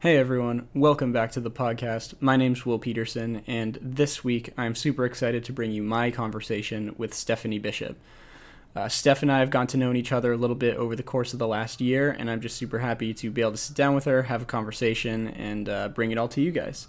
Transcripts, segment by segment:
Hey everyone, welcome back to the podcast. My name's Will Peterson, and this week I'm super excited to bring you my conversation with Stefanie Bishop. Uh, Stef and I have gotten to know each other a little bit over the course of the last year, and I'm just super happy to be able to sit down with her, have a conversation, and uh, bring it all to you guys.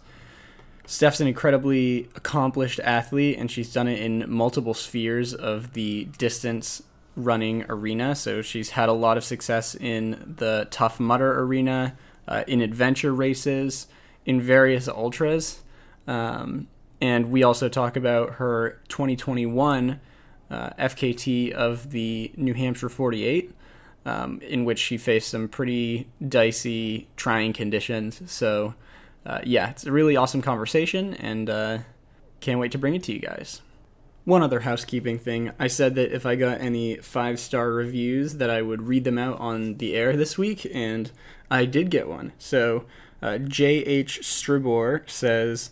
Stef's an incredibly accomplished athlete, and she's done it in multiple spheres of the distance running arena. So she's had a lot of success in the Tough Mudder arena uh, in adventure races, in various ultras. Um, and we also talk about her 2021 uh, FKT of the New Hampshire 48, um, in which she faced some pretty dicey, trying conditions. So, uh, yeah, it's a really awesome conversation, and uh, can't wait to bring it to you guys. One other housekeeping thing. I said that if I got any five star reviews that I would read them out on the air this week, and I did get one. So uh, J.H. Stribor says,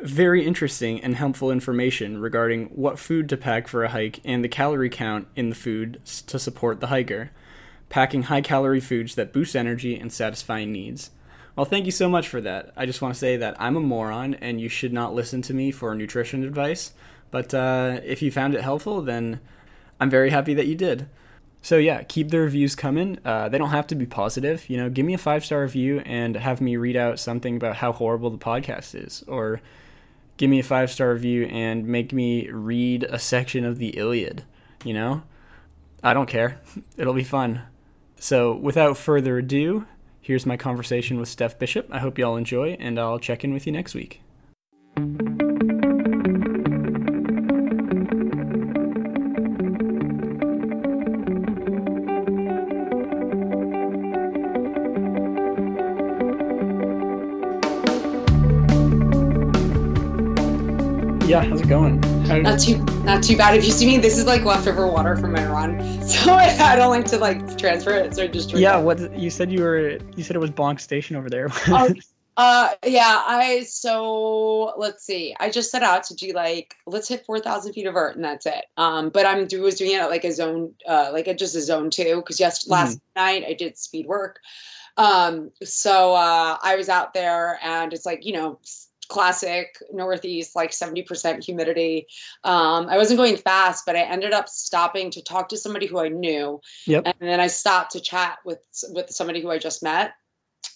very interesting and helpful information regarding what food to pack for a hike and the calorie count in the food to support the hiker. Packing high calorie foods that boost energy and satisfy needs. Well, thank you so much for that. I just want to say that I'm a moron and you should not listen to me for nutrition advice. But uh, if you found it helpful, then I'm very happy that you did. So yeah, keep the reviews coming. Uh, they don't have to be positive. You know, give me a five star review and have me read out something about how horrible the podcast is, or give me a five star review and make me read a section of the Iliad. You know, I don't care. It'll be fun. So without further ado, here's my conversation with Stef Bishop. I hope you all enjoy, and I'll check in with you next week. Yeah, how's it going? How not too not too bad. If you see me, this is like leftover water from my run, so I, don't like to like transfer it. So I just drink yeah. It. What you said you were you said it was Blanc Station over there. oh, uh, yeah. I so let's see. I just set out to do like let's hit four thousand feet of vert and that's it. Um, but I'm do was doing it at like a zone, uh, like a, just a zone two because yes, last mm-hmm. night I did speed work. Um, so uh, I was out there and it's like you know classic northeast like 70% humidity. Um, i wasn't going fast but i ended up stopping to talk to somebody who i knew. Yep. and then i stopped to chat with with somebody who i just met.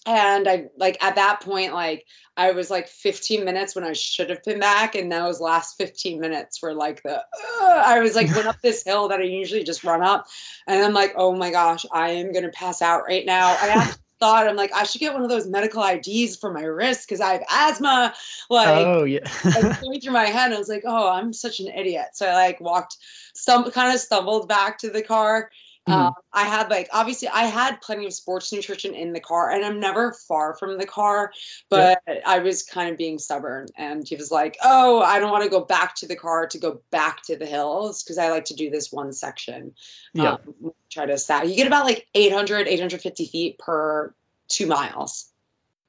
And i like at that point like i was like 15 minutes when i should have been back and those last 15 minutes were like the uh, i was like went up this hill that i usually just run up. And i'm like oh my gosh i am gonna pass out right now. I have thought I'm like I should get one of those medical IDs for my wrist because I have asthma. Like, oh yeah, going through my head. And I was like, oh, I'm such an idiot. So I like walked, some kind of stumbled back to the car. Mm-hmm. Um, I had like obviously I had plenty of sports nutrition in the car, and I'm never far from the car, but yeah. I was kind of being stubborn. And he was like, "Oh, I don't want to go back to the car to go back to the hills because I like to do this one section." Yeah. Um, try to stat. You get about like 800, 850 feet per two miles.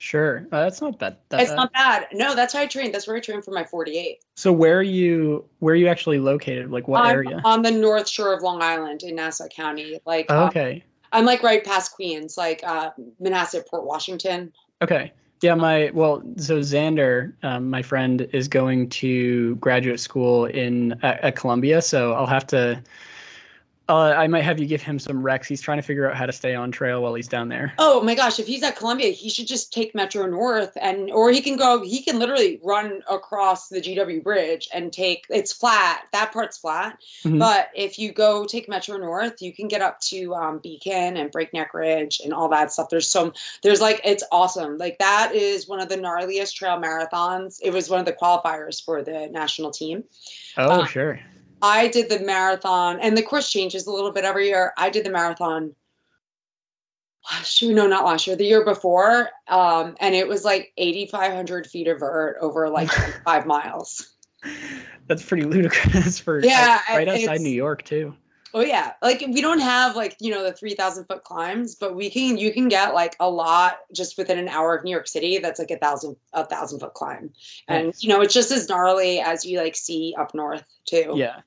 Sure, uh, that's not bad. That, it's not bad. No, that's how I trained. That's where I trained for my 48. So where are you? Where are you actually located? Like what I'm area? On the north shore of Long Island in Nassau County. Like oh, okay. Um, I'm like right past Queens, like uh, Manhasset, Port Washington. Okay. Yeah, my well, so Xander, um, my friend, is going to graduate school in at, at Columbia, so I'll have to uh, I might have you give him some recs. He's trying to figure out how to stay on trail while he's down there. Oh my gosh, if he's at Columbia, he should just take Metro North and or he can go he can literally run across the GW bridge and take it's flat. That part's flat. Mm-hmm. But if you go take Metro North, you can get up to um, Beacon and Breakneck Ridge and all that stuff. There's some there's like it's awesome. Like that is one of the gnarliest trail marathons. It was one of the qualifiers for the national team. Oh, um, sure. I did the marathon, and the course changes a little bit every year. I did the marathon last year, no, not last year, the year before, um, and it was like 8,500 feet of vert over like five miles. That's pretty ludicrous for yeah, like, right outside New York too. Oh yeah, like we don't have like you know the 3,000 foot climbs, but we can you can get like a lot just within an hour of New York City. That's like a thousand a thousand foot climb, and nice. you know it's just as gnarly as you like see up north too. Yeah,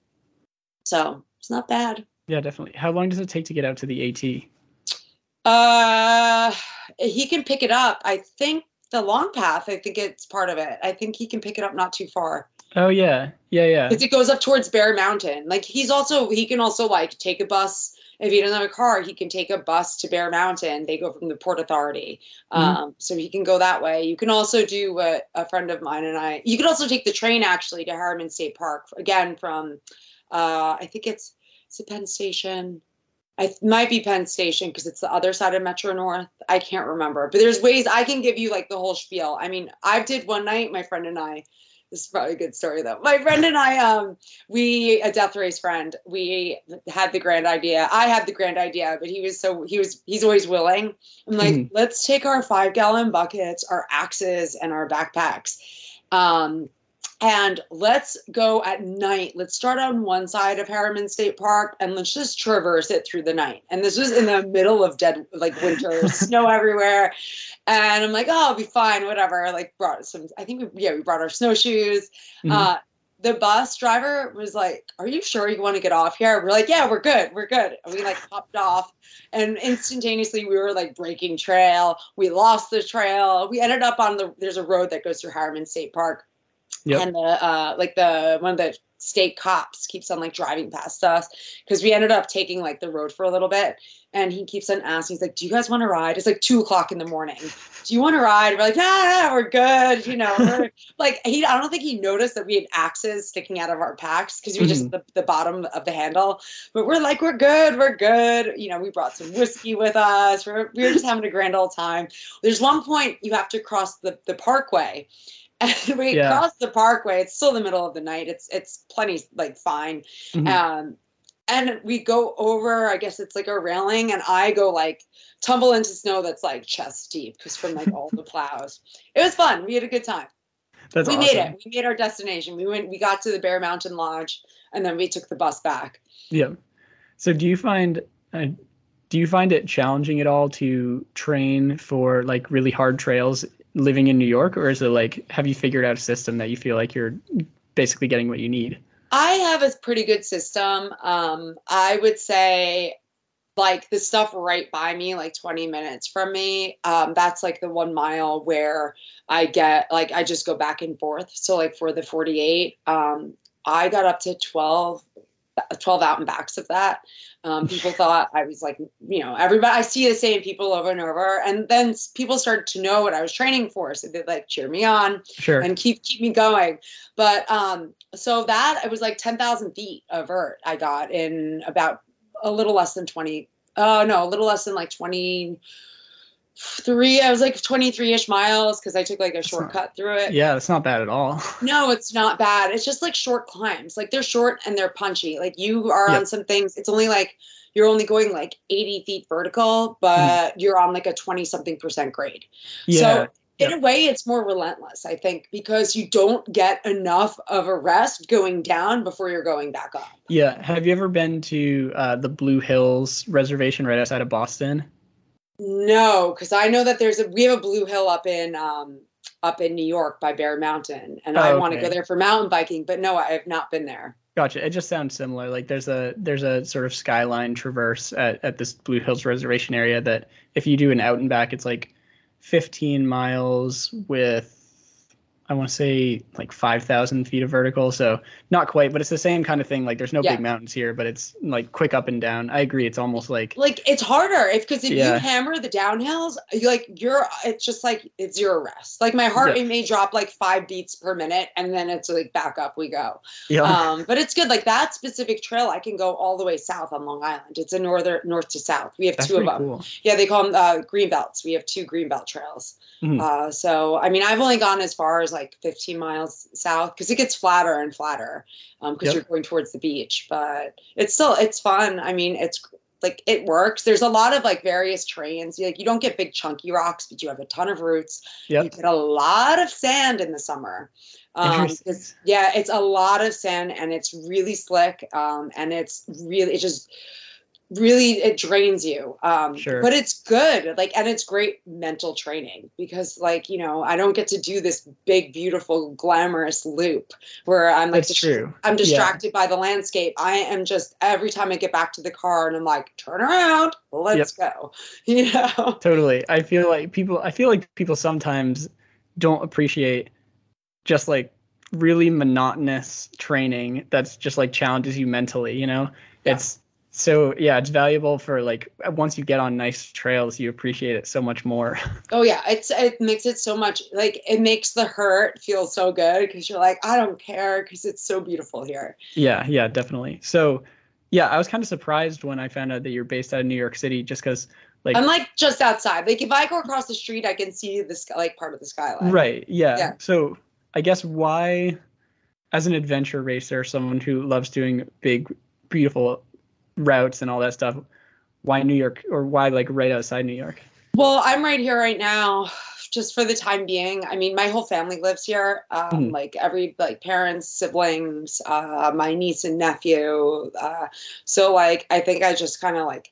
so it's not bad. Yeah, definitely. How long does it take to get out to the AT? Uh, he can pick it up. I think the long path. I think it's part of it. I think he can pick it up not too far. Oh yeah, yeah, yeah. Because it goes up towards Bear Mountain. Like he's also he can also like take a bus if he doesn't have a car, he can take a bus to Bear Mountain. They go from the Port Authority. Mm-hmm. Um, so he can go that way. You can also do what a friend of mine and I, you can also take the train actually to Harriman State Park, again, from, uh, I think it's, it's a Penn Station. I might be Penn Station because it's the other side of Metro North. I can't remember, but there's ways I can give you like the whole spiel. I mean, I did one night, my friend and I, this is probably a good story though. My friend and I, um, we a death race friend, we had the grand idea. I had the grand idea, but he was so he was he's always willing. I'm like, mm-hmm. let's take our five gallon buckets, our axes, and our backpacks. Um, and let's go at night. Let's start on one side of Harriman State Park and let's just traverse it through the night. And this was in the middle of dead, like winter, snow everywhere. And I'm like, oh, I'll be fine, whatever. Like brought some, I think we, yeah, we brought our snowshoes. Mm-hmm. Uh, the bus driver was like, "Are you sure you want to get off here?" We're like, "Yeah, we're good, we're good." And we like hopped off, and instantaneously we were like breaking trail. We lost the trail. We ended up on the there's a road that goes through Harriman State Park, Yep. And the uh, like the one of the state cops keeps on like driving past us because we ended up taking like the road for a little bit. And he keeps on asking, he's like, "Do you guys want to ride?" It's like two o'clock in the morning. Do you want to ride? We're like, yeah we're good." You know, like he. I don't think he noticed that we had axes sticking out of our packs because we mm-hmm. just the, the bottom of the handle. But we're like, "We're good, we're good." You know, we brought some whiskey with us. We're we were just having a grand old time. There's one point you have to cross the the parkway and we yeah. cross the parkway. It's still the middle of the night. It's it's plenty like fine. Mm-hmm. Um, and we go over. I guess it's like a railing, and I go like tumble into snow that's like chest deep because from like all the plows. It was fun. We had a good time. That's we awesome. made it. We made our destination. We went. We got to the Bear Mountain Lodge, and then we took the bus back. Yeah. So do you find? Uh, do you find it challenging at all to train for like really hard trails living in New York, or is it like have you figured out a system that you feel like you're basically getting what you need? I have a pretty good system. Um, I would say like the stuff right by me, like 20 minutes from me, um, that's like the one mile where I get like I just go back and forth. So like for the 48, um, I got up to 12 12 out and backs of that. Um, people thought I was like, you know, everybody, I see the same people over and over. And then people started to know what I was training for. So they like cheer me on sure. and keep, keep me going. But um, so that it was like 10,000 feet of vert I got in about a little less than 20. Oh, uh, no, a little less than like 20 three i was like 23ish miles because i took like a that's shortcut not, through it yeah it's not bad at all no it's not bad it's just like short climbs like they're short and they're punchy like you are yep. on some things it's only like you're only going like 80 feet vertical but mm. you're on like a 20 something percent grade yeah. so in yep. a way it's more relentless i think because you don't get enough of a rest going down before you're going back up yeah have you ever been to uh, the blue hills reservation right outside of boston no, because I know that there's a we have a Blue Hill up in um up in New York by Bear Mountain, and oh, I want to go there for mountain biking. But no, I have not been there. Gotcha. It just sounds similar. Like there's a there's a sort of skyline traverse at, at this Blue Hills Reservation area that if you do an out and back, it's like 15 miles with I want to say like 5,000 feet of vertical. So not quite, but it's the same kind of thing. Like there's no yeah. big mountains here, but it's like quick up and down. I agree. It's almost like like it's harder if because if yeah. you hammer the downhills, you like you're it's just like it's zero rest. Like my heart rate may drop like five beats per minute, and then it's like back up we go. Yeah. Um, but it's good. Like that specific trail, I can go all the way south on Long Island. It's a northern north to south. We have That's two of them. Cool. Yeah, they call them uh, green belts. We have two green belt trails. Mm-hmm. Uh, so I mean, I've only gone as far as like 15 miles south because it gets flatter and flatter because um, yep. you're going towards the beach. But it's still it's fun. I mean, it's like it works. There's a lot of like various terrains. You, like you don't get big chunky rocks, but you have a ton of roots. Yep. You get a lot of sand in the summer. Um, yeah, it's a lot of sand and it's really slick. Um, and it's really it just really it drains you um Sure. but it's good like and it's great mental training because like you know i don't get to do this big beautiful glamorous loop where i'm like That's true. i'm Yeah. distracted by the landscape i am just every time i get back to the car and i'm like turn around let's go you know Totally. I feel like people I feel like people sometimes don't appreciate just like really monotonous training that's just like challenges you mentally, you know? Yeah. It's so yeah, it's valuable for like once you get on nice trails, you appreciate it so much more. oh yeah it's it makes it so much like it makes the hurt feel so good because you're like i don't care because it's so beautiful here yeah, yeah, definitely. So yeah, I was kind of surprised when I found out that you're based out of New York City just cuz like i'm like just outside like if i go across the street i can see this like part of the skyline Right. Yeah. Yeah. So I guess why, as an adventure racer, someone who loves doing big, beautiful routes and all that stuff, why New York or why like right outside New York? Well, I'm right here right now, just for the time being. I mean, my whole family lives here. Um, Mhm. Like every like parents, siblings, uh, my niece and nephew. Uh, so like, I think I just kind of like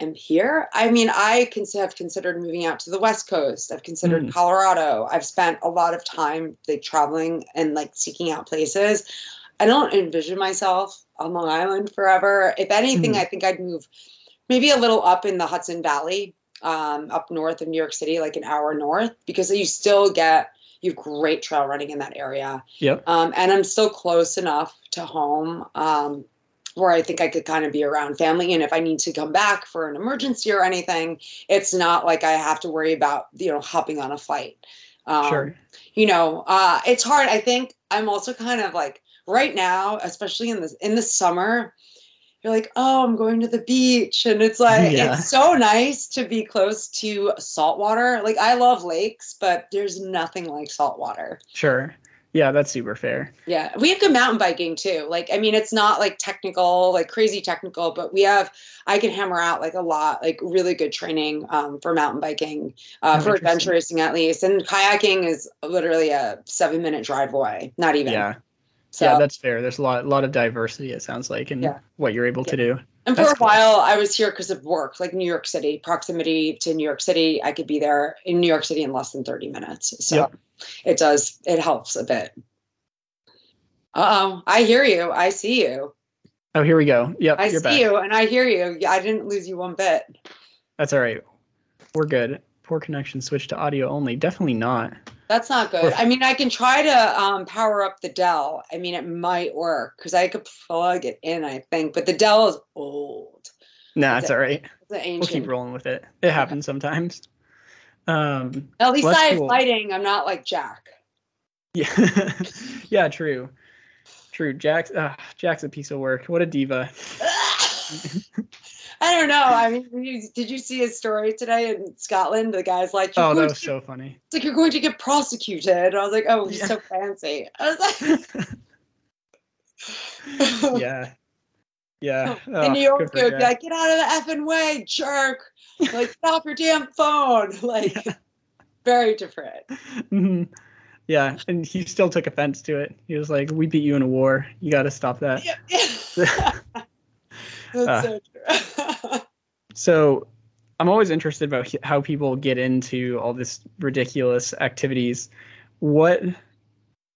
am here. I mean, I can have considered moving out to the West Coast. I've considered Mhm. Colorado. I've spent a lot of time like traveling and like seeking out places. I don't envision myself on Long Island forever. If anything, Mhm. I think I'd move maybe a little up in the Hudson Valley, um, up north of New York City, like an hour north, because you still get you have great trail running in that area. Yep. Um, and I'm still close enough to home um, where I think I could kind of be around family. And if I need to come back for an emergency or anything, it's not like I have to worry about you know hopping on a flight. Um, sure. you know uh it's hard i think i'm also kind of like right now especially in the in the summer you're like oh i'm going to the beach and it's like Yeah. it's so nice to be close to salt water like i love lakes but there's nothing like salt water Sure. Yeah, that's super fair. yeah we have good mountain biking too like i mean it's not like technical like crazy technical but we have i can hammer out like a lot like really good training um, for mountain biking uh, Oh, for adventure racing at least and kayaking is literally a seven minute drive away not even Yeah. So yeah, that's fair. There's a lot, lot of diversity. It sounds like in Yeah. what you're able to do. and for that's a cool. while i was here because of work like new york city proximity to new york city i could be there in new york city in less than 30 minutes so Yep. it does it helps a bit uh-oh i hear you i see you Oh, here we go. Yep, I see back. you and I hear you. I didn't lose you one bit. That's all right. We're good. Poor connection. Switch to audio only. Definitely not. That's not good. I mean, I can try to um, power up the Dell. I mean, it might work because I could plug it in, I think. But the Dell is old. Nah, it's all right. It's We'll keep rolling with it. It happens sometimes. Um, At least I have cool. lighting. I'm not like Jack. yeah, yeah, true, true. Jack's, uh, Jack's a piece of work. What a diva. I don't know. I mean, did you, see his story today in Scotland? The guy's like, Oh, that was to, so funny. it's like you're going to get prosecuted. And I was like, oh, he's Yeah. so fancy. I was like, yeah, yeah. in Oh, New York, for you'd be like, get out of the effing way, jerk. Like, get off your damn phone. Like, very different. Mhm. Yeah, and he still took offense to it. He was like, "We beat you in a war. You got to stop that." Yeah, yeah. That's Uh, so true. So I'm always interested about how people get into all this ridiculous activities. What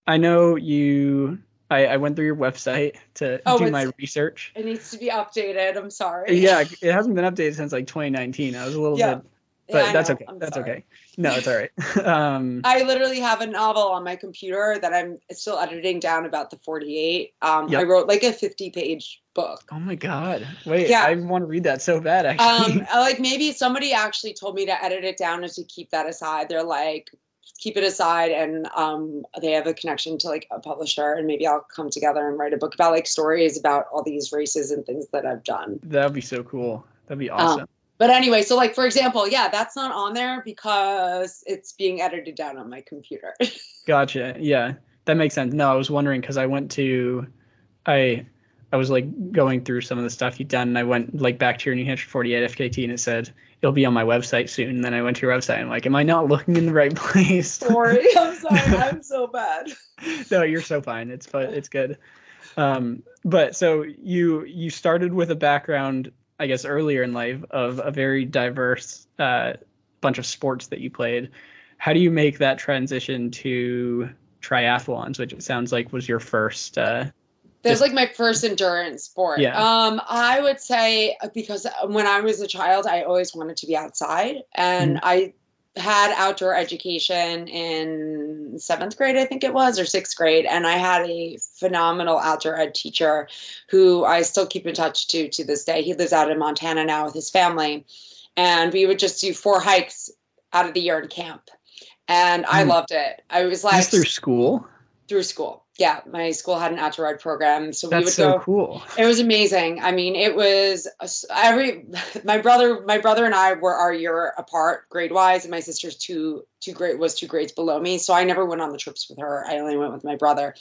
I know you, I, I went through your website to Oh, do my research. it needs to be updated. I'm sorry. Yeah, it hasn't been updated since like 2019. I was a little Yeah. bit, but I that's know. okay. I'm That's sorry. okay. No, it's all right. um, I literally have a novel on my computer that I'm still editing down about the 48. Um, Yep. I wrote like a 50 page book. oh my god! Wait, Yeah. I want to read that so bad. Actually, Um, like maybe somebody actually told me to edit it down and to keep that aside. They're like, keep it aside, and um, they have a connection to like a publisher, and maybe I'll come together and write a book about like stories about all these races and things that I've done. that would be so cool. That'd be Um, awesome. But anyway, so like for example, yeah, that's not on there because it's being edited down on my computer. Gotcha. Yeah, that makes sense. No, I was wondering because I went to, I, I was like going through some of the stuff you'd done, and I went like back to your New Hampshire 48 FKT, and it said it'll be on my website soon. And then I went to your website, and I'm like, am I not looking in the right place? Sorry, I'm sorry, I'm so bad. no, you're so fine. It's but it's good. Um, but so you you started with a background I guess earlier in life of a very diverse uh, bunch of sports that you played. How do you make that transition to triathlons, which it sounds like was your first? Uh, that's like my first endurance sport. Yeah. Um, I would say because when I was a child, I always wanted to be outside, and mm-hmm. I had outdoor education in seventh grade, I think it was, or sixth grade, and I had a phenomenal outdoor ed teacher who I still keep in touch to to this day. He lives out in Montana now with his family, and we would just do four hikes out of the year in camp, and I hmm. loved it. I was like through school. Through school, yeah. My school had an outdoor ed program, so That's we would so go. cool. It was amazing. I mean, it was every. My brother, my brother and I were our year apart, grade wise, and my sister's two two grade was two grades below me, so I never went on the trips with her. I only went with my brother.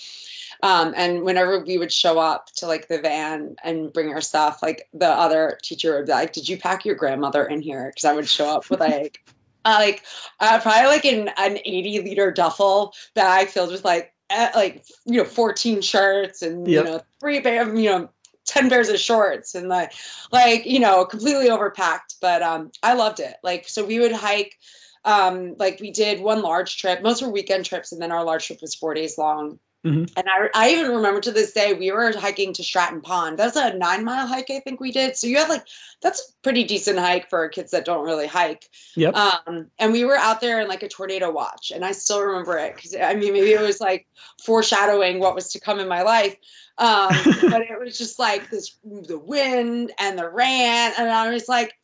Um, and whenever we would show up to like the van and bring our stuff, like the other teacher would be like, "Did you pack your grandmother in here?" Because I would show up with like, uh, like uh, probably like an an eighty liter duffel bag filled with like uh, like you know fourteen shirts and yep. you know three pair you know 10 pairs of shorts and like like you know completely overpacked but um i loved it. Like so we would hike um like we did one large trip. Most were weekend trips and then our large trip was four days long Mm-hmm. And I, I even remember to this day, we were hiking to Stratton Pond. That's a nine mile hike, I think we did. So you have like, that's a pretty decent hike for kids that don't really hike. Yep. Um, and we were out there in like a tornado watch. And I still remember it because I mean, maybe it was like foreshadowing what was to come in my life. Um, but it was just like this the wind and the rain. And I was like,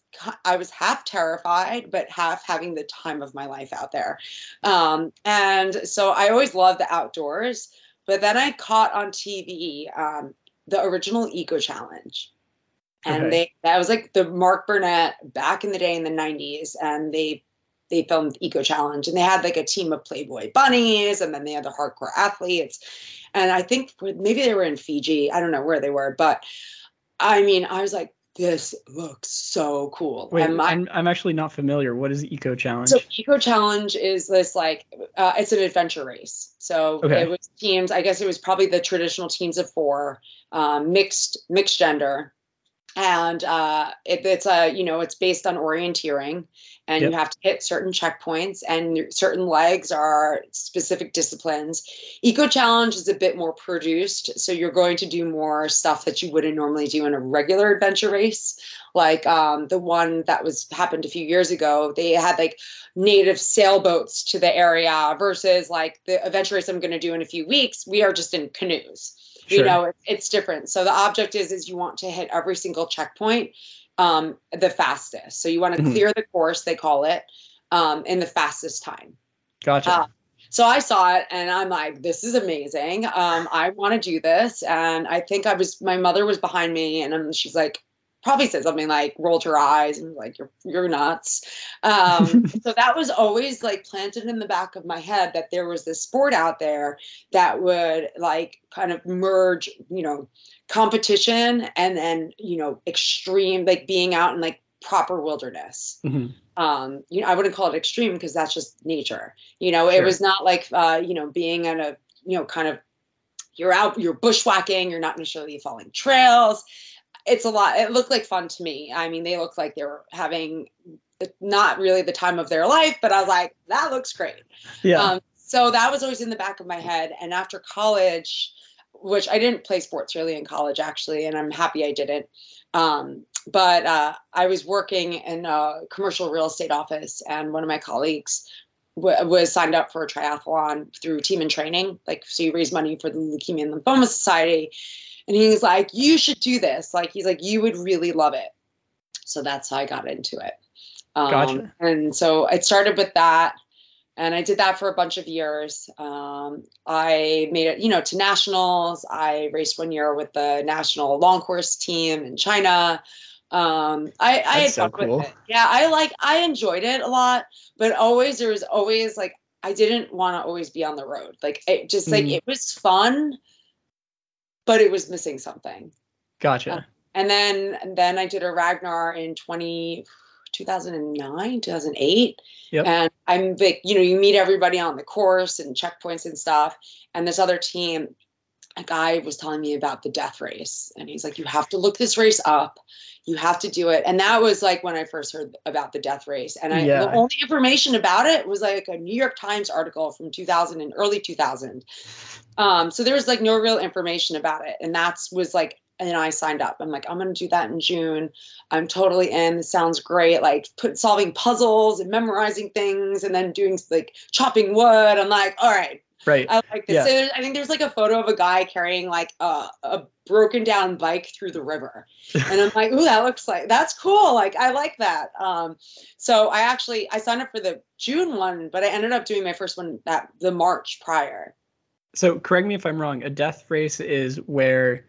I was half terrified, but half having the time of my life out there. Um, and so I always loved the outdoors. But then I caught on TV um, the original Eco Challenge. And okay. they that was like the Mark Burnett back in the day in the 90s. And they they filmed Eco Challenge and they had like a team of Playboy bunnies and then they had the hardcore athletes. And I think maybe they were in Fiji. I don't know where they were, but I mean, I was like, this looks so cool. Wait, my, I'm, I'm actually not familiar. What is Eco Challenge? So Eco Challenge is this like uh, it's an adventure race. So okay. it was teams. I guess it was probably the traditional teams of four, um, mixed mixed gender, and uh, it, it's a you know it's based on orienteering and yep. you have to hit certain checkpoints and certain legs are specific disciplines. Eco challenge is a bit more produced so you're going to do more stuff that you wouldn't normally do in a regular adventure race. Like um, the one that was happened a few years ago they had like native sailboats to the area versus like the adventure race i'm going to do in a few weeks we are just in canoes Sure. you know it's different so the object is is you want to hit every single checkpoint um, the fastest so you want to mm-hmm. clear the course they call it um, in the fastest time gotcha uh, so I saw it and I'm like, this is amazing. Um, I want to do this. And I think I was, my mother was behind me and she's like, probably said something like rolled her eyes and was like you're you're nuts um, so that was always like planted in the back of my head that there was this sport out there that would like kind of merge you know competition and then you know extreme like being out in like proper wilderness mm-hmm. um you know i wouldn't call it extreme because that's just nature you know sure. it was not like uh you know being in a you know kind of you're out you're bushwhacking you're not necessarily following trails it's a lot. It looked like fun to me. I mean, they looked like they were having not really the time of their life, but I was like, that looks great. Yeah. Um, so that was always in the back of my head. And after college, which I didn't play sports really in college actually, and I'm happy I didn't. Um, but uh, I was working in a commercial real estate office, and one of my colleagues w- was signed up for a triathlon through Team in Training. Like, so you raise money for the Leukemia and Lymphoma Society and he's like, you should do this. Like, he's like, you would really love it. So that's how I got into it. Um, gotcha. And so it started with that. And I did that for a bunch of years. Um, I made it, you know, to nationals. I raced one year with the national long course team in China. Um, I, I had so fun cool. with it. Yeah, I like, I enjoyed it a lot, but always there was always like, I didn't want to always be on the road. Like, it just like, mm. it was fun, but it was missing something. Gotcha. Uh, and then and then I did a Ragnar in 20, 2009, 2008. Yep. And I'm like, you know, you meet everybody on the course and checkpoints and stuff. And this other team a guy was telling me about the death race and he's like you have to look this race up you have to do it and that was like when i first heard about the death race and i Yeah. the only information about it was like a new york times article from 2000 and early 2000 um so there was like no real information about it and that's was like and I signed up. I'm like, I'm gonna do that in June. I'm totally in. This sounds great. Like put solving puzzles and memorizing things and then doing like chopping wood. I'm like, all right, Right. I like this. Yeah. So I think there's like a photo of a guy carrying like a, a broken down bike through the river. And I'm like, ooh, that looks like that's cool. Like I like that. Um, so I actually I signed up for the June one, but I ended up doing my first one that the March prior. So correct me if I'm wrong. A death race is where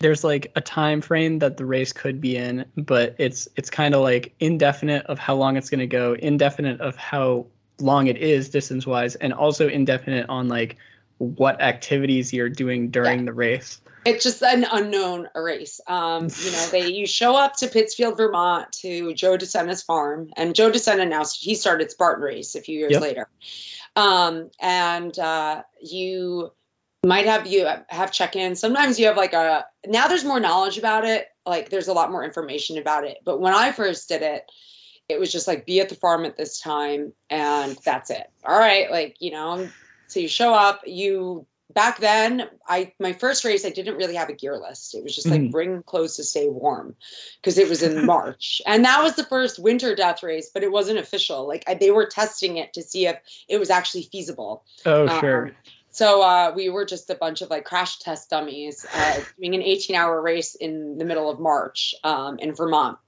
there's like a time frame that the race could be in, but it's it's kind of like indefinite of how long it's going to go, indefinite of how long it is distance wise, and also indefinite on like what activities you're doing during the race. It's just an unknown race. Um, you know, they you show up to Pittsfield, Vermont, to Joe DeSena's farm, and Joe DeSena announced he started Spartan Race a few years Yep. later. Um, and uh, you might have you have check-ins. Sometimes you have like a now there's more knowledge about it. Like there's a lot more information about it. But when I first did it, it was just like be at the farm at this time and that's it. All right, like you know, so you show up, you back then I my first race I didn't really have a gear list. It was just like Mhm. bring clothes to stay warm because it was in March. And that was the first winter death race, but it wasn't official. Like I, they were testing it to see if it was actually feasible. Oh Um, sure. So uh, we were just a bunch of like crash test dummies uh, doing an 18 hour race in the middle of March um, in Vermont.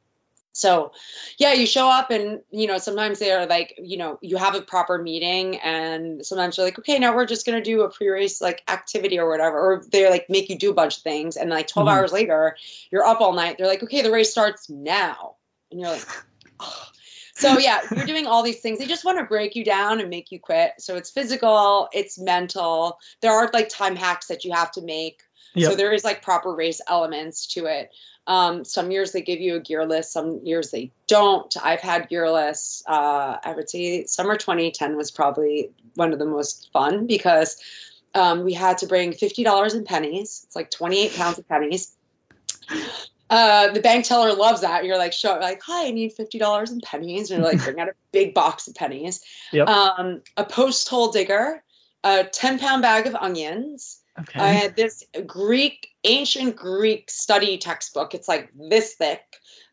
So yeah, you show up and you know sometimes they're like you know you have a proper meeting and sometimes you're like okay now we're just gonna do a pre-race like activity or whatever or they're like make you do a bunch of things and like 12 Mhm. hours later you're up all night they're like okay the race starts now and you're like "Ugh." so yeah you're doing all these things they just want to break you down and make you quit so it's physical it's mental there are like time hacks that you have to make so there is like proper race elements to it um, some years they give you a gear list some years they don't i've had gear lists uh, i would say summer 2010 was probably one of the most fun because um, we had to bring $50 in pennies it's like 28 pounds of pennies uh, the bank teller loves that. You're like, show like, hi, I need fifty dollars in pennies, and you're like, bring out a big box of pennies. Yep. Um, a post hole digger, a ten pound bag of onions. Okay. I had this Greek, ancient Greek study textbook. It's like this thick,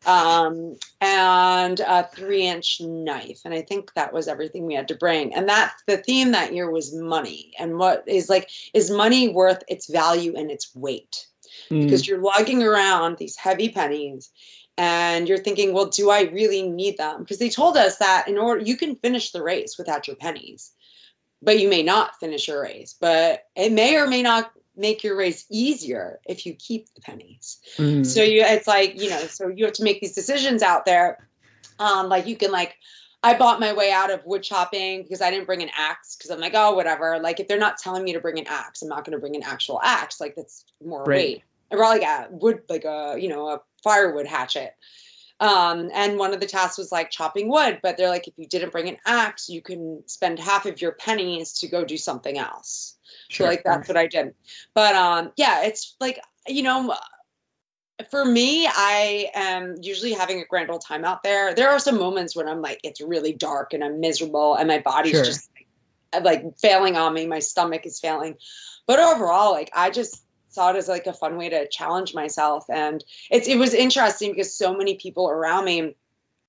um, and a three inch knife. And I think that was everything we had to bring. And that the theme that year was money. And what is like, is money worth its value and its weight? Mm, Because you're lugging around these heavy pennies. And you're thinking, well, do I really need them? Because they told us that in order you can finish the race without your pennies but you may not finish your race. But it may or may not make your race easier if you keep the pennies. mm, So you, it's like you know, so you have to make these decisions out there. Um, like you can like, I bought my way out of wood chopping because I didn't bring an axe because I'm like, oh, whatever. Like if they're not telling me to bring an axe, I'm not going to bring an actual axe. Like that's more Right. weight. I brought like a wood, like a you know a firewood hatchet. Um, and one of the tasks was like chopping wood, but they're like, if you didn't bring an axe, you can spend half of your pennies to go do something else. sure. So like that's what I did. But um, yeah, it's like you know, for me, I am usually having a grand old time out there. There are some moments when I'm like, it's really dark and I'm miserable, and my body's Sure. just like, like failing on me. My stomach is failing. But overall, like I just saw it as like a fun way to challenge myself, and it's it was interesting because so many people around me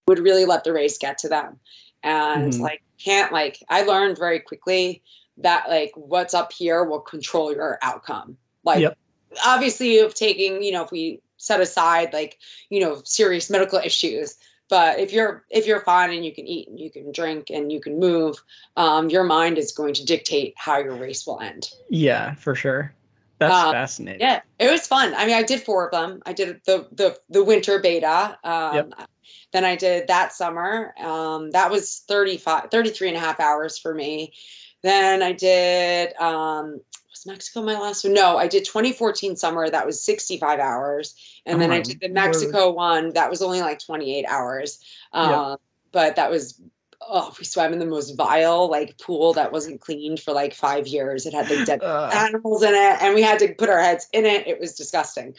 would really let the race get to them, and Mhm. like can't like I learned very quickly that like what's up here will control your outcome. Like Yep. obviously of taking, you know, if we set aside like, you know, serious medical issues, but if you're if you're fine and you can eat and you can drink and you can move, um, your mind is going to dictate how your race will end. Yeah, for sure. That's Um, fascinating. Yeah, it was fun. I mean, I did four of them. I did the the the winter beta. Um, Yep. Then I did that summer. Um, that was 35, 33 and a half hours for me. Then I did, um, was Mexico my last one? No, I did 2014 summer. That was 65 hours. And Oh then I did the Mexico one. That was only like 28 hours. Um, Yeah. But that was oh, we swam in the most vile like pool that wasn't cleaned for like five years. It had like dead Uh. animals in it, and we had to put our heads in it. It was disgusting.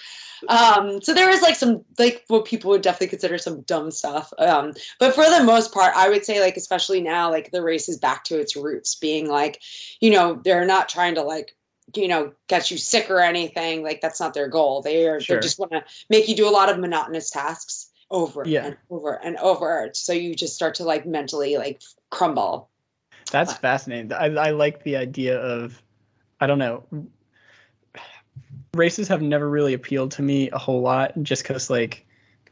Um, so there was like some like what people would definitely consider some dumb stuff. Um, but for the most part, I would say like especially now, like the race is back to its roots, being like, you know, they're not trying to like you know get you sick or anything like that's not their goal they are Sure. they just want to make you do a lot of monotonous tasks over Yeah. and over and over so you just start to like mentally like crumble That's fascinating. I, I like the idea of, I don't know, races have never really appealed to me a whole lot just because, like,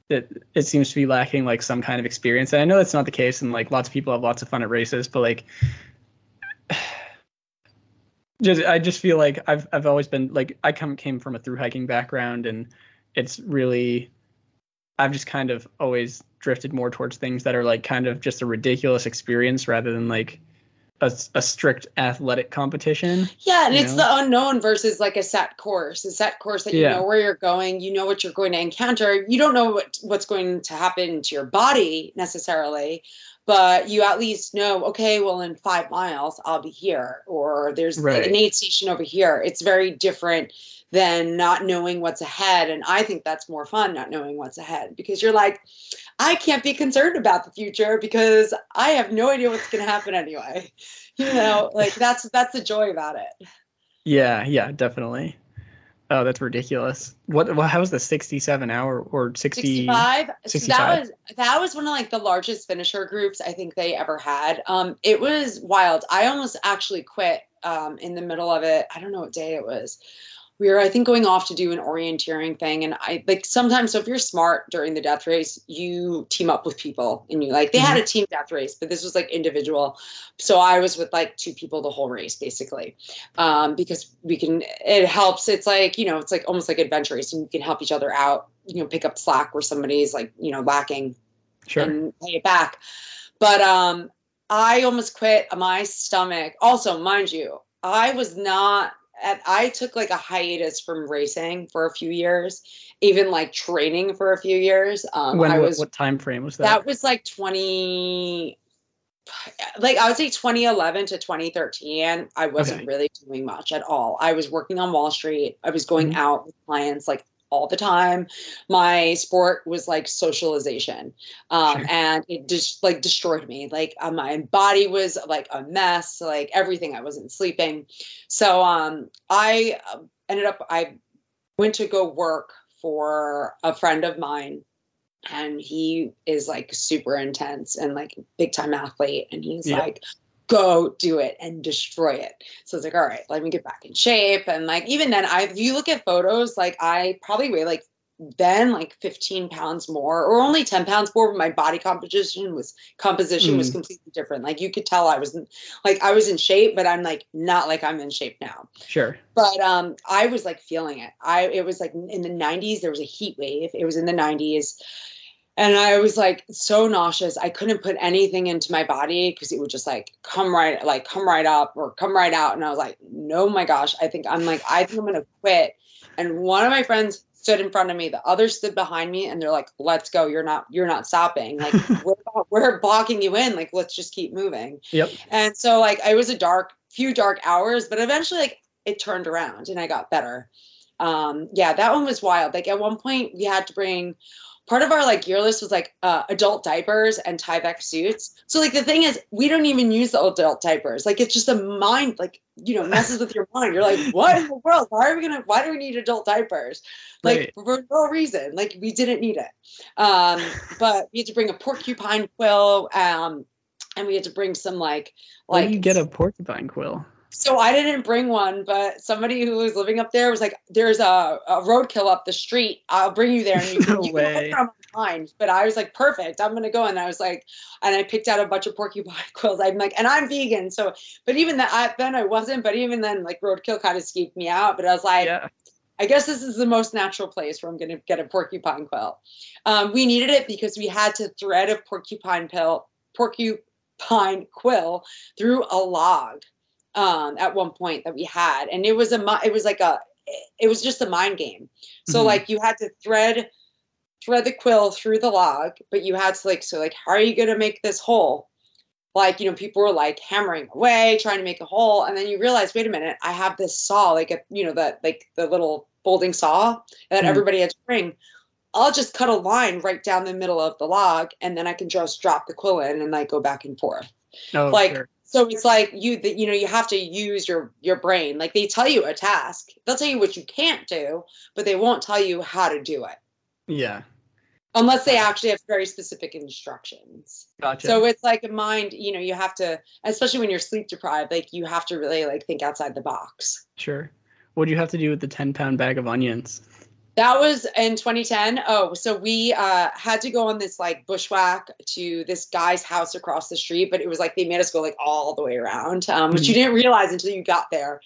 it, it seems to be lacking, like, some kind of experience. And I know that's not the case, and, like, lots of people have lots of fun at races, but, like, just I just feel like I've I've always been like I come came from a through hiking background and it's really I've just kind of always drifted more towards things that are like kind of just a ridiculous experience rather than like a, a strict athletic competition. yeah and it's know? the unknown versus like a set course a set course that you Yeah. know where you're going you know what you're going to encounter you don't know what what's going to happen to your body necessarily but you at least know okay well in five miles i'll be here or there's Right. an aid station over here it's very different than not knowing what's ahead and i think that's more fun not knowing what's ahead because you're like i can't be concerned about the future because i have no idea what's going to happen anyway you know like that's that's the joy about it Yeah, yeah, definitely. Oh, that's ridiculous. What? Well, how was the 67 hour or 60? 65 so 65. that was that was one of like the largest finisher groups i think they ever had um it was wild i almost actually quit um in the middle of it i don't know what day it was we were i think going off to do an orienteering thing. And i like sometimes so if you're smart during the death race you team up with people and you like they had a team death race but this was like individual. So i was with like two people the whole race basically um, because we can it helps. It's like you know it's like almost like adventure race and you can help each other out you know pick up slack where somebody's like you know lacking Sure. and pay it back. But um i almost quit my stomach. Also mind you i was not at, i took like a hiatus from racing for a few years even like training for a few years um when i what, was what time frame was that? that was like 20 like i would say 2011 to 2013 i wasn't Okay. really doing much at all i was working on wall street i was going Mhm. out with clients like all the time my sport was like socialization um, Sure. and it just like destroyed me like uh, my body was like a mess like everything i wasn't sleeping so um i uh, ended up i went to go work for a friend of mine and he is like super intense and like big time athlete and he's Yeah. like go do it and destroy it. So it's like all right let me get back in shape. And like even then i if you look at photos like i probably weigh like then like 15 pounds more or only 10 pounds more but my body composition was composition was Mm. completely different. Like you could tell i was in, like i was in shape but i'm like not like i'm in shape now. Sure. but um i was like feeling it. I it was like in the 90s there was a heat wave. It was in the 90s and i was like so nauseous. I couldn't put anything into my body because it would just like come right like come right up or come right out. And i was like no my gosh. I think i'm like i think i'm gonna quit. And one of my friends stood in front of me. The other stood behind me and they're like let's go. You're not you're not stopping. Like we're, we're blocking you in. Like let's just keep moving. Yep. and so like it was a dark few dark hours, but eventually like it turned around and I got better. Um yeah, that one was wild. Like at one point we had to bring part of our like gear list was like uh, adult diapers and Tyvek suits. So like the thing is we don't even use the adult diapers. Like it's just a mind like you know messes with your mind. You're like, what in the world? Why are we gonna why do we need adult diapers? Like Right. for no reason. Like we didn't need it. Um but we had to bring a porcupine quill um and we had to bring some like Where do you get a porcupine quill? So I didn't bring one, but somebody who was living up there was like, "There's a, a roadkill up the street. I'll bring you there, and you can, No you can way. around behind." But I was like, "Perfect, I'm gonna go." And I was like, and I picked out a bunch of porcupine quills. I'm like, and I'm vegan, so but even that I, then I wasn't. But even then, like roadkill kind of skeeved me out. But I was like, yeah. I guess this is the most natural place where I'm going to get a porcupine quill. Um, we needed it because we had to thread a porcupine pill, porcupine quill through a log um, at one point that we had, and it was a it was like a it was just a mind game. So Mhm. like you had to thread thread the quill through the log, but you had to like so like how are you going to make this hole? like you know people were like hammering away trying to make a hole and then you realize wait a minute i have this saw like a you know that like the little folding saw that Mhm. everybody had to bring i'll just cut a line right down the middle of the log and then i can just drop the quill in and like go back and forth Oh, like sure. So it's like you that you know you have to use your your brain like they tell you a task they'll tell you what you can't do but they won't tell you how to do it Yeah. unless they actually have very specific instructions Gotcha. so it's like a mind you know you have to especially when you're sleep deprived like you have to really like think outside the box sure. What do you have to do with the 10 pound bag of onions? That was in 2010 oh so we uh had to go on this like bushwhack to this guy's house across the street but it was like they made us go like all the way around um which you didn't realize until you got there.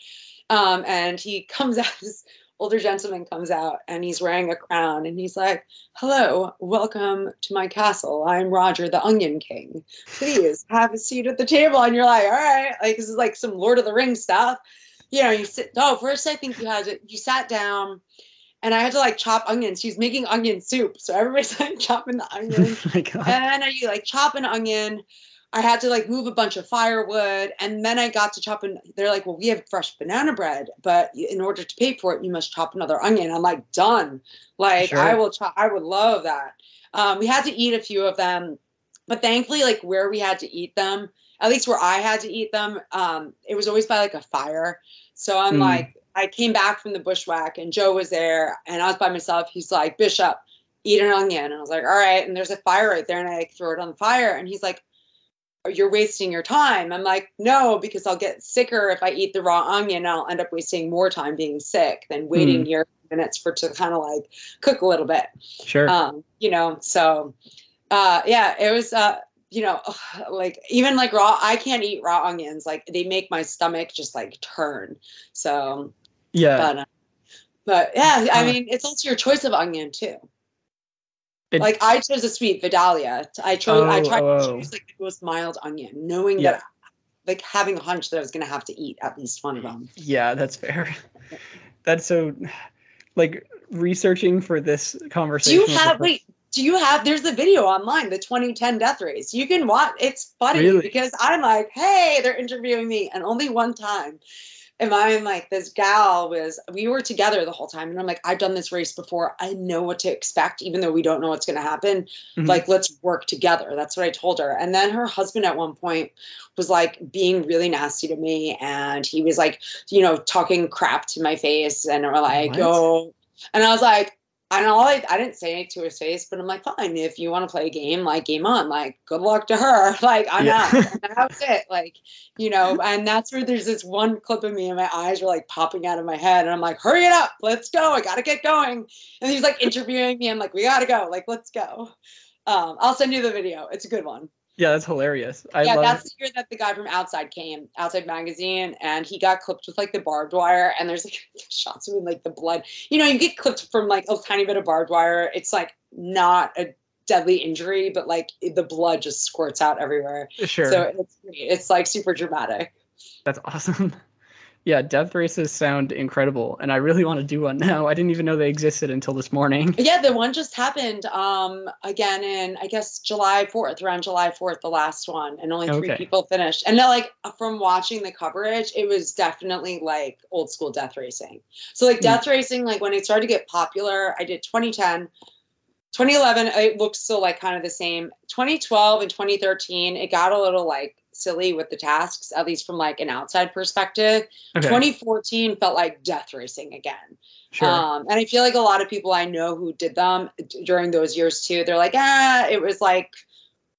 Um and he comes out this older gentleman comes out and he's wearing a crown and he's like hello welcome to my castle. I'm roger the onion king. Please have a seat at the table. And you're like all right. Like this is like some lord of the rings stuff. You know you sit oh first i think you had to you sat down and I had to like chop onions. She's making onion soup, so everybody's like chopping the onions. oh and then you like chop an onion. I had to like move a bunch of firewood, and then I got to chop. And they're like, "Well, we have fresh banana bread, but in order to pay for it, you must chop another onion." I'm like, "Done." Like Sure. I will chop. I would love that. Um, we had to eat a few of them, but thankfully, like where we had to eat them, at least where I had to eat them, um, it was always by like a fire. So I'm Mm. like, I came back from the bushwhack and Joe was there and I was by myself. He's like, Bishop, eat an onion. And I was like, all right. And there's a fire right there. And I like throw it on the fire. And he's like, "Oh, you're wasting your time. I'm like, no, because I'll get sicker if I eat the raw onion. I'll end up wasting more time being sick than waiting here minutes for to kind of like cook a little bit Sure. um, you know, so uh, yeah, it was, uh, you know, like even like raw, I can't eat raw onions. Like they make my stomach just like turn. So, yeah. but, uh, but yeah, I Uh, mean, it's also your choice of onion too. It- like I chose a sweet Vidalia. I chose, I Oh, tried oh, to choose like the most mild onion, knowing Yeah. that, like having a hunch that I was gonna have to eat at least one of them. Yeah, that's fair. That's so like researching for this conversation. Do you have wait? Do you have? There's a video online, the 2010 death race. You can watch. It's funny Really? because I'm like, hey, they're interviewing me, and only one time am I'm like this gal was. We were together the whole time, and I'm like, I've done this race before. I know what to expect, even though we don't know what's going to happen. Mhm. Like, let's work together. That's what I told her. And then her husband at one point was like being really nasty to me, and he was like, you know, talking crap to my face, and we're like, What? oh, and I was like. And all I, I didn't say it to his face, but I'm like, fine, if you want to play a game, like game on, like good luck to her. Like I'm Yeah. out. And that was it. Like, you know, and that's where there's this one clip of me and my eyes were like popping out of my head. And I'm like, hurry it up, let's go. I gotta get going. And he's like interviewing me. I'm like, we gotta go. Like, let's go. Um, I'll send you the video. It's a good one yeah, that's hilarious. I yeah, love that's the year that the guy from Outside came, Outside Magazine, and he got clipped with like the barbed wire, and there's like shots of him like the blood. You know, you get clipped from like a tiny bit of barbed wire. It's like not a deadly injury, but like the blood just squirts out everywhere. sure. So it's it's like super dramatic. That's awesome. Yeah, death races sound incredible, and I really want to do one now. I didn't even know they existed until this morning. Yeah, the one just happened um again in I guess July 4th, around July 4th, the last one, and only three Okay. people finished. And like from watching the coverage, it was definitely like old school death racing. So like Hmm. death racing, like when it started to get popular, I did 2010. 2011, it looks still like kind of the same. 2012 and 2013, it got a little like silly with the tasks, at least from like an outside perspective. Okay, 2014 felt like death racing again. sure. Um, and I feel like a lot of people I know who did them d- during those years too, they're like, ah, it was like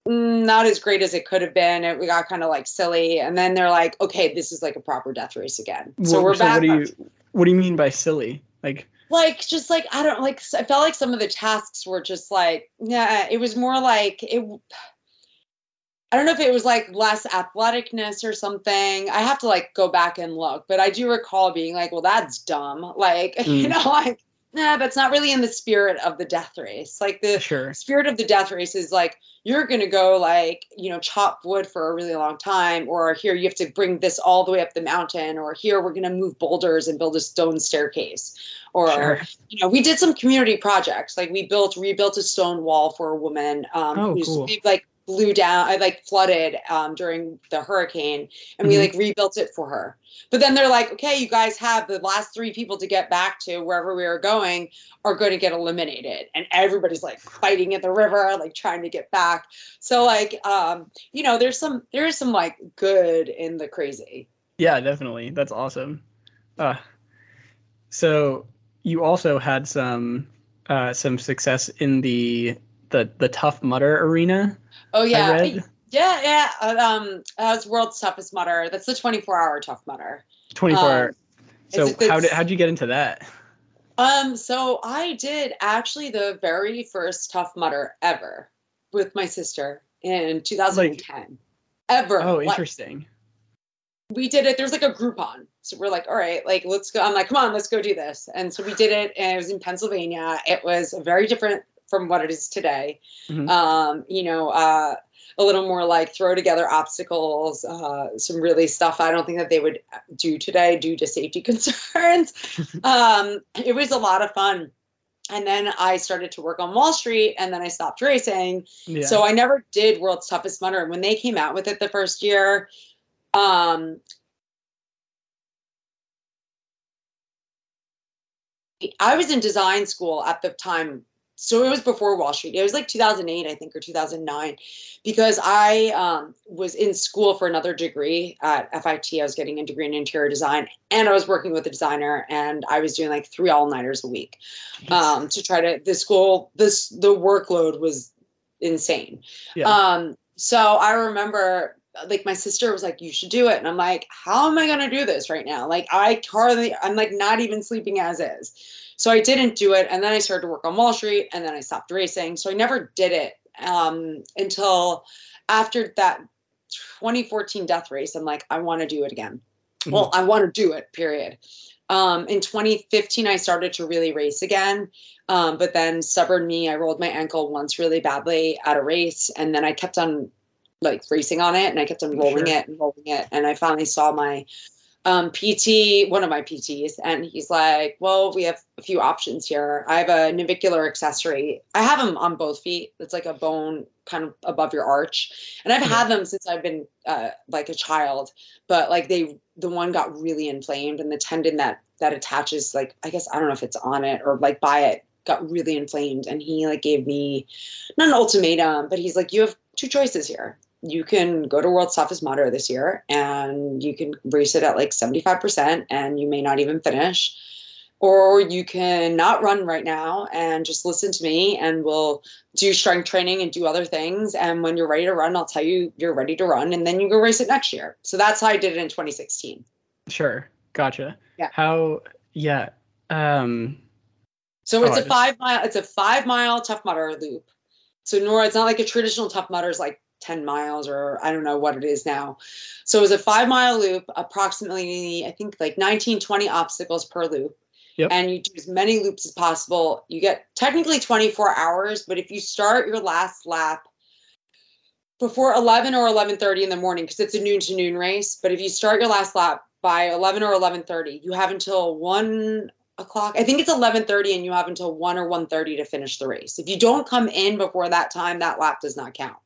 mm, not as great as it could have been. It we got kind of like silly, and then they're like, okay, this is like a proper death race again. So What- we're back. What do you What do you mean by silly? Like, like just like I don't like I felt like some of the tasks were just like yeah, it was more like it. I don't know if it was like less athleticness or something. I have to like go back and look, but I do recall being like, well, that's dumb. Like, you Mm. know, like, nah, that's not really in the spirit of the death race. Like the sure. spirit of the death race is like you're gonna go like, you know, chop wood for a really long time, or here you have to bring this all the way up the mountain, or here we're gonna move boulders and build a stone staircase. Or Sure. you know, we did some community projects. Like we built, rebuilt a stone wall for a woman um, Oh, who's cool. like blew down, I like flooded um, during the hurricane, and we Mhm. like rebuilt it for her. But then they're like, okay, you guys have the last three people to get back to wherever we are going are going to get eliminated, and everybody's like fighting at the river, like trying to get back. So like, um, you know, there's some there's some like good in the crazy. Yeah, definitely. That's awesome. Uh, so you also had some uh, some success in the the the Tough Mudder arena. Oh yeah, yeah, yeah. uh, Um, that's world's toughest Mudder. That's the 24 hour tough Mudder. 24 Um, hour. So it's- how did how'd you get into that? Um, so I did actually the very first tough Mudder ever with my sister in 2010. ever. Oh, Like, interesting. we did it. There's like a Groupon. So we're like, all right, like let's go. I'm like, come on, let's go do this. And so we did it, and it was in Pennsylvania. It was a very different from what it is today. Mhm. Um, you know, uh, a little more like throw together obstacles, uh, some really stuff I don't think that they would do today due to safety concerns. um, it was a lot of fun. And then I started to work on Wall Street, and then I stopped racing. Yeah. So I never did World's Toughest Mudder. When they came out with it the first year, um, I was in design school at the time. So it was before Wall Street. It was like 2008, I think, or 2009, because I um, was in school for another degree at FIT. I was getting a degree in interior design, and I was working with a designer, and I was doing like three all nighters a week um, to try to. The school, this the workload was insane. Yeah. Um, so I remember like my sister was like, you should do it. And I'm like, how am I going to do this right now? Like I hardly, I'm like not even sleeping as is. So I didn't do it. And then I started to work on Wall Street and then I stopped racing. So I never did it um, until after that 2014 death race. I'm like, I want to do it again. Mhm. Well, I want to do it, period. Um, in 2015, I started to really race again. Um, but then stubborn me, I rolled my ankle once really badly at a race, and then I kept on like racing on it, and I kept on rolling Sure. it and rolling it, and I finally saw my um, PT, one of my PTs, and he's like, "Well, we have a few options here. I have a navicular accessory. I have them on both feet. It's like a bone kind of above your arch, and I've had them since I've been uh, like a child. But like they, the one got really inflamed, and the tendon that that attaches, like I guess I don't know if it's on it or like by it, got really inflamed. And he like gave me not an ultimatum, but he's like, you have two choices here. You can go to World's Toughest Mudder this year and you can race it at like 75% and you may not even finish. Or you can not run right now and just listen to me and we'll do strength training and do other things. And when you're ready to run, I'll tell you you're ready to run and then you go race it next year. So that's how I did it in 2016. Sure. Gotcha. Yeah. How? Yeah. Um. So Oh, it's I a just- five mile. It's a five mile tough mudder loop. So Nora, it's not like a traditional tough mudder is like ten miles or I don't know what it is now. So it was a five mile loop, approximately I think like 19, 20 obstacles per loop. Yep. And you do as many loops as possible. You get technically 24 hours, but if you start your last lap before 11 or 11:30 in the morning, because it's a noon to noon race, but if you start your last lap by 11 or 11:30, you have until one o'clock. I think it's 11:30, and you have until one or 1:30 to finish the race. If you don't come in before that time, that lap does not count.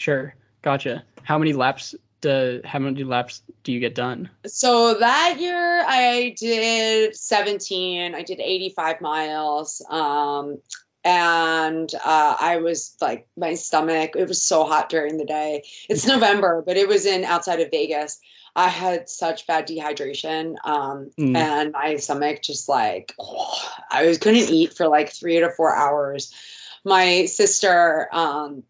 Sure. Gotcha. How many laps? Do, how many laps do you get done? So that year I did 17. I did 85 miles. Um, and uh, I was like, my stomach, it was so hot during the day. It's November, but it was in outside of Vegas. I had such bad dehydration. Um, Mm. and my stomach just like, I was couldn't eat for like three to four hours. My sister, um,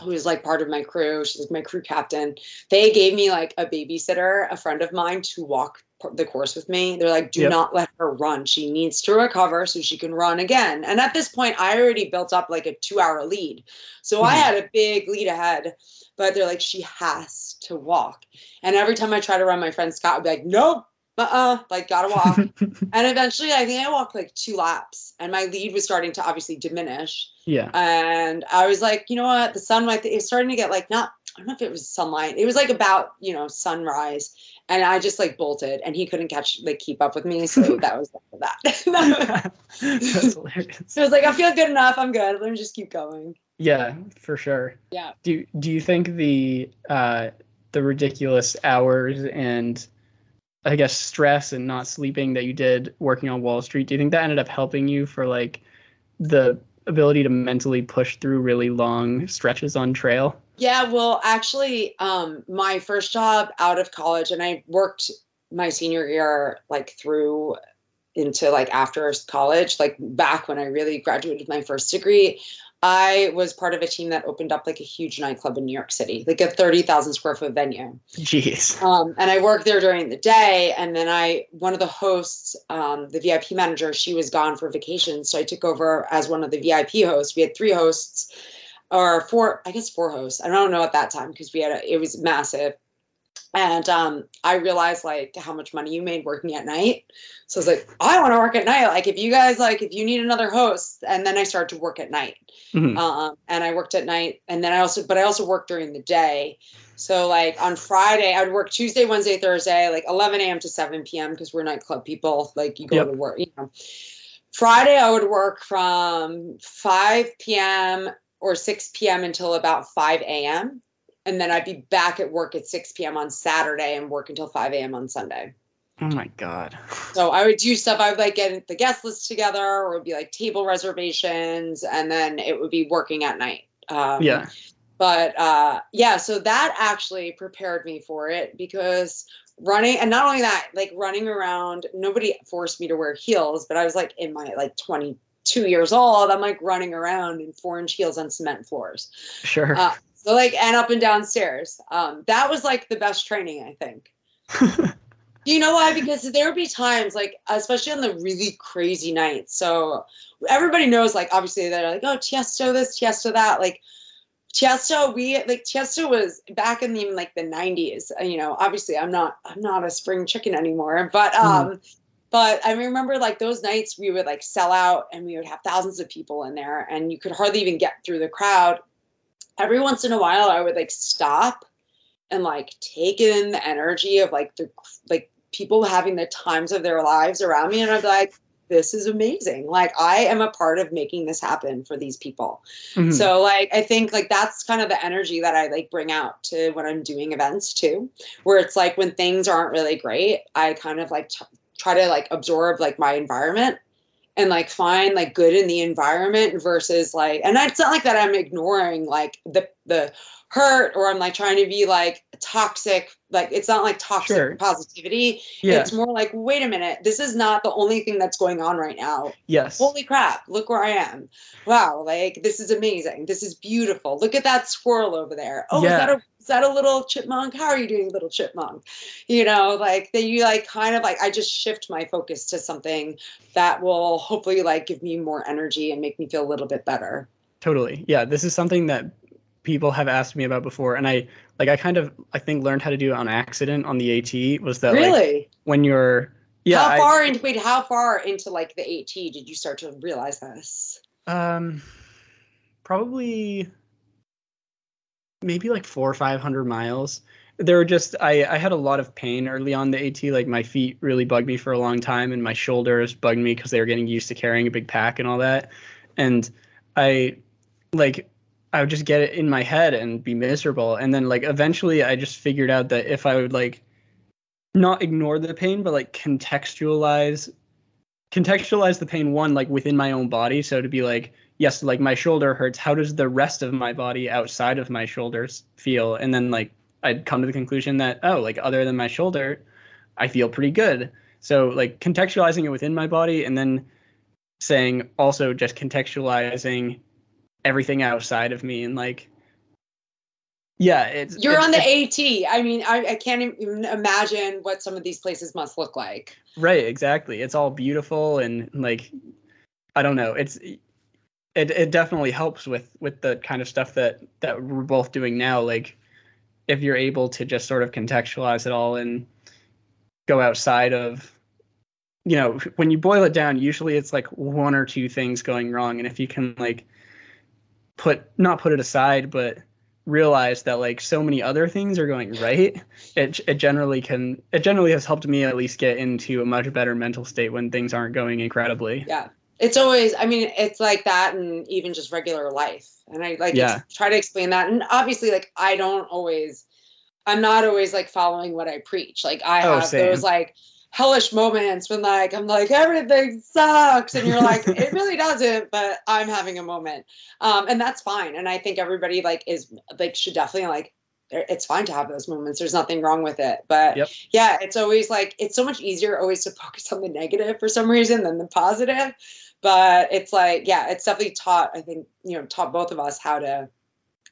who is like part of my crew, she's like my crew captain they gave me like a babysitter, a friend of mine, to walk the course with me. They're like, do Yep. not let her run. She needs to recover so she can run again. And at this point, I already built up like a two hour lead. So I Mhm. had a big lead ahead, but they're like, she has to walk. And every time I try to run, my friend Scott would be like, nope, uh uh like, gotta walk. and eventually, I think I walked like two laps, and my lead was starting to obviously diminish. yeah. And I was like, you know what? The sunlight it was starting to get like not I don't know if it was sunlight. It was like about, you know, sunrise. And I just like bolted and he couldn't catch like keep up with me. So that was that. That's hilarious. so I was like, I feel good enough. I'm good. Let me just keep going. Yeah, for sure. Yeah. Do do you think the uh the ridiculous hours and I guess stress and not sleeping that you did working on Wall Street, do you think that ended up helping you for like the ability to mentally push through really long stretches on trail? Yeah, well, actually, um, my first job out of college, and I worked my senior year like through into like after college, like back when I really graduated my first degree. I was part of a team that opened up like a huge nightclub in New York City, like a 30,000 square foot venue. Jeez. Um, and I worked there during the day. And then I, one of the hosts, um, the VIP manager, she was gone for vacation. So I took over as one of the VIP hosts. We had three hosts or four, I guess four hosts. I don't know at that time because we had a, it was massive. And um, I realized like how much money you made working at night. So I was like, I want to work at night. Like if you guys like, if you need another host, and then I started to work at night. Mm-hmm. Um, and I worked at night, and then I also, but I also worked during the day. So like on Friday, I would work Tuesday, Wednesday, Thursday, like 11 a.m. to 7 p.m. because we're nightclub people. Like you go yep. to work, you know. Friday, I would work from 5 p.m. or 6 p.m. until about 5 a.m and then I'd be back at work at 6 p.m. on Saturday and work until 5 a.m. on Sunday. Oh my god. So I would do stuff. I would like get the guest list together, or it would be like table reservations, and then it would be working at night. Um, yeah. But uh, yeah, so that actually prepared me for it because running, and not only that, like running around, nobody forced me to wear heels, but I was like in my like 22 years old. I'm like running around in four inch heels on cement floors. Sure. Uh, so like and up and downstairs. Um, that was like the best training, I think. you know why? Because there would be times like, especially on the really crazy nights. So everybody knows, like, obviously they're like, oh, Tiesto this, Tiesto that. Like, Tiesto, we like Tiesto was back in the like the 90s. Uh, you know, obviously I'm not I'm not a spring chicken anymore, but hmm. um, mm. but I remember like those nights we would like sell out and we would have thousands of people in there and you could hardly even get through the crowd every once in a while I would like stop and like take in the energy of like the like people having the times of their lives around me and I'd be like this is amazing. Like I am a part of making this happen for these people. Mm-hmm. so like I think like that's kind of the energy that I like bring out to when I'm doing events too where it's like when things aren't really great I kind of like t- try to like absorb like my environment and like find like good in the environment versus like and it's not like that i'm ignoring like the the hurt or i'm like trying to be like toxic like it's not like toxic sure. positivity. Yeah. it's more like wait a minute this is not the only thing that's going on right now. Yes. Holy crap look where i am. Wow like this is amazing. This is beautiful. Look at that squirrel over there. Oh yeah. is that a is that a little chipmunk? How are you doing, little chipmunk? You know, like that you like kind of like I just shift my focus to something that will hopefully like give me more energy and make me feel a little bit better. Totally. Yeah, this is something that people have asked me about before and I like I kind of I think learned how to do it on accident on the AT was that really like, when you're yeah how far I, into wait how far into like the AT did you start to realize this? Um probably maybe like four or five hundred miles. There were just I, I had a lot of pain early on the AT. Like my feet really bugged me for a long time, and my shoulders bugged me because they were getting used to carrying a big pack and all that. And I like I would just get it in my head and be miserable. And then like eventually I just figured out that if I would like not ignore the pain, but like contextualize contextualize the pain one like within my own body. So to be like, yes, like my shoulder hurts. How does the rest of my body outside of my shoulders feel? And then like I'd come to the conclusion that oh, like other than my shoulder, I feel pretty good. So like contextualizing it within my body and then saying also just contextualizing everything outside of me and like yeah it's you're it's, on the at i mean I, I can't even imagine what some of these places must look like right exactly it's all beautiful and like i don't know it's it it definitely helps with with the kind of stuff that that we're both doing now. Like if you're able to just sort of contextualize it all and go outside of you know when you boil it down usually it's like one or two things going wrong. And if you can like put not put it aside but realize that like so many other things are going right it, it generally can it generally has helped me at least get into a much better mental state when things aren't going incredibly. Yeah it's always i mean it's like that and even just regular life. And i like Yeah. try to explain that. And obviously like i don't always i'm not always like following what i preach. Like i Oh, have same. those like hellish moments when like i'm like everything sucks. And you're like it really doesn't but i'm having a moment. Um and that's fine. And i think everybody like is like should definitely like it's fine to have those moments. There's nothing wrong with it. But Yep. yeah it's always like it's so much easier always to focus on the negative for some reason than the positive but it's like yeah it's definitely taught i think you know taught both of us how to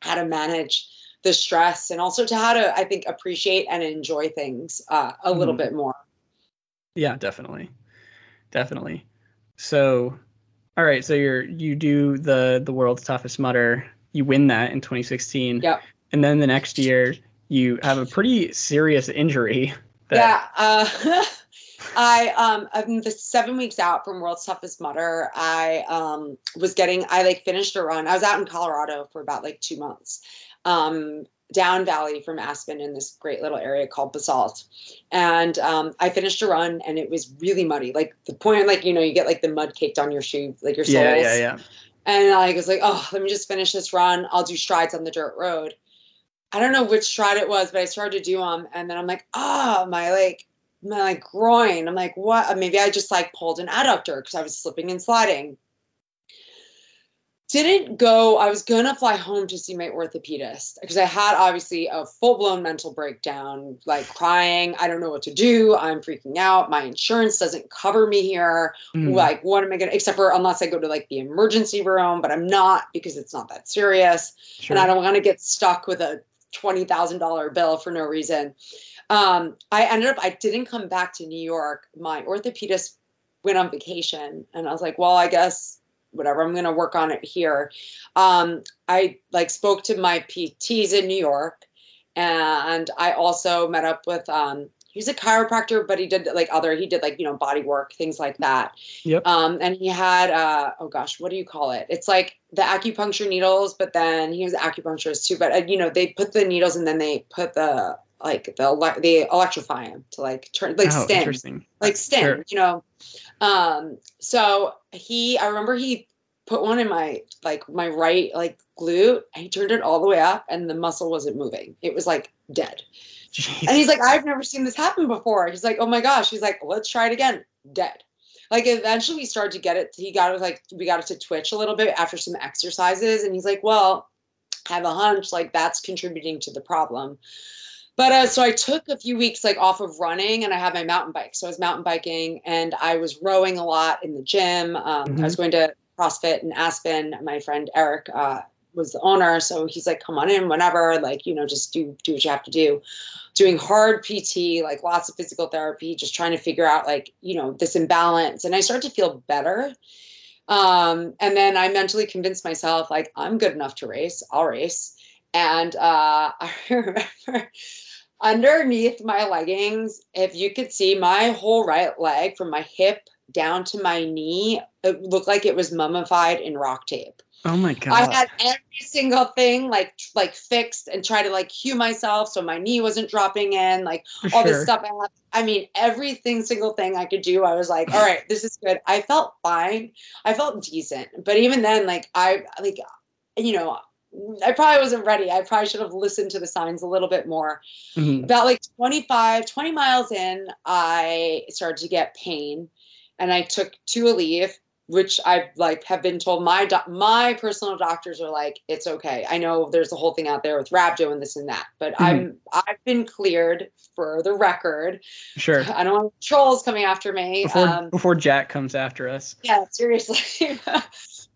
how to manage the stress and also to how to i think appreciate and enjoy things uh, a little Mhm. bit more Yeah, definitely. Definitely. So all right, so you're you do the the world's toughest Mudder. You win that in 2016. yeah And then the next year you have a pretty serious injury that yeah uh, i um i'm the seven weeks out from world's toughest Mudder. i um was getting i like finished a run i was out in colorado for about like two months um down valley from aspen in this great little area called basalt and um i finished a run and it was really muddy like the point like you know you get like the mud caked on your shoe like your soles yeah, yeah, yeah. and I was like, oh, let me just finish this run. I'll do strides on the dirt road. I don't know which stride it was, but I started to do them, and then I'm like, oh, my like my like groin. I'm like, what? Maybe I just like pulled an adductor because I was slipping and sliding. Didn't go. I was gonna fly home to see my orthopedist because I had obviously a full blown mental breakdown, like crying. I don't know what to do. I'm freaking out. My insurance doesn't cover me here Mm. like what am i gonna except for unless i go to like the emergency room but i'm not because it's not that serious Sure. and i don't want to get stuck with a $20000 bill for no reason um, i ended up i didn't come back to new york. My orthopedist went on vacation and i was like well i guess whatever i'm going to work on it here. Um, i like spoke to my pts in new york and i also met up with um, he's a chiropractor but he did like other he did like you know body work things like that. Yep. um, and he had uh, oh gosh what do you call it? It's like the acupuncture needles but then he was an acupuncturist too but uh, you know they put the needles and then they put the like the they electrify him to like turn like oh, stim like stim, Sure. you know. Um, so he, I remember he put one in my like my right like glute, and he turned it all the way up, and the muscle wasn't moving. It was like dead. Jeez. And he's like, I've never seen this happen before. He's like, Oh my gosh. He's like, Let's try it again. Dead. Like eventually we started to get it. He got it like we got it to twitch a little bit after some exercises, and he's like, Well, I have a hunch like that's contributing to the problem. But uh, so I took a few weeks like off of running, and I had my mountain bike. So I was mountain biking, and I was rowing a lot in the gym. Um, I was going to CrossFit in Aspen. My friend Eric uh, was the owner, so he's like, "Come on in whenever, like you know, just do do what you have to do." Doing hard PT, like lots of physical therapy, just trying to figure out like you know this imbalance, and I started to feel better. Um, and then I mentally convinced myself like I'm good enough to race. I'll race. And uh, I remember underneath my leggings, if you could see my whole right leg from my hip down to my knee, it looked like it was mummified in rock tape. oh my god. I had every single thing like like fixed and tried to like cue myself so my knee wasn't dropping in, like For all sure. this stuff. I, had, I mean, everything single thing I could do, I was like, all right, this is good. I felt fine. I felt decent, but even then, like I like, you know. I probably wasn't ready. I probably should have listened to the signs a little bit more Mhm. about like 25 20 miles in i started to get pain and i took two Aleve, which i like have been told my doc- my personal doctors are like it's okay i know there's a whole thing out there with rhabdo and this and that but i'm i've been cleared for the record Sure. i don't want trolls coming after me Before um before Jack comes after us. yeah seriously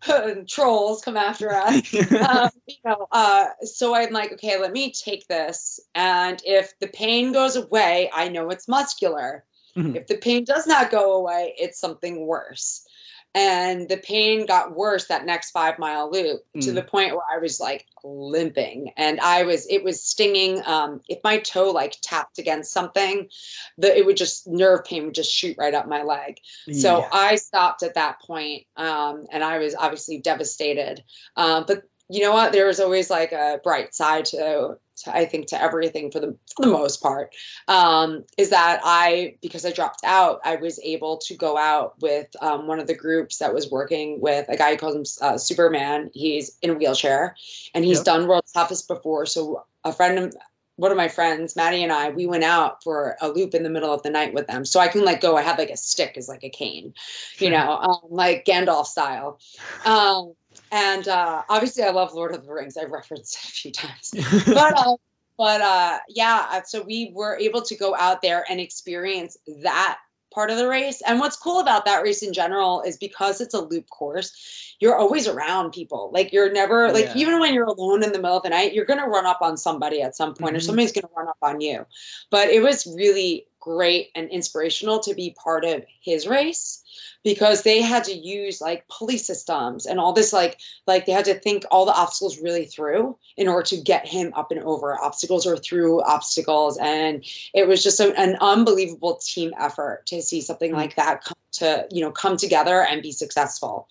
trolls come after us um, you know, uh, so I'm like, okay, let me take this, and if the pain goes away, I know it's muscular. Mhm. If the pain does not go away, it's something worse. And the pain got worse that next five mile loop to Mm. the point where I was like limping, and I was it was stinging. Um, if my toe like tapped against something, the it would just nerve pain would just shoot right up my leg. So I stopped at that point, um, and I was obviously devastated. Um, but you know what? There was always like a bright side to to, I think to everything for the for the most part um, is that I because I dropped out I was able to go out with um, one of the groups that was working with a guy who calls him uh, Superman he's in a wheelchair and he's yep. done World's Toughest before so a friend of one of my friends, Maddie and I, we went out for a loop in the middle of the night with them. So I can like go, I had like a stick as like a cane, you know, um, like Gandalf style. Um, and uh, obviously I love Lord of the Rings. I've referenced it a few times, but, uh, but uh, yeah, uh, so we were able to go out there and experience that part of the race. And what's cool about that race in general is because it's a loop course, you're always around people. Like you're never like yeah. even when you're alone in the middle of the night, you're gonna run up on somebody at some point, mm-hmm. or somebody's gonna run up on you. But it was really great and inspirational to be part of his race because they had to use like police systems and all this like like they had to think all the obstacles really through in order to get him up and over. Obstacles or through obstacles. And it was just a, an unbelievable team effort to see something mm-hmm. like that come to you know come together and be successful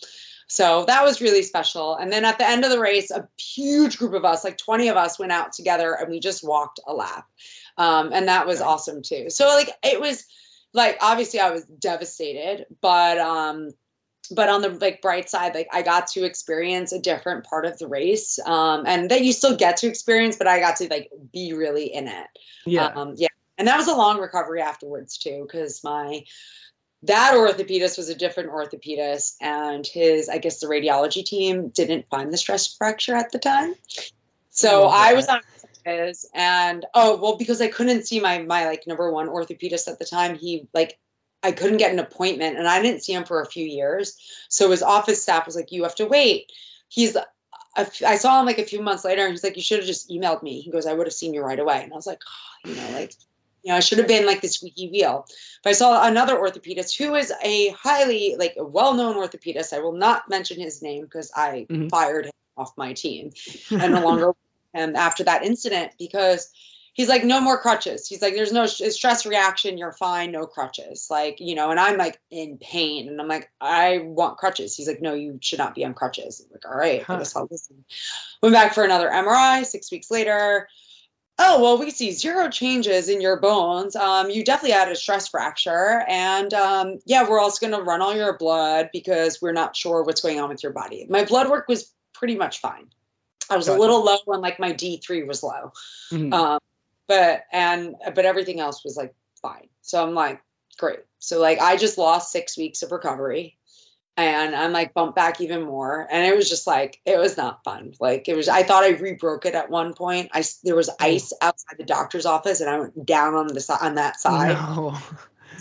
so that was really special. And then at the end of the race, a huge group of us, like 20 of us, went out together and we just walked a lap. Um, and that was awesome too. So like it was like obviously I was devastated, but um but on the like bright side like i got to experience a different part of the race um and that you still get to experience but i got to like be really in it yeah um yeah and that was a long recovery afterwards too because my that orthopedist was a different orthopedist and his i guess the radiology team didn't find the stress fracture at the time. So i was on is and oh well because i couldn't see my my like number one orthopedist at the time he like i couldn't get an appointment and i didn't see him for a few years. So his office staff was like you have to wait. He's I saw him like a few months later and he's like you should have just emailed me. He goes i would have seen you right away. And i was like oh, you know like you know i should have been like the squeaky wheel. But i saw another orthopedist who is a highly like a well-known orthopedist. I will not mention his name because i mm-hmm. fired him off my team. And no longer him after that incident because he's like no more crutches. He's like there's no stress reaction. You're fine. No crutches. Like you know and i'm like in pain and i'm like i want crutches. He's like no you should not be on crutches. I'm like all right huh. i guess i'll listen. Went back for another mri six weeks later oh well we see zero changes in your bones um, you definitely had a stress fracture and um, yeah we're also going to run all your blood because we're not sure what's going on with your body my blood work was pretty much fine I was gotcha. a little low when like my D3 was low. Mm-hmm. Um, but and but everything else was like fine. So I'm like, great. So like I just lost six weeks of recovery and I'm like bumped back even more. And it was just like it was not fun. Like it was I thought I re-broke it at one point. I there was mm. ice outside the doctor's office and I went down on the on that side. No.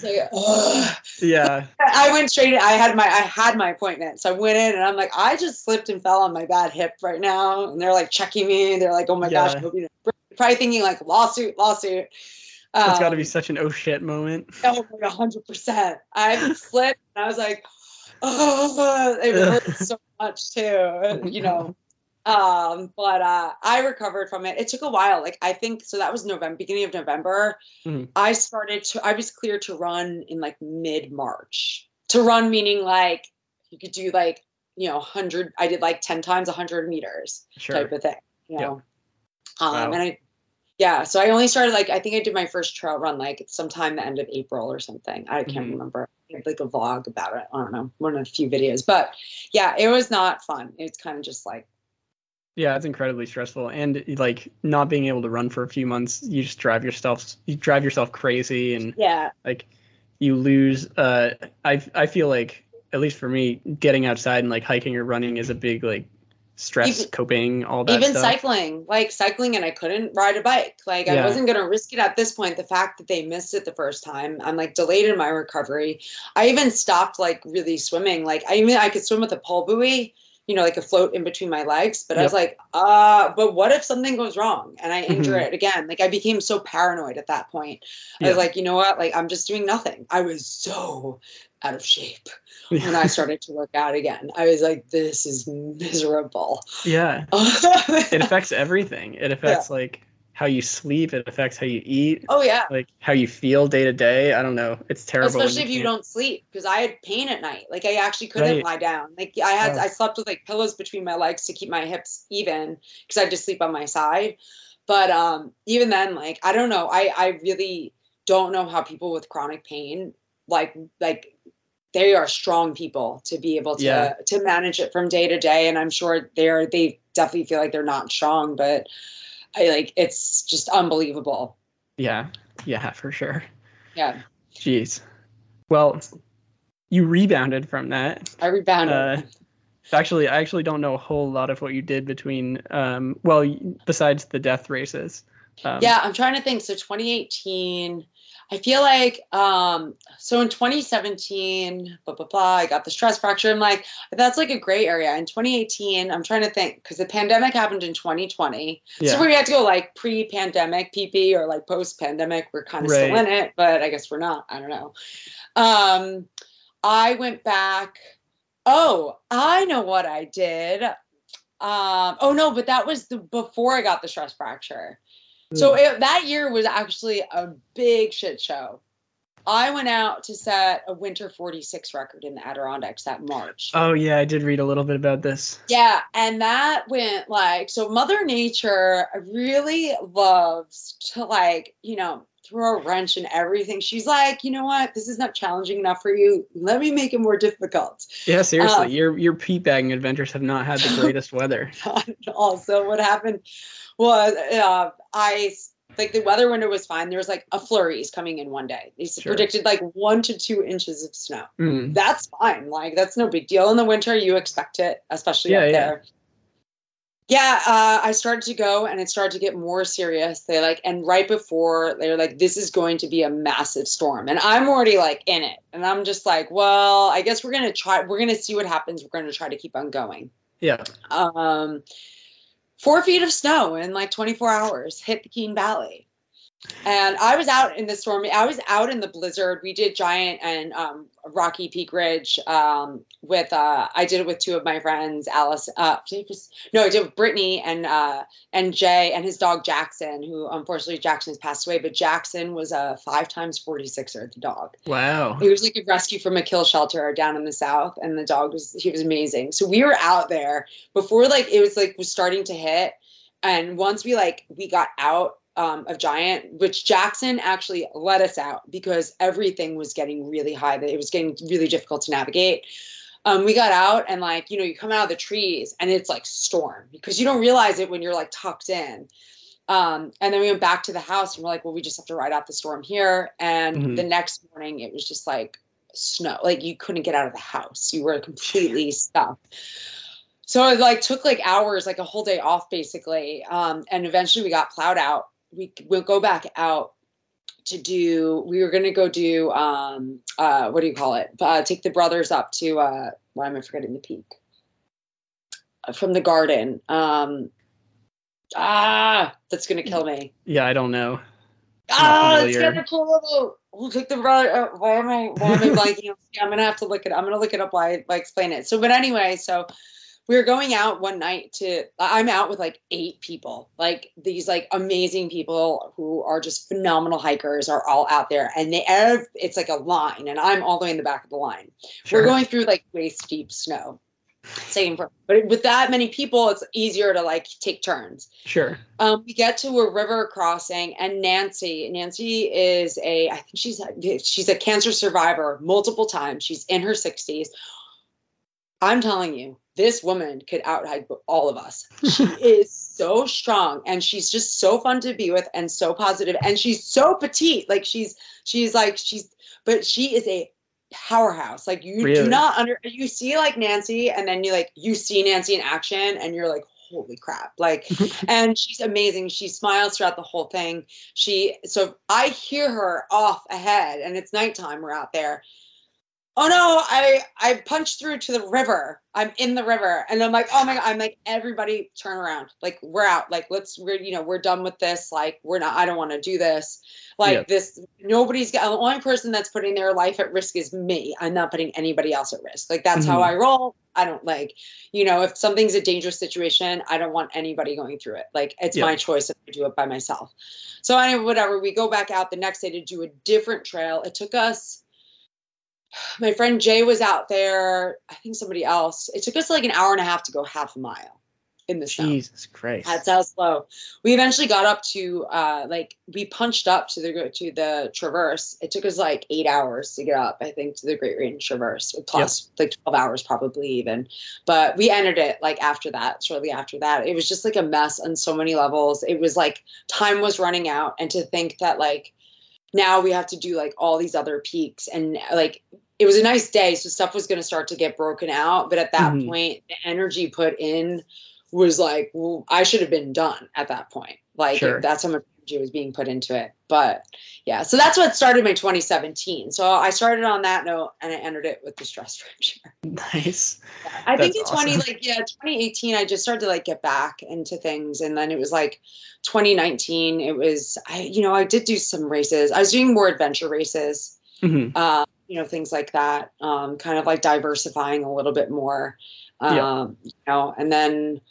Like, yeah. I went straight. In, I had my I had my appointment, so I went in and I'm like, I just slipped and fell on my bad hip right now, and they're like checking me. They're like, oh my yeah. gosh, probably thinking like lawsuit, lawsuit. Um, it's got to be such an oh shit moment. Oh my hundred percent. I slipped and I was like, oh, it hurt so much too. You know. Um, but uh, I recovered from it. It took a while. Like I think so. That was November, beginning of November. Mm-hmm. I started to. I was clear to run in like mid March. To run meaning like you could do like you know hundred. I did like ten times hundred meters sure. type of thing. You know. Yeah. Um, wow. and I. Yeah, so I only started like I think I did my first trail run like sometime the end of April or something. I can't mm-hmm. remember. like a vlog about it. I don't know, one of a few videos. But yeah, it was not fun. It's kind of just like yeah, it's incredibly stressful, and like not being able to run for a few months, you just drive yourself you drive yourself crazy, and yeah, like you lose. Uh, I I feel like at least for me, getting outside and like hiking or running is a big like stress even, coping all that even stuff. cycling like cycling and i couldn't ride a bike like yeah. i wasn't going to risk it at this point the fact that they missed it the first time i'm like delayed in my recovery i even stopped like really swimming like i mean i could swim with a pull buoy you know, like a float in between my legs. But yep. I was like, uh, but what if something goes wrong and I injure mm-hmm. it again? Like I became so paranoid at that point. Yeah. I was like, you know what? Like I'm just doing nothing. I was so out of shape when I started to work out again. I was like, this is miserable. Yeah. it affects everything. It affects yeah. like how you sleep. It affects how you eat. Oh yeah. Like how you feel day to day. I don't know. It's terrible. Especially you if you can't. don't sleep, because I had pain at night. Like I actually couldn't right. lie down. Like I had, oh. I slept with like pillows between my legs to keep my hips even, because I just sleep on my side. but um, even then, like I don't know. I I really don't know how people with chronic pain like like they are strong people to be able to Yeah. to manage it from day to day and i'm sure they're they definitely feel like they're not strong but i like it's just unbelievable Yeah. Yeah, for sure. yeah Jeez. Well, you rebounded from that. i rebounded Uh, Actually, I actually don't know a whole lot of what you did between, um, well, besides the death races. Um, yeah i'm trying to think so 2018 i feel like um so in 2017 blah blah blah i got the stress fracture i'm like that's like a gray area in 2018 i'm trying to think because the pandemic happened in 2020 yeah. So we had to go like pre-pandemic PP or like post-pandemic. We're kind of still in it, but I guess we're not. I don't know. Um, I went back. Oh, I know what I did. Um, oh no, but that was the before I got the stress fracture. So it, that year was actually a big shit show. I went out to set a winter 46 record in the Adirondacks that March. Oh yeah, I did read a little bit about this. Yeah, and that went like so Mother Nature really loves to like, you know, throw a wrench in everything. She's like, you know what, this is not challenging enough for you. Let me make it more difficult. Yeah, seriously, Um, your your peak bagging adventures have not had the greatest weather. also, what happened was uh, I like the weather window was fine. There was like a flurries coming in one day. They Sure. predicted like one to two inches of snow. Mm. that's fine. Like that's no big deal in the winter. You expect it, especially Yeah, up yeah. there. Yeah, uh, I started to go and it started to get more serious. They like, and right before they're like, this is going to be a massive storm. And I'm already like in it. And I'm just like, well, I guess we're going to try, we're going to see what happens. We're going to try to keep on going. Yeah. Um, four feet of snow in like 24 hours hit the Keene Valley. And I was out in the storm. I was out in the blizzard. We did Giant and um, Rocky Peak Ridge um, with. Uh, I did it with two of my friends, Alice. Uh, no, I did it with Brittany and uh, and Jay and his dog Jackson, who unfortunately Jackson has passed away. But Jackson was a five times 46er. The dog. Wow. He was like a rescue from a kill shelter down in the south, and the dog was he was amazing. So we were out there before like it was like was starting to hit, and once we like we got out um, of Giant, which Jackson actually let us out because everything was getting really high. That it was getting really difficult to navigate. Um, we got out and like you know you come out of the trees and it's like storm because you don't realize it when you're like tucked in. Um, and then we went back to the house and we're like, well, we just have to ride out the storm here. And Mhm. the next morning it was just like snow, like you couldn't get out of the house. You were completely stuck. So it like took like hours, like a whole day off basically. Um, and eventually we got plowed out. We will go back out to do, we were going to go do, um, uh, what do you call it? Uh, take the brothers up to, uh, why am I forgetting the peak? Uh, From the garden. Um, ah, that's going to kill me. Yeah, I don't know. Ah, it's gonna cool. We'll take the brother. Uh, why am I? Why am I blanking? Yeah, I'm gonna have to look it. I'm gonna look it up while I, while I explain it. So, but anyway, so we were going out one night to. I'm out with like eight people, like these like amazing people who are just phenomenal hikers are all out there, and they ev- it's like a line, and I'm all the way in the back of the line. Sure. We're going through like waist deep snow. Same for, but with that many people, it's easier to like take turns Sure. um, we get to a river crossing and nancy nancy is a i think she's a, she's a cancer survivor multiple times she's in her 60s i'm telling you this woman could outhike all of us she is so strong and she's just so fun to be with and so positive and she's so petite like she's she's like she's but she is a powerhouse like you Really? do not under you see like nancy and then you like you see nancy in action and you're like holy crap like and she's amazing. She smiles throughout the whole thing. She so I hear her off ahead, and it's nighttime. We're out there. Oh no! I I punched through to the river. I'm in the river, and I'm like, oh my god! I'm like, everybody turn around. Like we're out. Like let's we're you know we're done with this. Like we're not. I don't want to do this. Like Yeah. this. Nobody's got the only person that's putting their life at risk is me. I'm not putting anybody else at risk. Like that's how Mhm. I roll. I don't like you know, if something's a dangerous situation, I don't want anybody going through it. Like it's Yeah. my choice if I do it by myself. So anyway, whatever. We go back out the next day to do a different trail. It took us. My friend Jay was out there. I think somebody else. It took us like an hour and a half to go half a mile. in the snow. Jesus Christ. That's how slow. We eventually got up to uh like we punched up to the to the traverse. It took us like eight hours to get up, I think, to the Great Range Traverse, plus like twelve hours probably even. But we entered it like after that, shortly after that. It was just like a mess on so many levels. It was like time was running out, and to think that like now we have to do like all these other peaks and like it was a nice day so stuff was going to start to get broken out but at that Mhm. point the energy put in was like well, i should have been done at that point like Sure. that's how much energy was being put into it but yeah so that's what started my 2017 so i started on that note and i entered it with the stress fracture Nice. I think in That's 20 like yeah, 2018 I just started to like get back into things and then it was like 2019 it was I you know, I did do some races. I was doing more adventure races. hmm Um, you know, things like that. Um, kind of like diversifying a little bit more. Um, Yeah. you know, and then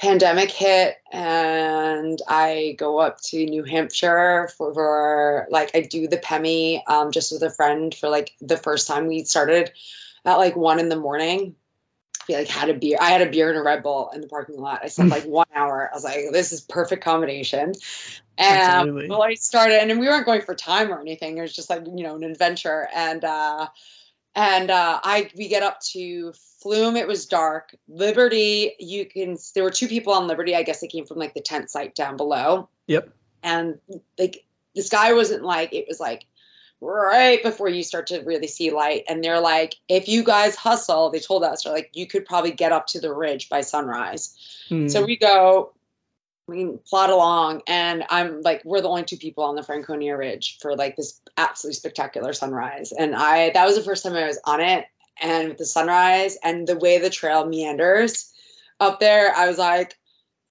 pandemic hit and I go up to New Hampshire for, for like I do the PEMI um, just with a friend for like the first time we started at like one in the morning. We like had a beer. I had a beer and a Red Bull in the parking lot. I spent like one hour. I was like, this is perfect combination. And well, I started, and we weren't going for time or anything. It was just like you know an adventure. And uh, and uh, I we get up to Flume. It was dark. Liberty. You can. There were two people on Liberty. I guess they came from like the tent site down below. Yep. And like the sky wasn't like it was like right before you start to really see light. And they're like, if you guys hustle, they told us, they're like, you could probably get up to the ridge by sunrise. Mm. So we go, we plot along, and I'm like, we're the only two people on the Franconia Ridge for like this absolutely spectacular sunrise. And I, that was the first time I was on it, and with the sunrise and the way the trail meanders up there, I was like,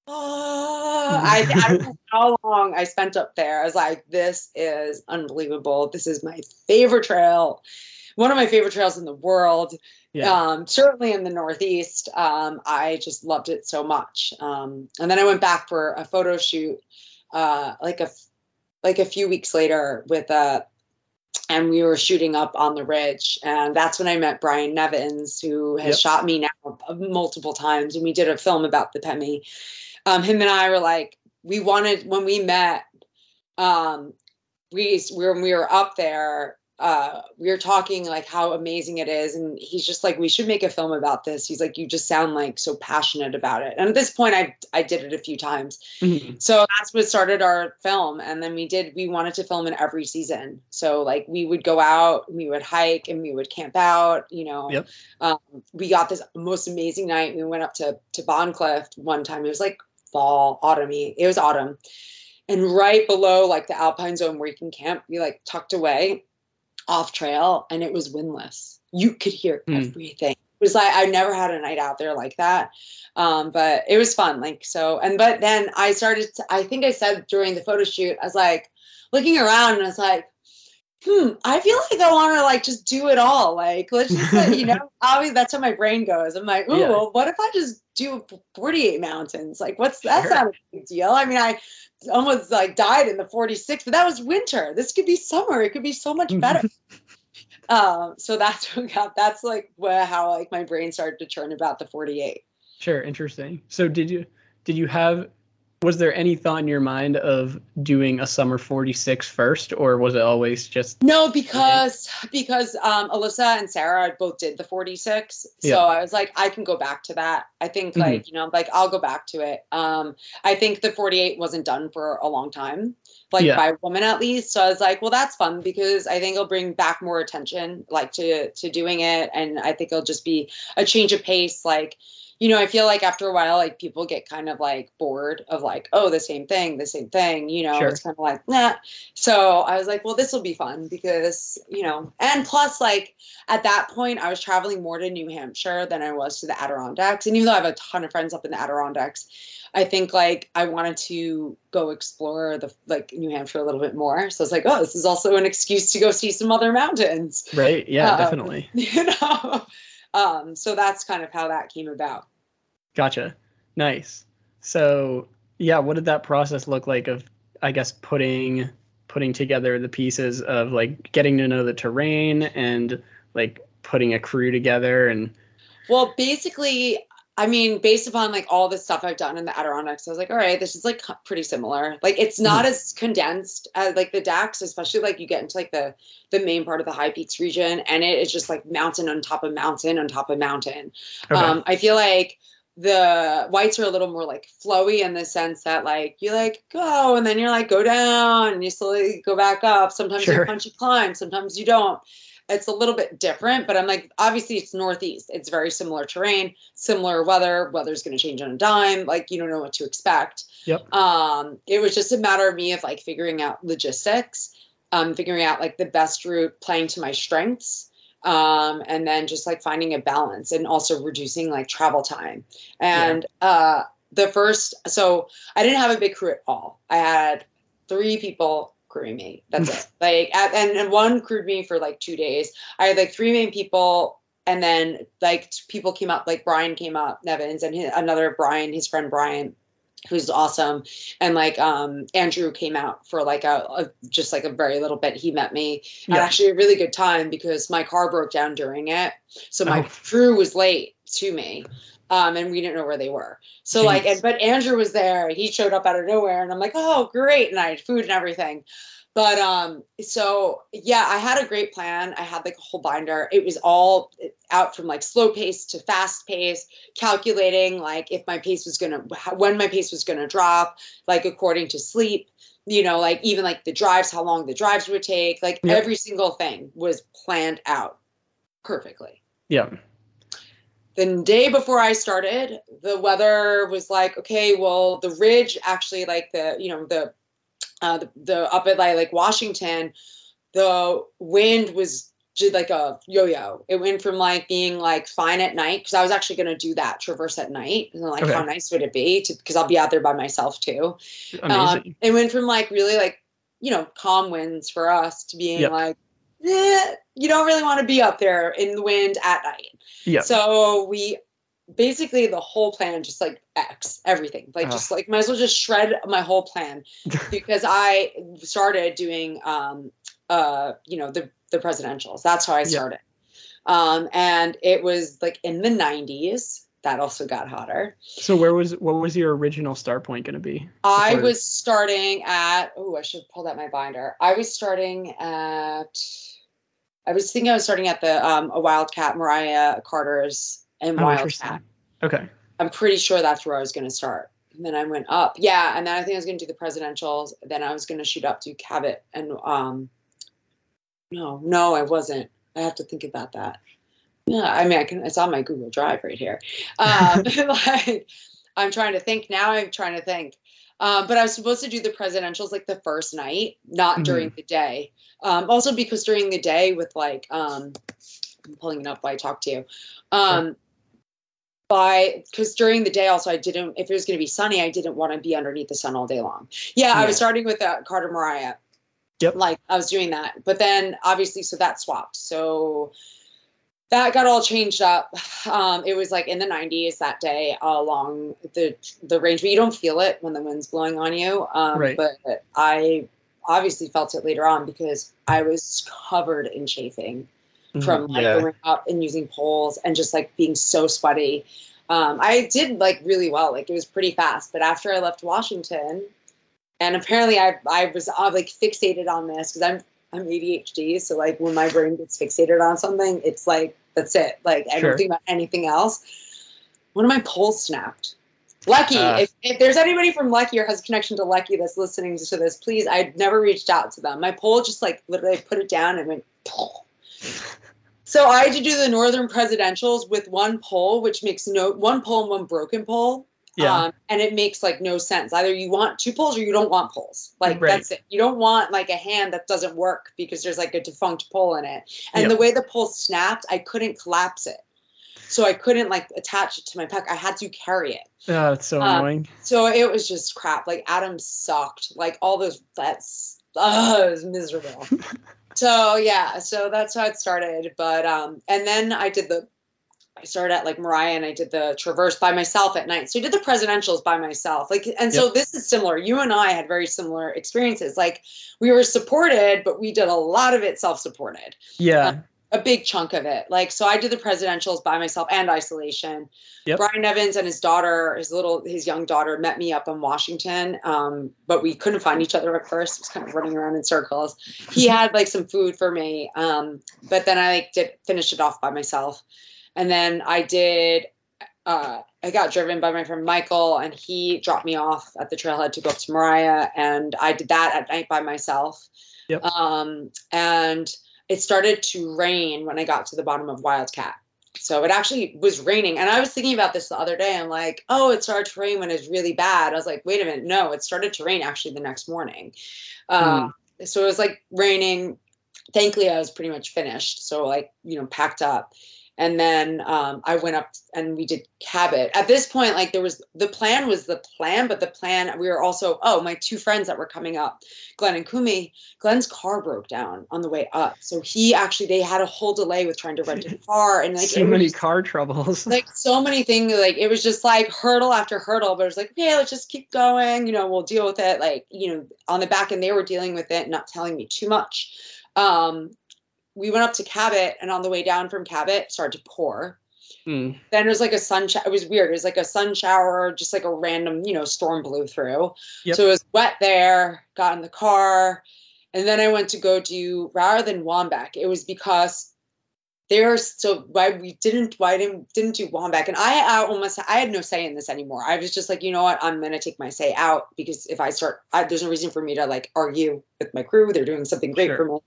oh, I, I don't know how long I spent up there. I was like, this is unbelievable. This is my favorite trail. One of my favorite trails in the world yeah. um, certainly in the Northeast. Um, I just loved it so much. Um, and then I went back for a photo shoot, uh, like a like a few weeks later with uh and we were shooting up on the ridge, and that's when I met Brian Nevins, who has Yep. shot me now multiple times, and we did a film about the Pemi. Um, him and I were like, we wanted when we met. Um, we when we were up there uh, we were talking like how amazing it is. And he's just like we should make a film about this. He's like you just sound like so passionate about it. And at this point i i did it a few times. Mhm. so that's what started our film. And then we did we wanted to film in every season. So like we would go out we would hike and we would camp out you know. Yep. um, we got this most amazing night. We went up to to Bondcliff one time. It was like fall autumny it was autumn. And right below like the alpine zone where you can camp we like tucked away off trail and it was windless. You could hear Hmm. everything. It was like i never had a night out there like that. Um, but it was fun like so and but then i started to, i think i said during the photo shoot i was like looking around and i was like hmm i feel like i want to like just do it all like let's just like, you know obviously that's how my brain goes. I'm like ooh Yeah. well, what if i just do 48 mountains? Like what's that's Sure. not a big deal. I mean i almost like died in the 46 but that was winter. This could be summer. It could be so much better. Um so that's what got that's like where how like my brain started to churn about the 48 Sure, interesting. So did you did you have was there any thought in your mind of doing a summer 46 first or was it always just no because because um alyssa and sarah both did the 46 so Yeah. i was like i can go back to that i think Mhm. like you know like i'll go back to it um i think the 48 wasn't done for a long time like Yeah. by a woman at least so i was like well that's fun because i think it'll bring back more attention like to to doing it and i think it'll just be a change of pace like you know, I feel like after a while, like people get kind of like bored of like, oh, the same thing, the same thing, you know, Sure. it's kind of like, nah. So I was like, well, this will be fun because, you know, and plus, like at that point, I was traveling more to New Hampshire than I was to the Adirondacks. And even though I have a ton of friends up in the Adirondacks, I think like I wanted to go explore the like New Hampshire a little bit more. So it's like, oh, this is also an excuse to go see some other mountains, right? Yeah, Um, definitely. you know. Um, so that's kind of how that came about. Gotcha. Nice. So, yeah, what did that process look like of I guess putting putting together the pieces of like getting to know the terrain and like putting a crew together and Well, basically, I mean, based upon like all the stuff I've done in the Adirondacks, I was like, all right, this is like pretty similar. Like it's not mm-hmm. as condensed as like the Dax, especially like you get into like the the main part of the High Peaks region, and it is just like mountain on top of mountain on top of mountain. Okay. Um, I feel like the whites are a little more like flowy in the sense that like you like go and then you're like go down and you slowly go back up. Sometimes sure. you punchy climb, sometimes you don't it's a little bit different, but I'm like, obviously it's Northeast. It's very similar terrain, similar weather. Weather's going to change on a dime. Like you don't know what to expect. Yep. Um, it was just a matter of me of like figuring out logistics, um, figuring out like the best route, playing to my strengths, um, and then just like finding a balance and also reducing like travel time. And yeah. uh, the first, so I didn't have a big crew at all. I had three people crewing me. That's it. Like, and, and one crewed me for like two days. I had like three main people, and then like people came up, like Brian came up, Nevins, and his, another Brian, his friend Brian, who's awesome, and like um Andrew came out for like a, a just like a very little bit. He met me. Yeah. Had actually a really good time because my car broke down during it, so my oh. crew was late to me um, and we didn't know where they were. So Jeez. like, and, but Andrew was there. He showed up out of nowhere, and I'm like, oh, great! And I had food and everything. But um, so yeah, I had a great plan. I had like a whole binder. It was all out from like slow pace to fast pace, calculating like if my pace was gonna, when my pace was gonna drop, like according to sleep you know, like even like the drives, how long the drives would take, like yep. every single thing was planned out perfectly. Yeah the day before I started, the weather was like, okay, well, the ridge actually, like the, you know, the, uh, the, the up at like, like Washington, the wind was just like a yo-yo. It went from like being like fine at night because I was actually going to do that traverse at night. And like, okay. how nice would it be to because I'll be out there by myself too. Amazing. Um, it went from like really like you know calm winds for us to being yep. like eh, you don't really want to be up there in the wind at night. Yeah. So we basically the whole plan just like X everything. Like uh. just like might as well just shred my whole plan because I started doing um uh you know the the presidentials. That's how I started. Yeah. Um and it was like in the 90s that also got hotter. So where was what was your original start point going to be? I was starting at oh I should pull out my binder. I was starting at I was thinking I was starting at the um, a Wildcat Moriah Carter's and oh, Wildcat. Okay. I'm pretty sure that's where I was going to start. And then I went up. Yeah, and then I think I was going to do the presidentials. Then I was going to shoot up to Cabot and um no, no, I wasn't. I have to think about that. Yeah, I mean, I can. It's on my Google Drive right here. Um, like, I'm trying to think now. I'm trying to think. Um, but I was supposed to do the presidentials like the first night, not mm-hmm. during the day. Um, also because during the day with like um, I'm pulling it up while I talk to you. Um, sure. By because during the day also I didn't if it was going to be sunny I didn't want to be underneath the sun all day long. Yeah, yeah. I was starting with that Carter Moriah. Yep. Like I was doing that, but then obviously so that swapped. So that got all changed up. Um, it was like in the 90s that day along the the range, but you don't feel it when the wind's blowing on you. Um, right. But I obviously felt it later on because I was covered in chafing. From like yeah. going up and using poles and just like being so sweaty. Um, I did like really well, like it was pretty fast. But after I left Washington, and apparently I I was uh, like fixated on this because I'm I'm ADHD, so like when my brain gets fixated on something, it's like that's it. Like I don't think about anything else. One of my poles snapped. Leki, uh, if, if, there's anybody from Leki or has a connection to Leki that's listening to this, please. I'd never reached out to them. My pole just like literally put it down and went. So I had to do the Northern Presidentials with one pole, which makes no one pole and one broken pole. Yeah. Um, and it makes like no sense. Either you want two poles or you don't want poles. Like right. that's it. You don't want like a hand that doesn't work because there's like a defunct pole in it. And yep. the way the pole snapped, I couldn't collapse it so I couldn't like attach it to my pack. I had to carry it. Yeah, it's so um, annoying. So it was just crap. Like Adam sucked. Like all those that's oh, it was miserable. so yeah, so that's how it started. But um, and then I did the I started at like Moriah and I did the traverse by myself at night. So I did the presidentials by myself. Like, and so yep. this is similar. You and I had very similar experiences. Like we were supported, but we did a lot of it self-supported. Yeah. Uh, a big chunk of it. Like, so I did the presidentials by myself and isolation. Yep. Brian Nevins and his daughter, his little, his young daughter, met me up in Washington, um, but we couldn't find each other at first. It was kind of running around in circles. He had like some food for me, um, but then I like did finish it off by myself, and then I did. Uh, I got driven by my friend Michael, and he dropped me off at the trailhead to go up to Moriah, and I did that at night by myself. Yep. Um, and it started to rain when I got to the bottom of Wildcat. So it actually was raining. And I was thinking about this the other day. I'm like, oh, it started to rain when it's really bad. I was like, wait a minute. No, it started to rain actually the next morning. Um, So it was like raining. Thankfully, I was pretty much finished. So, like, you know, packed up. And then um, I went up and we did Cabot. At this point, like there was the plan was the plan, but the plan we were also oh my two friends that were coming up, Glenn and Kumi. Glenn's car broke down on the way up, so he actually they had a whole delay with trying to rent a car and like so many was- car troubles. like so many things like it was just like hurdle after hurdle but it was like okay let's just keep going you know we'll deal with it like you know on the back end they were dealing with it not telling me too much um we went up to cabot and on the way down from cabot it started to pour Mm. then it was like a sun shower it was weird it was like a sun shower just like a random you know storm blew through Yep. so it was wet there got in the car and then i went to go do rather than Waumbek it was because there's so why we didn't why didn't didn't do Waumbek and I, I almost I had no say in this anymore. I was just like, you know what, I'm gonna take my say out because if I start, I, there's no reason for me to like argue with my crew. They're doing something great Sure. for me,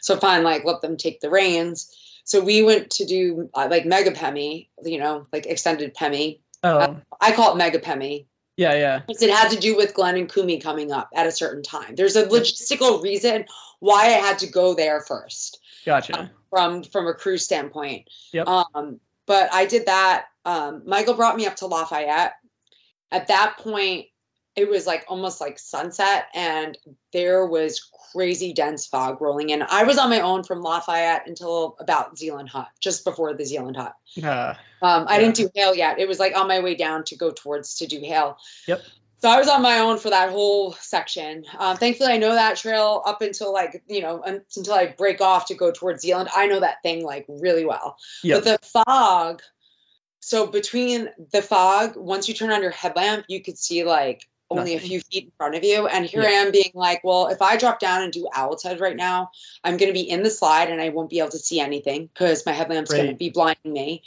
so fine, like let them take the reins. So we went to do uh, like mega pemi, you know, like extended pemi. Oh, I call it mega pemi yeah, yeah. because it had to do with Glenn and Kumi coming up at a certain time. There's a logistical reason why I had to go there first Gotcha. from from a crew standpoint. Yep. Um, but I did that. Um, Michael brought me up to Lafayette. At that point, it was like almost like sunset, and there was crazy dense fog rolling in. I was on my own from Lafayette until about Zealand Hut, just before the Zealand Hut. Uh, Um, I Yeah. didn't do Hale yet. It was like on my way down to go towards to do Hale. Yep. So I was on my own for that whole section. Um, thankfully, I know that trail up until like you know until I break off to go towards Zealand. I know that thing like really well. Yep. But the fog. So between the fog, once you turn on your headlamp, you could see like only a few feet in front of you. And here Yeah. I am being like, well, if I drop down and do Owl's Head right now, I'm going to be in the slide and I won't be able to see anything because my headlamp's going to be blinding me.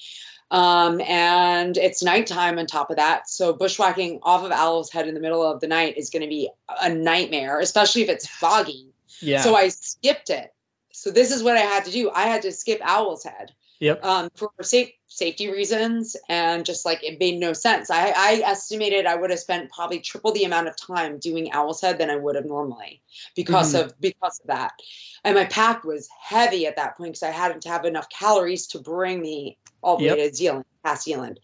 Um, and it's nighttime on top of that. So bushwhacking off of Owl's Head in the middle of the night is going to be a nightmare, especially if it's foggy. yeah. So I skipped it. So this is what I had to do. I had to skip Owl's Head yep. um, for safe safety reasons and just like it made no sense. I, I estimated I would have spent probably triple the amount of time doing Owl's Head than I would have normally because Mhm. of because of that. And my pack was heavy at that point because I hadn't to have enough calories to bring me all the way to Zealand, past Zealand.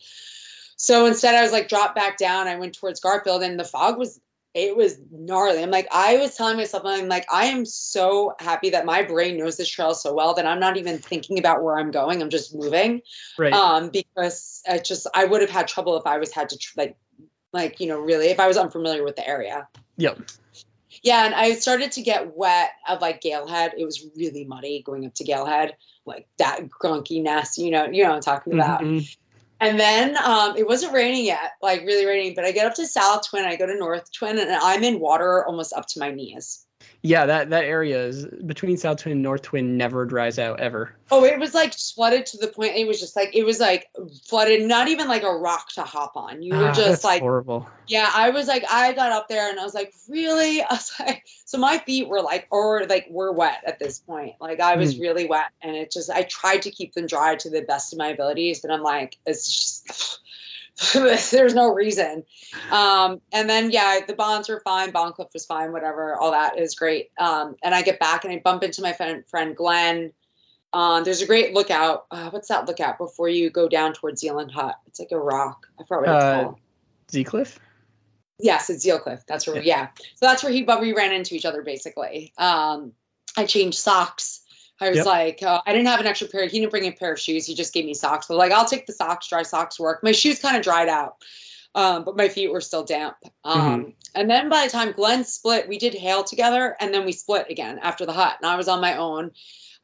So instead, I was like dropped back down. I went towards Garfield, and the fog was it was gnarly. I'm like, I was telling myself, I'm like, I am so happy that my brain knows this trail so well that I'm not even thinking about where I'm going. I'm just moving. Right. Um, because I just I would have had trouble if I was had to tr- like like you know really if I was unfamiliar with the area. yep. Yeah, and I started to get wet of like Galehead. It was really muddy going up to Galehead, like that grunky nasty, you know, you know what I'm talking about. Mhm. And then um, it wasn't raining yet, like really raining, but I get up to South Twin, I go to North Twin, and I'm in water almost up to my knees. Yeah, that that area is between South Twin and North Twin never dries out ever. Oh, it was like flooded to the point it was just like it was like flooded, not even like a rock to hop on. You were Ah, just like horrible. Yeah, I was like, I got up there and I was like, really? I was like, so my feet were like, or like were wet at this point. Like I was Mm. really wet, and it just, I tried to keep them dry to the best of my abilities, but I'm like, it's just, there's no reason. Um, and then yeah, the bonds were fine, Bondcliff was fine, whatever, all that is great. Um, and I get back and I bump into my friend, friend Glenn. Um, there's a great lookout. Uh, what's that lookout before you go down towards Zealand Hut? It's like a rock. I forgot what it's Uh, called. Zeacliff? Yes, it's Zeal Cliff. That's where, yeah. So that's where he, but we ran into each other basically. Um, I changed socks. I was Yep. like, uh, I didn't have an extra pair. He didn't bring a pair of shoes. He just gave me socks. So like, I'll take the socks. Dry socks work. My shoes kind of dried out, um, but my feet were still damp. Um, And then by the time Glenn split, we did Hale together, and then we split again after the hut. And I was on my own.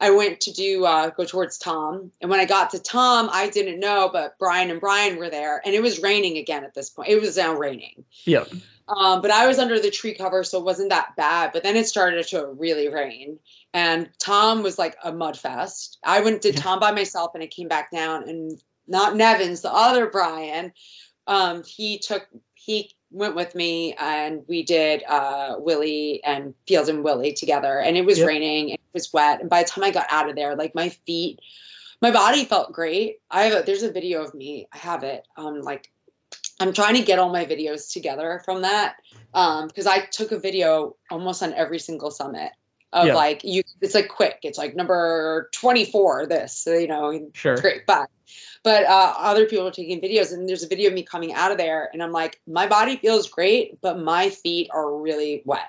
I went to do uh, go towards Tom, and when I got to Tom, I didn't know, but Brian and Brian were there, and it was raining again at this point. It was now raining. Yep. Um, but I was under the tree cover, so it wasn't that bad. But then it started to really rain, and Tom was like a mud fest. I went to Tom by myself, and it came back down, and not Nevins, the other Brian. Um, he took he went with me and we did uh, Willey and Field and Willey together. And it was Yep. raining, it was wet. And by the time I got out of there, like my feet, my body felt great. I have a, there's a video of me. I have it. Um, like I'm trying to get all my videos together from that. Um, because I took a video almost on every single summit of Yeah. like you. It's like quick. It's like number 24. This, so, you know, Sure. great but but uh, other people are taking videos and there's a video of me coming out of there and i'm like my body feels great but my feet are really wet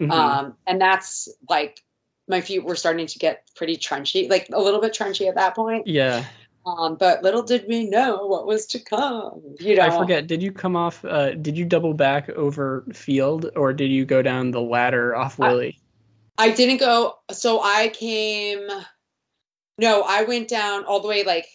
Mhm. um, and that's like my feet were starting to get pretty trenchy like a little bit trenchy at that point yeah. Um, but little did we know what was to come you know I forget. Did you come off? Uh, did you double back over field, or did you go down the ladder off I- Willey? I didn't go. So I came. No, I went down all the way. Like,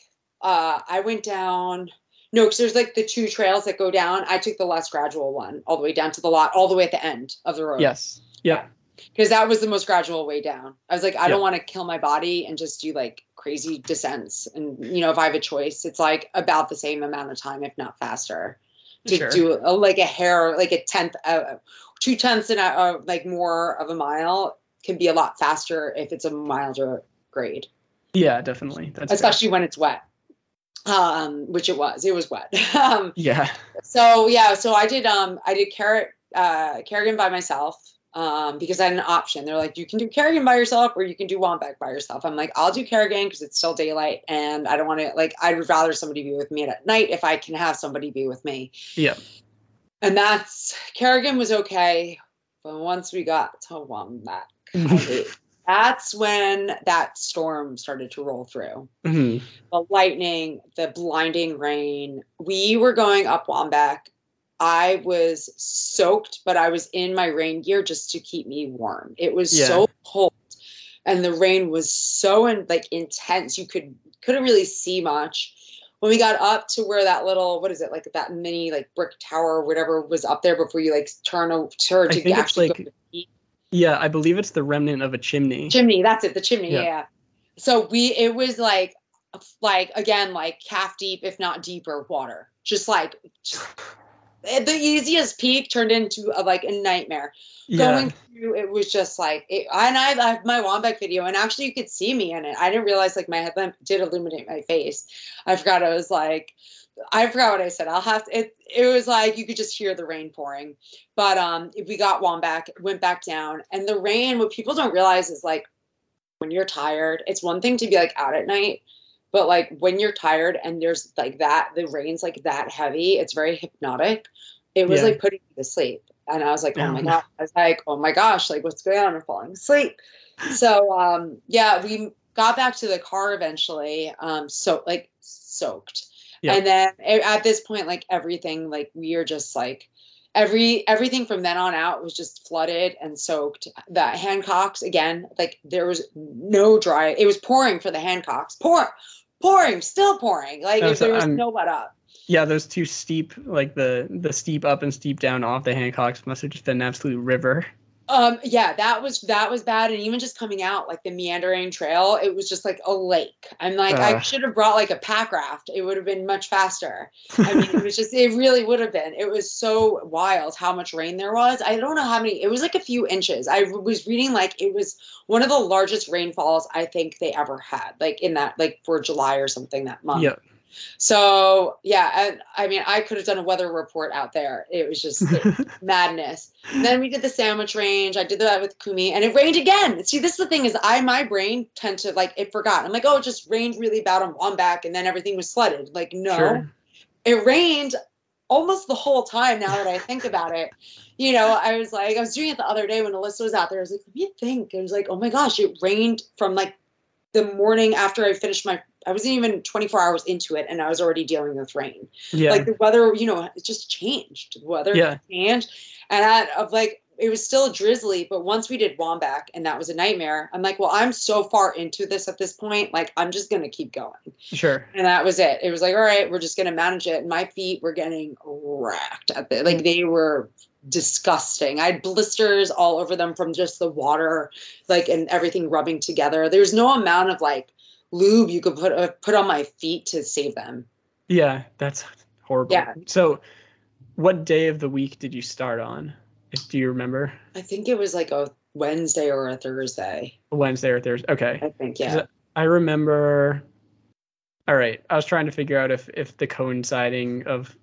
uh, I went down. No, because there's like the two trails that go down. I took the less gradual one all the way down to the lot, all the way at the end of the road. yes. Yep. Because that was the most gradual way down. I was like, I don't want to kill my body and just do like crazy descents. And you know, if I have a choice, it's like about the same amount of time, if not faster, to Sure. do a, like a hair, like a tenth, uh, two tenths and uh, like more of a mile can be a lot faster if it's a milder grade, Yeah, definitely. That's fair. especially when it's wet. Um, which it was. It was wet. um, Yeah. so yeah, so I did um I did carrot uh Carrigain by myself um because I had an option. They're like you can do Carrigain by yourself or you can do Waumbek by yourself. I'm like I'll do Carrigain because it's still daylight and I don't want to like I'd rather somebody be with me at night if I can have somebody be with me. Yeah. And that's Carrigain was okay, but once we got to Waumbek, that's when that storm started to roll through Mhm. the lightning, the blinding rain. We were going up Waumbek. I was soaked, but I was in my rain gear just to keep me warm. It was Yeah. so cold, and the rain was so in, like intense. You could couldn't really see much. When we got up to where that little what is it like that mini like brick tower or whatever was up there before you like turn a turn I to actually like- go to the Yeah, I believe it's the remnant of a chimney. chimney that's it the chimney Yeah. yeah. so we it was like like again like calf deep if not deeper water just like the easiest peak turned into a, like a nightmare. Yeah. going through it was just like it, and I, I have my Waumbek video and actually you could see me in it. I didn't realize like my headlamp did illuminate my face. I forgot I was like I forgot what I said. I'll have to it it was like you could just hear the rain pouring. But um we got Waumbek went back down and the rain what people don't realize is like when you're tired it's one thing to be like out at night but like when you're tired and there's like that the rain's like that heavy it's very hypnotic. It was Yeah. like putting me to sleep. And i was like oh Oh, my god. I was like oh my gosh like what's going on? I'm falling asleep. So um yeah we got back to the car eventually um so like soaked. Yeah. and then at this point like everything like we are just like every everything from then on out was just flooded and soaked. The hancocks again like there was no dry it was pouring for the hancocks pour pouring still pouring like Oh, if so there was I'm- no let up Yeah, those two steep, like the the steep up and steep down off the Hancocks must have just been an absolute river. Um yeah that was that was bad and even just coming out like the meandering trail it was just like a lake i'm like i should have brought like a pack raft it would have been much faster I mean, it was just, it really would have been. It was so wild how much rain there was. I don't know how many, it was like a few inches. I was reading like it was one of the largest rainfalls I think they ever had, like in that, like for July or something that month. yeah. So, yeah, and I mean, I could have done a weather report out there. It was just madness. then we did the sandwich range. I did that with Kumi, and it rained again. See, this is the thing is, I my brain tend to like it forgot. I'm like, oh, it just rained really bad on Waumbek, and then everything was flooded. Like, no, Sure. it rained almost the whole time. Now that I think about it, you know, I was like, I was doing it the other day when Alyssa was out there. I was like, let me think. It was like, oh my gosh, it rained from like the morning after I finished my. I wasn't even 24 hours into it, and I was already dealing with rain Yeah. like the weather you know it just changed the weather Yeah. changed and I, of like it was still drizzly, but once we did Waumbek and that was a nightmare, I'm like, well, I'm so far into this at this point, like I'm just gonna keep going. Sure. And that was it. It was like, all right, we're just gonna manage it. And my feet were getting racked at the like they were disgusting. I had blisters all over them from just the water, like and everything rubbing together. There's no amount of like lube you could put uh, put on my feet to save them. Yeah, that's horrible. Yeah. So, what day of the week did you start on? If, do you remember? I think it was like a Wednesday or a Thursday. Wednesday or Thursday? Okay. I think yeah. I remember. All right, I was trying to figure out if if the coinciding of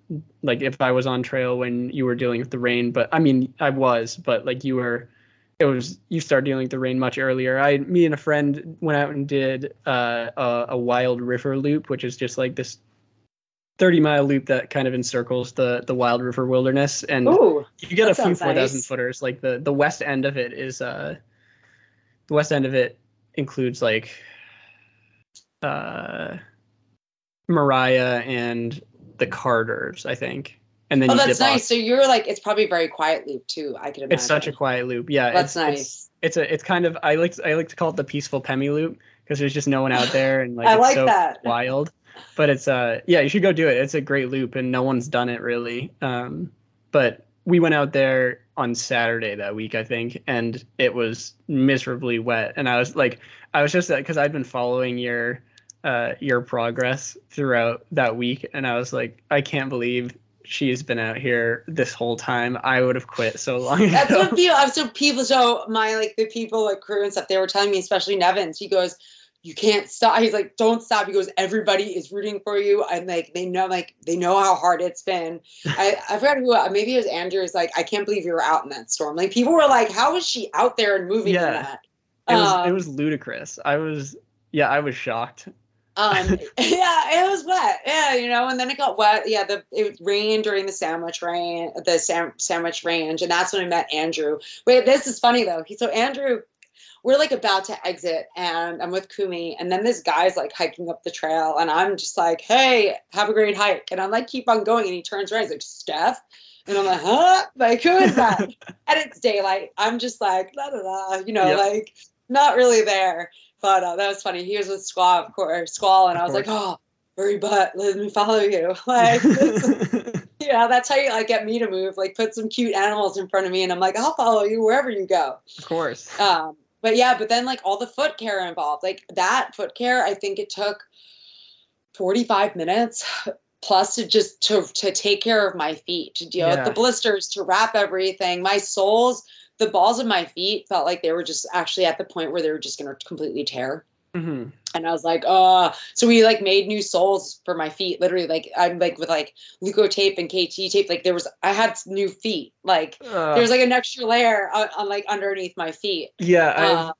like if I was on trail when you were dealing with the rain, but I mean I was, but like you were, it was you started dealing with the rain much earlier. I me and a friend went out and did uh, a, a wild river loop, which is just like this 30 mile loop that kind of encircles the the wild river wilderness, and Ooh, you get a few four thousand nice. footers. Like the the west end of it is uh the west end of it includes like uh Moriah and the Carters, I think. And then oh, that's dip off- nice. So you're like, it's probably a very quiet loop too. I can imagine. It's such a quiet loop. Yeah, That's it's, nice. It's, it's a it's kind of I like I like to call it the peaceful Pemi loop because there's just no one out there and like I it's like so that. wild. But it's uh yeah you should go do it. It's a great loop and no one's done it really. Um, but we went out there on Saturday that week I think and it was miserably wet and I was like I was just because I'd been following your uh your progress throughout that week and I was like I can't believe she's been out here this whole time. I would have quit so long ago. That's what people. I'm so people. So my like the people like crew and stuff. They were telling me, especially Nevins. He goes, "You can't stop." He's like, "Don't stop." He goes, "Everybody is rooting for you." And like they know, like they know how hard it's been. I I forgot who. Maybe it was Andrew. Is like, "I can't believe you were out in that storm." Like people were like, "How is she out there and moving Yeah. in that?" It was Um, it was ludicrous. I was yeah, I was shocked. Um, yeah, it was wet. Yeah, you know, and then it got wet. Yeah, the it rained during the sandwich rain, the sam- sandwich range, and that's when I met Andrew. Wait, this is funny though. He, so Andrew, we're like about to exit, and I'm with Kumi, and then this guy's like hiking up the trail, and I'm just like, "Hey, have a great hike," and I'm like, "Keep on going," and he turns around, he's like, "Stef." And I'm like, huh? Like, who is that? and it's daylight. I'm just like, la la la, you know, Yep. like not really there. But uh, that was funny. He was with Squall, of course, Squall, and Of I was like, oh, hurry butt, let me follow you. Like, yeah, that's how you like get me to move. Like, put some cute animals in front of me, and I'm like, I'll follow you wherever you go. of course. Um, but yeah, but then like all the foot care involved, like that foot care, I think it took 45 minutes plus to just to to take care of my feet, to deal Yeah. with the blisters, to wrap everything. My soles, the balls of my feet felt like they were just actually at the point where they were just gonna completely tear. hmm And I was like, oh, so we like made new soles for my feet. Literally, like I'm like with like Leukotape and KT tape. Like there was I had new feet. Like there was like an extra layer on, on like underneath my feet. yeah, Uh,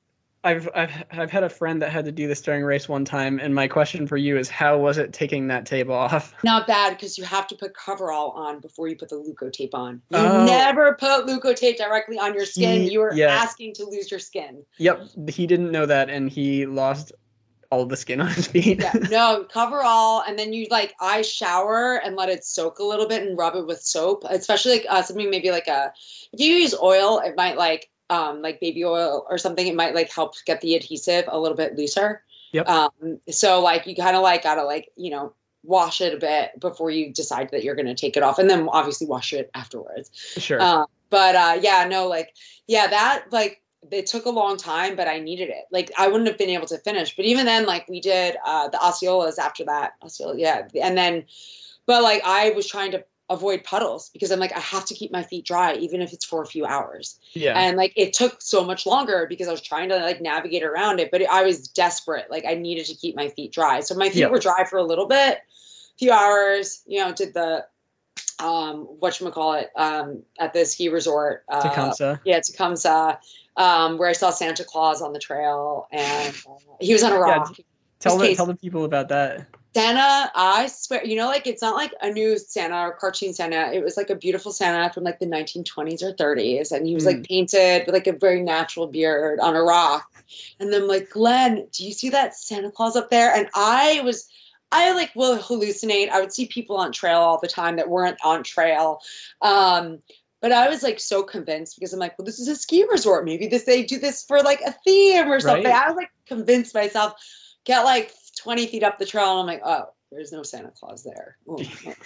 I've, I've I've had a friend that had to do this during race one time, and my question for you is, how was it taking that tape off? Not bad because you have to put Cover-Roll on before you put the Leukotape on. You Oh. never put Leukotape directly on your skin. He- you are yeah. asking to lose your skin. Yep, he didn't know that, and he lost all the skin on his feet. Yeah, no, Cover-Roll, and then you like I shower and let it soak a little bit and rub it with soap, especially like uh, something maybe like a if you use oil, it might like um like baby oil or something, it might like help get the adhesive a little bit looser. Yep. Um, so like you kind of like gotta like you know wash it a bit before you decide that you're gonna take it off, and then obviously wash it afterwards. sure. Uh, but uh, yeah, no, like yeah, that like it took a long time, but I needed it. Like I wouldn't have been able to finish. But even then, like we did uh, the Osceolas after that. Osceola, yeah, and then, but like I was trying to avoid puddles because I'm like I have to keep my feet dry even if it's for a few hours. yeah. And like it took so much longer because I was trying to like navigate around it, but I was desperate. Like I needed to keep my feet dry. So my feet Yeah. were dry for a little bit, a few hours. You know, did the um what call it um at the ski resort uh, Tecumseh. yeah Tecumseh um where I saw Santa Claus on the trail and uh, he was on a Yeah, rock. Tell the case- tell the people about that. Santa, I swear, you know, like it's not like a new Santa or cartoon Santa. It was like a beautiful Santa from like the 1920s or 30s, and he was like painted with like a very natural beard on a rock. And then I'm like, Glenn, do you see that Santa Claus up there? And I was, I like will hallucinate. I would see people on trail all the time that weren't on trail. Um, But I was like so convinced because I'm like, well, this is a ski resort. Maybe this they do this for like a theme or something. Right. I was like convinced myself. Get like 20 feet up the trail, and I'm like, oh, there's no Santa Claus there.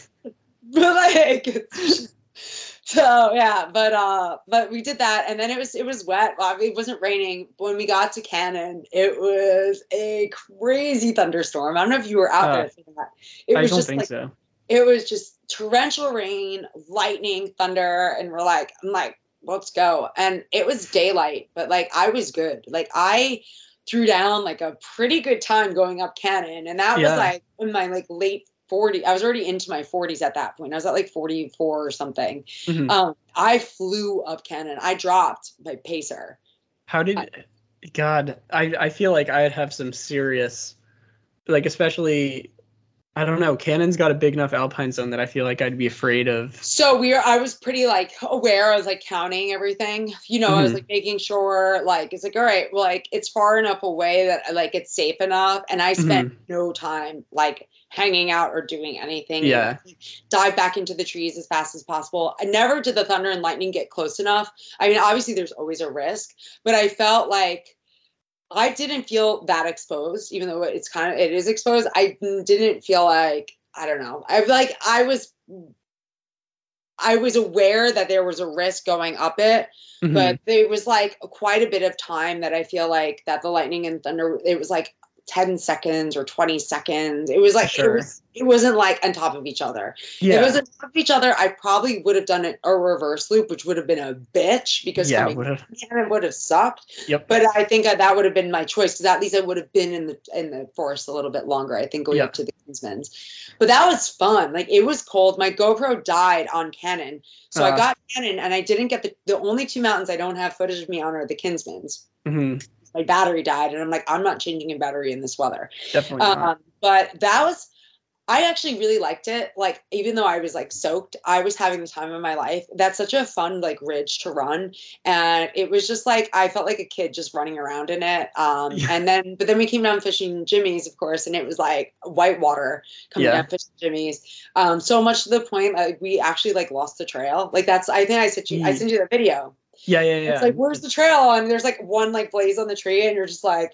But like, so yeah, but uh, but we did that, and then it was it was wet. Well, it wasn't raining. When we got to Cannon, it was a crazy thunderstorm. I don't know if you were out Uh, there for that. It I was don't just think like so. it was just torrential rain, lightning, thunder, and we're like, I'm like, let's go. And it was daylight, but like I was good. Like I threw down like a pretty good time going up Cannon, and that Yeah. was like in my like late 40. I was already into my 40s at that point. I was at like 44 or something. Mhm. Um, I flew up Cannon. I dropped my pacer. How did God? I I feel like I'd have some serious, like especially, I don't know. Cannon's got a big enough alpine zone that I feel like I'd be afraid of. So we are I was pretty like aware. I was like counting everything. You know, I was Mhm. like making sure like it's like all right, well, like it's far enough away that like it's safe enough. And I spent no time like hanging out or doing anything. Yeah. Dive back into the trees as fast as possible. I never did the thunder and lightning get close enough. I mean, obviously there's always a risk, but I felt like I didn't feel that exposed, even though it's kind of it is exposed. I didn't feel like I don't know. I like I was I was aware that there was a risk going up it, Mhm. but there was like quite a bit of time that I feel like that the lightning and thunder it was like 10 seconds or 20 seconds. It was like Sure. it was it wasn't like on top of each other. yeah, If it was on top of each other, I probably would have done it a reverse loop, which would have been a bitch because yeah, would've- Canada would have sucked. Yep. But I think that would have been my choice because at least I would have been in the in the forest a little bit longer. I think going Yeah. up to the Kinsman's, but that was fun. Like it was cold. My GoPro died on Cannon, so I Ah. got Cannon, and I didn't get the the only two mountains I don't have footage of me on are the Kinsman's. Mhm. My battery died, and I'm like, I'm not changing a battery in this weather. definitely. not. Um, but that was, I actually really liked it. Like, even though I was like soaked, I was having the time of my life. That's such a fun like ridge to run, and it was just like I felt like a kid just running around in it. Um, Yeah. and then, but then we came down fishing Jimmy's, of course, and it was like white water coming Yeah. down fishing Jimmy's. Um, so much to the point like we actually like lost the trail. Like that's I think I sent you I sent you the video. Yeah, yeah, yeah. It's like, where's the trail? And there's like one like blaze on the tree, and you're just like,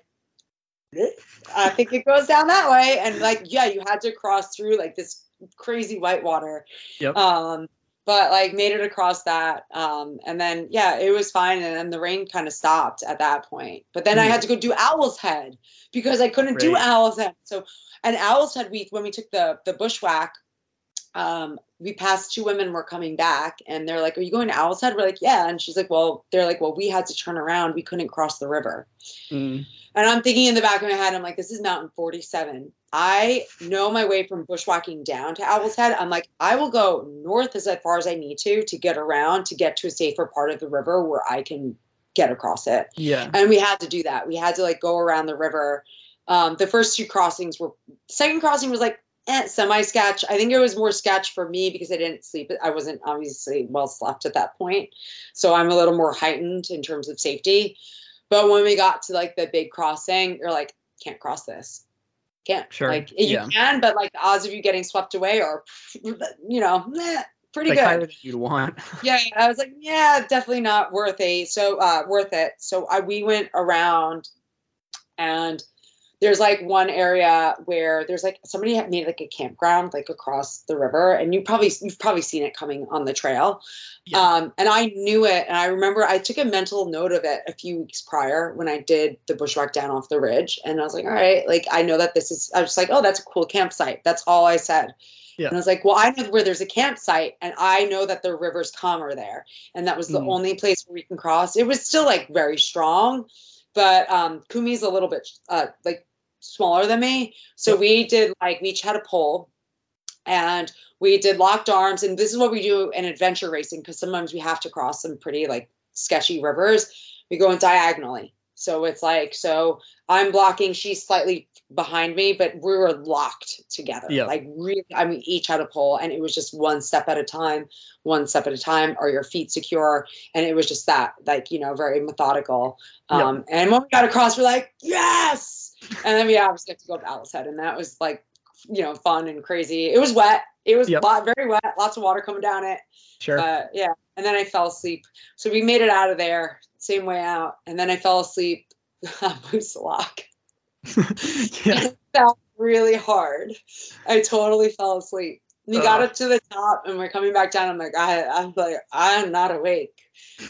"Eh, I think it goes down that way. And like, yeah, you had to cross through like this crazy white water. Yep. Um, but like made it across that. Um, and then yeah, it was fine. And then the rain kind of stopped at that point. But then I Mhm. had to go do Owl's Head because I couldn't do Owl's Head. So and Owl's Head, we when we took the the bushwhack, um, we passed two women were coming back and they're like, Are you going to Owl's Head? We're like, Yeah. And she's like, Well, they're like, Well, we had to turn around. We couldn't cross the river. Mm. And I'm thinking in the back of my head, I'm like, this is mountain 47. I know my way from bushwhacking down to Owl's Head. I'm like, I will go north as far as I need to to get around to get to a safer part of the river where I can get across it. Yeah. And we had to do that. We had to like go around the river. Um, the first two crossings were, second crossing was like eh, semi sketch. I think it was more sketch for me because I didn't sleep. I wasn't obviously well slept at that point. So I'm a little more heightened in terms of safety. But when we got to like the big crossing, you're like, can't cross this. Can't. Sure, Like you yeah. can, but like the odds of you getting swept away are, you know, eh, pretty Like good higher than you'd want. yeah i was like yeah definitely not worth it so uh worth it so I, we went around and there's like one area where there's like somebody had made like a campground like across the river and you probably you've probably seen it coming on the trail Yeah. um and i knew it and i remember i took a mental note of it a few weeks prior when i did the bushwhack down off the ridge and i was like all right like i know that this is i was just like oh that's a cool campsite that's all i said Yeah. and I was like, well, I know where there's a campsite, and I know that the river's calmer there, and that was the Mhm. only place where we can cross. It was still like very strong, but um, Kumi's a little bit uh, like smaller than me, so we did like we each had a pole, and we did locked arms, and this is what we do in adventure racing because sometimes we have to cross some pretty like sketchy rivers. We go in diagonally. So it's like, so I'm blocking, she's slightly behind me, but we were locked together. Yeah. Like really, I mean, each had a pole and it was just one step at a time, one step at a time. Are your feet secure? And it was just that, like, you know, very methodical. Yeah. Um, and when we got across, we're like, yes. And then we obviously have to go up Owl's Head. And that was like you know, fun and crazy. It was wet. It was Yep. very wet. Lots of water coming down it. Sure. Uh, yeah. And then I fell asleep. So we made it out of there, same way out. And then I fell asleep on Moosilauke. yeah. It felt really hard. I totally fell asleep. We got Ugh. up to the top and we're coming back down. I'm like, I, I'm like, I'm not awake.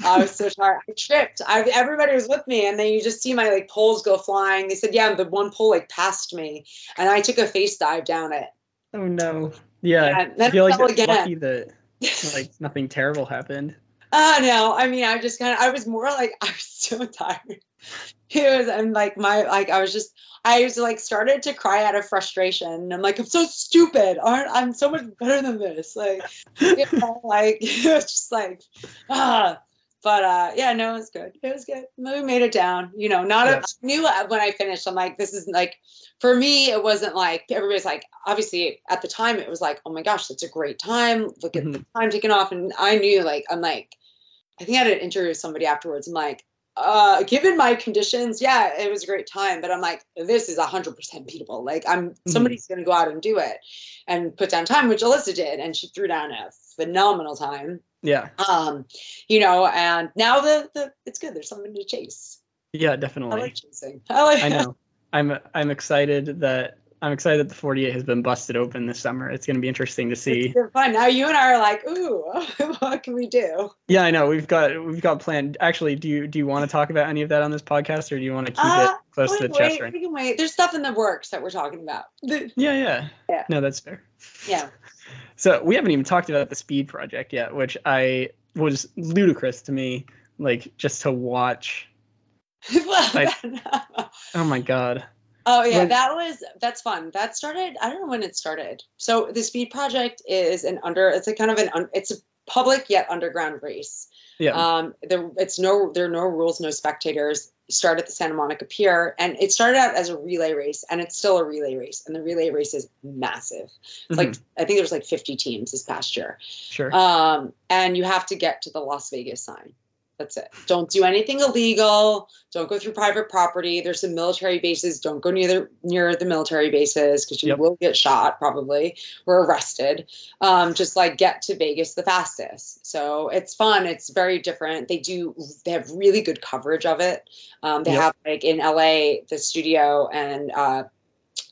I was so tired. I tripped. I, everybody was with me, and then you just see my like poles go flying. They said, yeah, the one pole like passed me, and I took a face dive down it. Oh no. Yeah. Yeah, then I feel it like again. lucky that like nothing terrible happened. Uh no, I mean I just kind of I was more like I was so tired. It was and like my like I was just I was like started to cry out of frustration. And I'm like I'm so stupid. Aren't I'm so much better than this? Like you know, like it was just like ah. But uh yeah, no, it was good. It was good. We made it down. You know, not a, Yeah. I knew when I finished. I'm like this is like for me it wasn't like everybody's like obviously at the time it was like oh my gosh that's a great time look at the time taken off and i knew like i'm like i think i had an interview with somebody afterwards. I'm like uh given my conditions yeah it was a great time but i'm like this is 100% beatable. Like i'm somebody's going to go out and do it and put down time which alyssa did and she threw down a phenomenal time. Yeah. um you know and now the, the it's good. There's something to chase. Yeah, definitely. i like chasing. I like I know. I'm I'm excited that I'm excited that the 48 has been busted open this summer. It's going to be interesting to see. It's fun. Now you and I are like, ooh, what can we do? Yeah, I know. We've got we've got planned. Actually, do you do you want to talk about any of that on this podcast, or do you want to keep Uh, it close to the chest wait, we can wait. There's stuff in the works that we're talking about. Yeah, yeah. Yeah. No, that's fair. Yeah. So we haven't even talked about the speed project yet, which I was ludicrous to me, like just to watch. Well, Oh my god. Oh yeah, that was that's fun. That started. I don't know when it started. So the Speed Project is an under. It's a kind of an. un- It's a public yet underground race. Yeah. Um, there it's no there are no rules, no spectators. Start at the Santa Monica Pier, and it started out as a relay race, and it's still a relay race, and the relay race is massive. It's like Mhm. I think there's like 50 teams this past year. sure. Um, and you have to get to the Las Vegas sign. That's it. Don't do anything illegal. Don't go through private property. There's some military bases. Don't go near the near the military bases because you Yep. will get shot probably or arrested. Um, just like get to Vegas the fastest. So it's fun. It's very different. They do. They have really good coverage of it. Um, they Yep. have like in LA the studio and uh,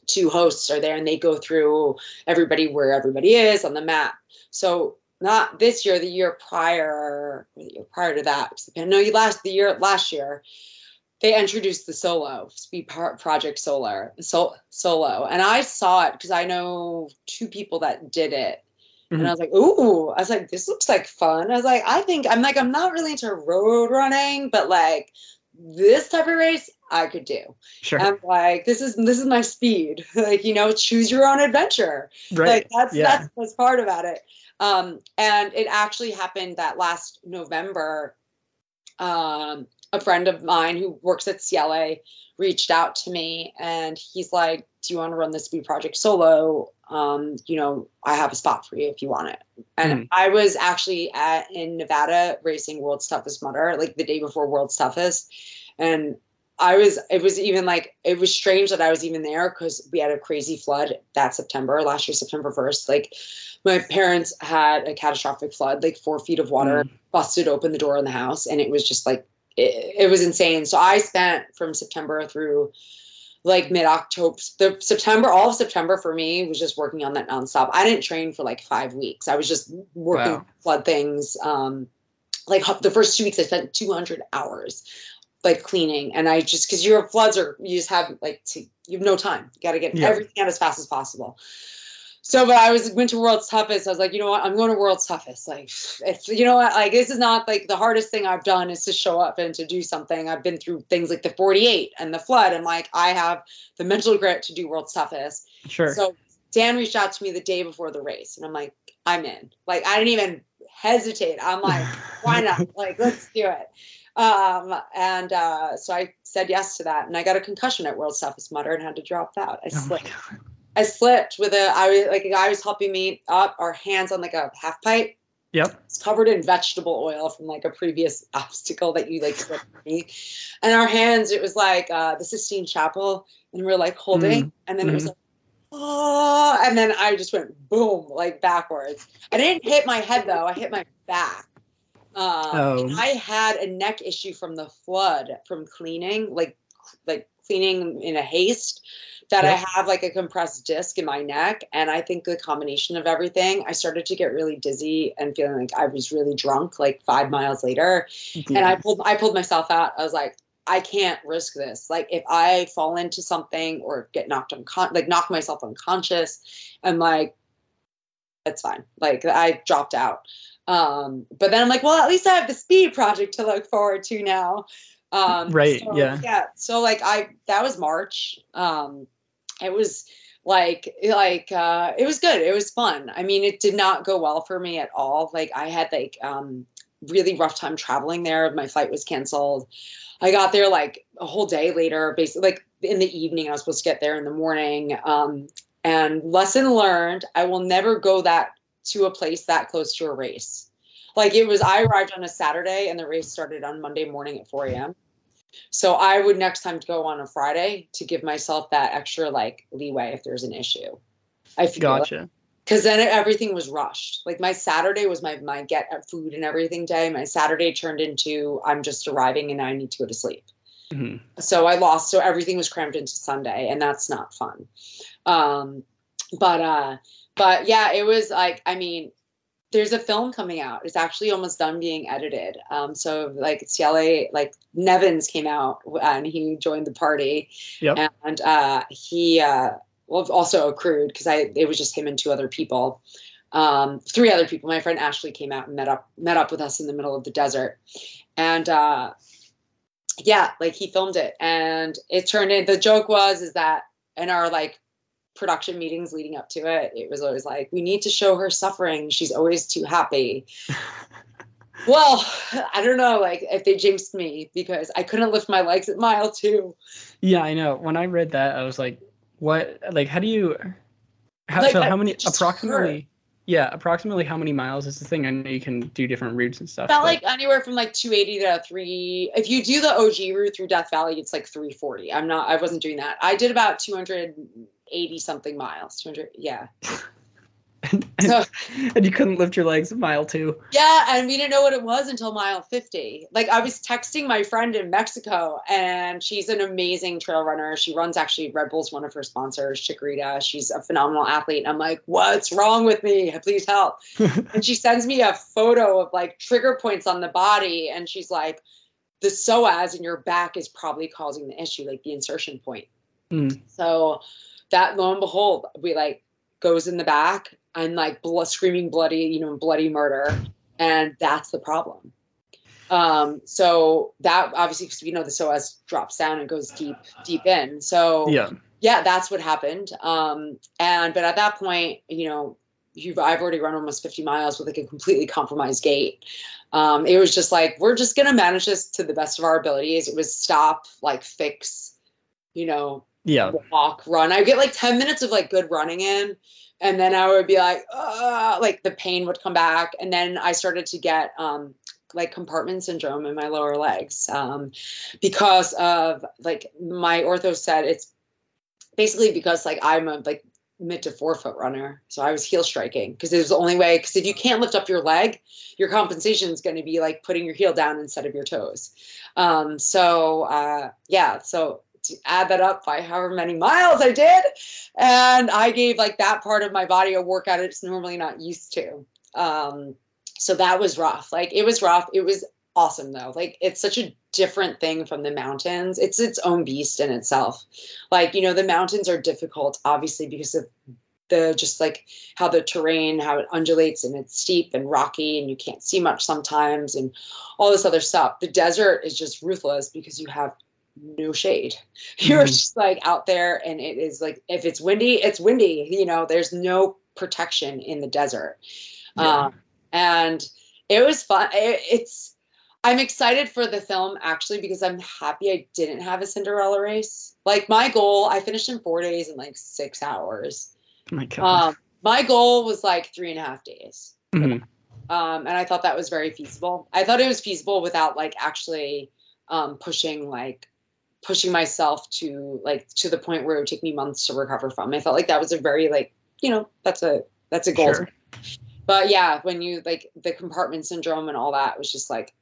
two hosts are there and they go through everybody where everybody is on the map. So not this year, the year prior, the year prior to that. No, you last the year last year, they introduced the solo speed Pro- project solar so, solo, and I saw it because I know two people that did it. And Mhm. I was like, ooh, I was like, this looks like fun. I was like, I think I'm like, I'm not really into road running, but like this type of race I could do. sure. I'm like, this is this is my speed. like, you know, choose your own adventure. right. Like that's yeah. that's what's part about it. Um, and it actually happened that last November. Um, a friend of mine who works at Ciele reached out to me and he's like, Do you want to run this speed project solo? Um, you know, I have a spot for you if you want it. And Mhm. I was actually at in Nevada racing World's Toughest Mudder, like the day before World's Toughest. And I was, it was even like, it was strange that I was even there because we had a crazy flood that September, last year, September 1st. Like, my parents had a catastrophic flood, like four feet of water busted open the door in the house. And it was just like, it, it was insane. So I spent from September through like mid October, the September, all of September for me was just working on that nonstop. I didn't train for like five weeks. I was just working Wow. flood things. Um, like the first two weeks, I spent 200 hours like cleaning, and I just because your floods are you just have like to, you have no time. You got to get Yeah. everything out as fast as possible. So, but I was went to World's Toughest. I was like, you know what, I'm going to World's Toughest. Like, if you know what, like this is not like the hardest thing I've done is to show up and to do something. I've been through things like the 48 and the flood, and like I have the mental grit to do World's Toughest. Sure. So Dan reached out to me the day before the race, and I'm like, I'm in. Like I didn't even hesitate. I'm like, why not? Like let's do it. Um, and uh, so I said yes to that, and I got a concussion at World's Toughest Mudder and had to drop out. I Oh my slipped. I slipped with a I was like a guy was helping me up, our hands on like a half pipe. Yep. It's covered in vegetable oil from like a previous obstacle that you like slipped me. And our hands, it was like uh the Sistine Chapel, and we are like holding, and then it was Mhm. like oh, and then I just went boom, like backwards. I didn't hit my head though. I hit my back. Um, Oh. I had a neck issue from the flood from cleaning, like like cleaning in a haste. That Yep. I have like a compressed disc in my neck, and I think the combination of everything, I started to get really dizzy and feeling like I was really drunk. Like five miles later, and I pulled I pulled myself out. I was like, I can't risk this. Like if I fall into something or get knocked uncon like knock myself unconscious, I'm like, it's fine. Like I dropped out. Um, but then I'm like, well, at least I have the speed project to look forward to now. Um, Right, so, yeah. Yeah. So like I that was March. Um, it was like like uh it was good. It was fun. I mean it did not go well for me at all. Like i had like um really rough time traveling there. My flight was canceled. I got there like a whole day later basically like in the evening i was supposed to get there in the morning. Um and lesson learned i will never go that to a place that close to a race. Like it was i arrived on a saturday and the race started on monday morning at 4 a.m so I would next time go on a Friday to give myself that extra like leeway if there's an issue. I feel Gotcha. because then everything was rushed. Like my Saturday was my my get at food and everything day. My Saturday turned into I'm just arriving and I need to go to sleep. Mhm. So I lost. So everything was crammed into Sunday, and that's not fun. Um, but uh, but yeah, it was like I mean, there's a film coming out. It's actually almost done being edited. Um, so like Ciele, like Nevins came out and he joined the party, Yep. and uh, he uh, well also accrued because I it was just him and two other people. Um, three other people. My friend Ashley came out and met up met up with us in the middle of the desert, and uh, yeah, like he filmed it, and it turned in. The joke was is that in our like production meetings leading up to it, it was always like we need to show her suffering. She's always too happy. well, I don't know, like if they jinxed me because I couldn't lift my legs at mile two. Yeah, I know. When I read that, I was like, "What? Like, how do you? How, Like, so how many? Approximately? Yeah, approximately how many miles is the thing? I know you can do different routes and stuff. About but- like anywhere from like 280 to three. If you do the OG route through Death Valley, it's like 340. I'm not. I wasn't doing that. I did about 280 something miles. 200. Yeah. and, So- and you couldn't lift your legs a mile two. Yeah, and we didn't know what it was until mile 50. Like I was texting my friend in Mexico, and she's an amazing trail runner. She runs actually Red Bull's one of her sponsors, Chikorita. She's a phenomenal athlete. I'm like, what's wrong with me? Please help. and she sends me a photo of like trigger points on the body, and she's like, the psoas in your back is probably causing the issue, like the insertion point. Mm. So that lo and behold, we like goes in the back and like blo- screaming bloody, you know, bloody murder, and that's the problem. Um, so that obviously, because you know the psoas drops down and goes deep, deep in. So Yeah. yeah, that's what happened. Um, and but at that point, you know, you've I've already run almost 50 miles with like a completely compromised gait. Um, it was just like we're just gonna manage this to the best of our abilities. It was stop, like fix, you know, Yeah. walk, run. I get like 10 minutes of like good running in. And then I would be like, uh, like the pain would come back. And then I started to get um, like compartment syndrome in my lower legs um, because of like my ortho said it's basically because like I'm a like mid to forefoot runner. So I was heel striking because it was the only way. Because if you can't lift up your leg, your compensation is going to be like putting your heel down instead of your toes. Um, so uh, yeah, so add that up by however many miles I did, and I gave like that part of my body a workout it's normally not used to. Um, so that was rough. Like it was rough. It was awesome though. Like it's such a different thing from the mountains. It's its own beast in itself. Like, you know, the mountains are difficult obviously because of the just like how the terrain, how it undulates and it's steep and rocky and you can't see much sometimes and all this other stuff. The desert is just ruthless because you have no shade. You're Mhm. just like out there and it is like if it's windy, it's windy. You know, there's no protection in the desert. Yeah. Um, and it was fun. It, it's I'm excited for the film actually because I'm happy I didn't have a Cinderella race. Like my goal, I finished in four days and like six hours. Oh my God. Um, my goal was like three and a half days. Mhm. Um, and I thought that was very feasible. I thought it was feasible without like actually um, pushing like pushing myself to like to the point where it would take me months to recover from. I felt like that was a very like you know that's a that's a goal. Sure. But yeah, when you like the compartment syndrome and all that was just like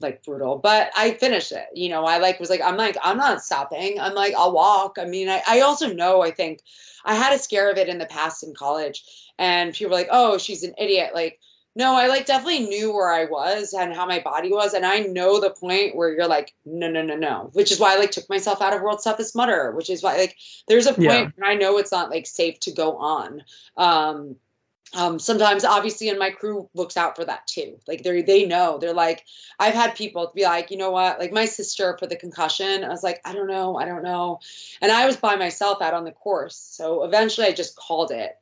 like brutal. But I finished it. You know, I like was like I'm like I'm not stopping. I'm like I'll walk. I mean, I I also know I think I had a scare of it in the past in college, and people were like, oh, she's an idiot. Like no, I like definitely knew where I was and how my body was. And I know the point where you're like, no, no, no, no, which is why I like took myself out of World's Toughest Mudder, which is why like there's a point Yeah. when I know it's not like safe to go on. Um, um, sometimes obviously and my crew looks out for that too. Like they they know they're like, I've had people be like, you know what, like my sister for the concussion, I was like, I don't know, I don't know. And I was by myself out on the course. So eventually I just called it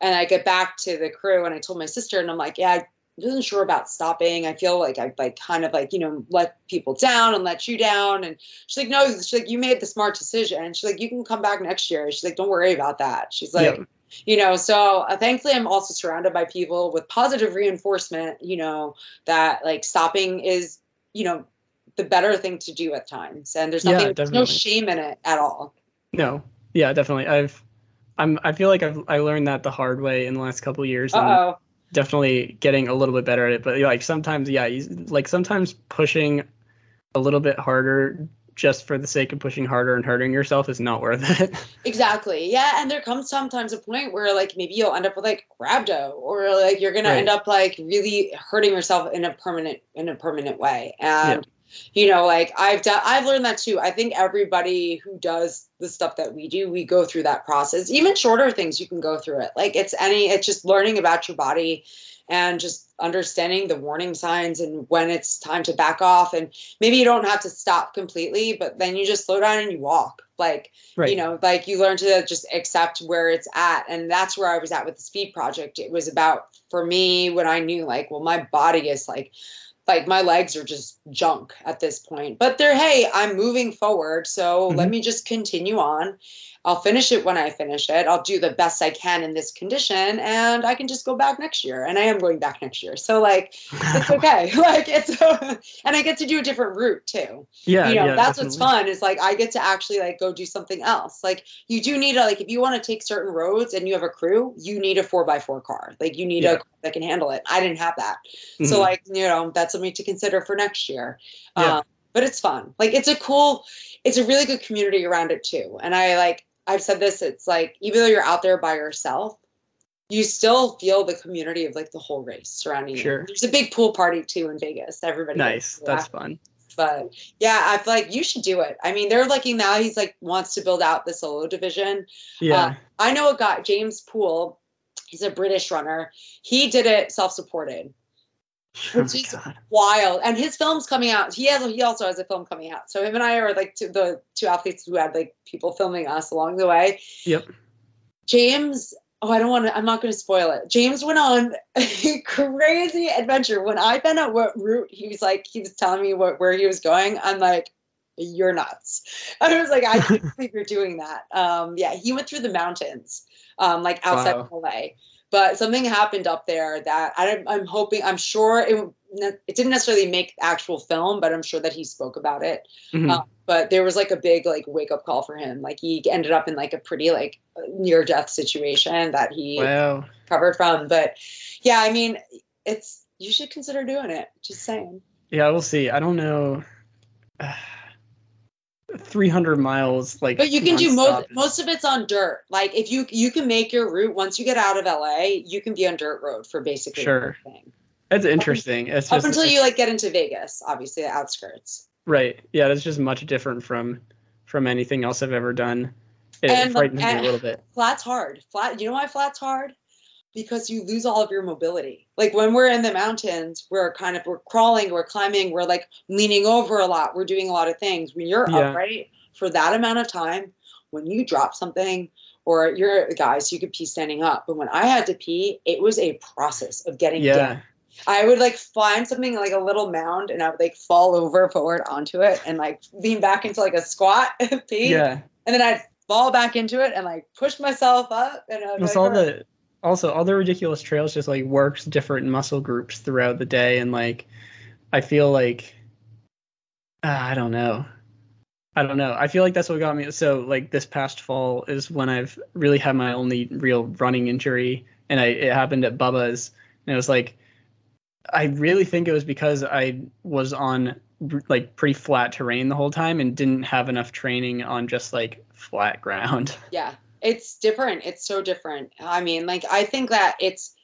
and I get back to the crew and I told my sister and I'm like, yeah, I wasn't sure about stopping. I feel like I've like kind of like, you know, let people down and let you down. And she's like, no, she's like, you made the smart decision. And she's like, you can come back next year. She's like, don't worry about that. She's like, Yeah. you know, so uh, thankfully I'm also surrounded by people with positive reinforcement, you know, that like stopping is, you know, the better thing to do at times. And there's Yeah, nothing, there's no shame in it at all. No. Yeah, definitely. I've I'm I feel like I've I learned that the hard way in the last couple of years. Oh. definitely getting a little bit better at it. But like sometimes, yeah, you, like sometimes pushing a little bit harder just for the sake of pushing harder and hurting yourself is not worth it. Exactly. Yeah. And there comes sometimes a point where like maybe you'll end up with like rhabdo or like you're gonna Right. end up like really hurting yourself in a permanent in a permanent way. And you know, like I've done I've learned that too. I think everybody who does the stuff that we do, we go through that process. Even shorter things you can go through it. Like it's any it's just learning about your body and just understanding the warning signs and when it's time to back off and maybe you don't have to stop completely but then you just slow down and you walk like right. you know like you learn to just accept where it's at and that's where i was at with the speed project it was about for me when i knew like well my body is like like my legs are just junk at this point but they're hey i'm moving forward so let Mhm. me just continue on i'll finish it when i finish it. I'll do the best i can in this condition and i can just go back next year and i am going back next year. So like it's okay. Like it's and i get to do a different route too. Yeah, you know yeah, that's what's fun is like i get to actually like go do something else. Like you do need a like if you want to take certain roads and you have a crew you need a four by four car. Like you need Yeah. a car that can handle it. I didn't have that. So Mhm. like you know that's something to consider for next year. Yeah. um, but it's fun. Like it's a cool it's a really good community around it too. And i like i've said this it's like even though you're out there by yourself you still feel the community of like the whole race surrounding Sure. you there's a big pool party too in vegas everybody nice. That's fun. but yeah i feel like you should do it i mean they're looking now he's like wants to build out the solo division Yeah. Uh, I know a guy, James Poole. He's a British runner. He did it self-supported. Oh which my is- God. Wild. And his film's coming out. He has. He also has a film coming out. So him and I are like two, the two athletes who had like people filming us along the way. Yep. James. Oh, I don't want to. I'm not going to spoil it. James went on a crazy adventure. When I found out what route he was like, he was telling me what where he was going. I'm like, you're nuts. And I was like, I can't believe you're doing that. Um, yeah, he went through the mountains, um, like outside Wow. of LA. But something happened up there that I, I'm hoping. I'm sure it it didn't necessarily make actual film, but I'm sure that he spoke about it. Mhm. Um, but there was like a big like wake up call for him. Like he ended up in like a pretty like near death situation that he wow. recovered from. But yeah, I mean, it's you should consider doing it. Just saying. Yeah, we'll see. I don't know. 300 miles, like. But you can do most most of it's on dirt. Like if you you can make your route once you get out of LA, you can be on dirt road for basically Sure. everything. It's interesting. It's Up just until you like get into Vegas, obviously the outskirts. right. Yeah, that's just much different from from anything else I've ever done. It And, frightens me a little bit. Flat's hard. Flat. You know why flat's hard? Because you lose all of your mobility. Like when we're in the mountains, we're kind of we're crawling, we're climbing, we're like leaning over a lot, we're doing a lot of things. When you're Yeah. upright for that amount of time, when you drop something, or you're guys, you could pee standing up. But when I had to pee, it was a process of getting down. Yeah. I would like find something like a little mound and I would like fall over forward onto it and like lean back into like a squat and pee. Yeah. And then I'd fall back into it and like push myself up and I'd like, all the also the ridiculous trails just like works different muscle groups throughout the day and like I feel like uh, I don't know. I don't know. I feel like that's what got me. So like this past fall is when I've really had my only real running injury, and I it happened at Bubba's, and it was like, I really think it was because I was on like pretty flat terrain the whole time and didn't have enough training on just like flat ground. Yeah, it's different. It's so different. I mean, like I think that it's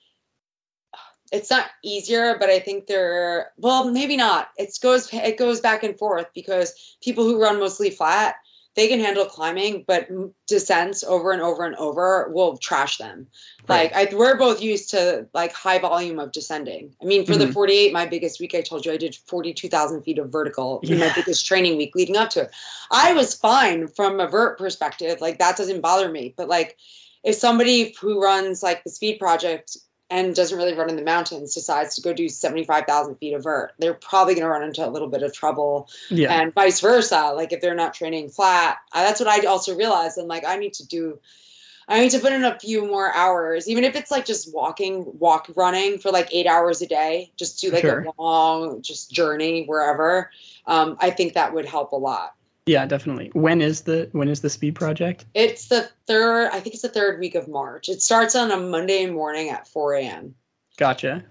it's not easier, but I think they're well, maybe not. It goes it goes back and forth because people who run mostly flat, they can handle climbing, but descents over and over and over will trash them. Right. Like I, we're both used to like high volume of descending. I mean, for mm-hmm. the 48, my biggest week, I told you I did 42,000 feet of vertical yeah. in my biggest training week leading up to it. I was fine from a vert perspective. Like that doesn't bother me. But like if somebody who runs like the speed project and doesn't really run in the mountains decides to go do 75,000 feet of vert, they're probably going to run into a little bit of trouble. Yeah. And vice versa. Like if they're not training flat, that's what I also realized. I'm like, I need to do, I need to put in a few more hours, even if it's like just walking, walk running for like eight hours a day, just do like sure. a long just journey wherever. Um, I think that would help a lot. Yeah, definitely. When is the when is the speed project? It's the third. I think it's the third week of March. It starts on a Monday morning at 4 a.m. Gotcha.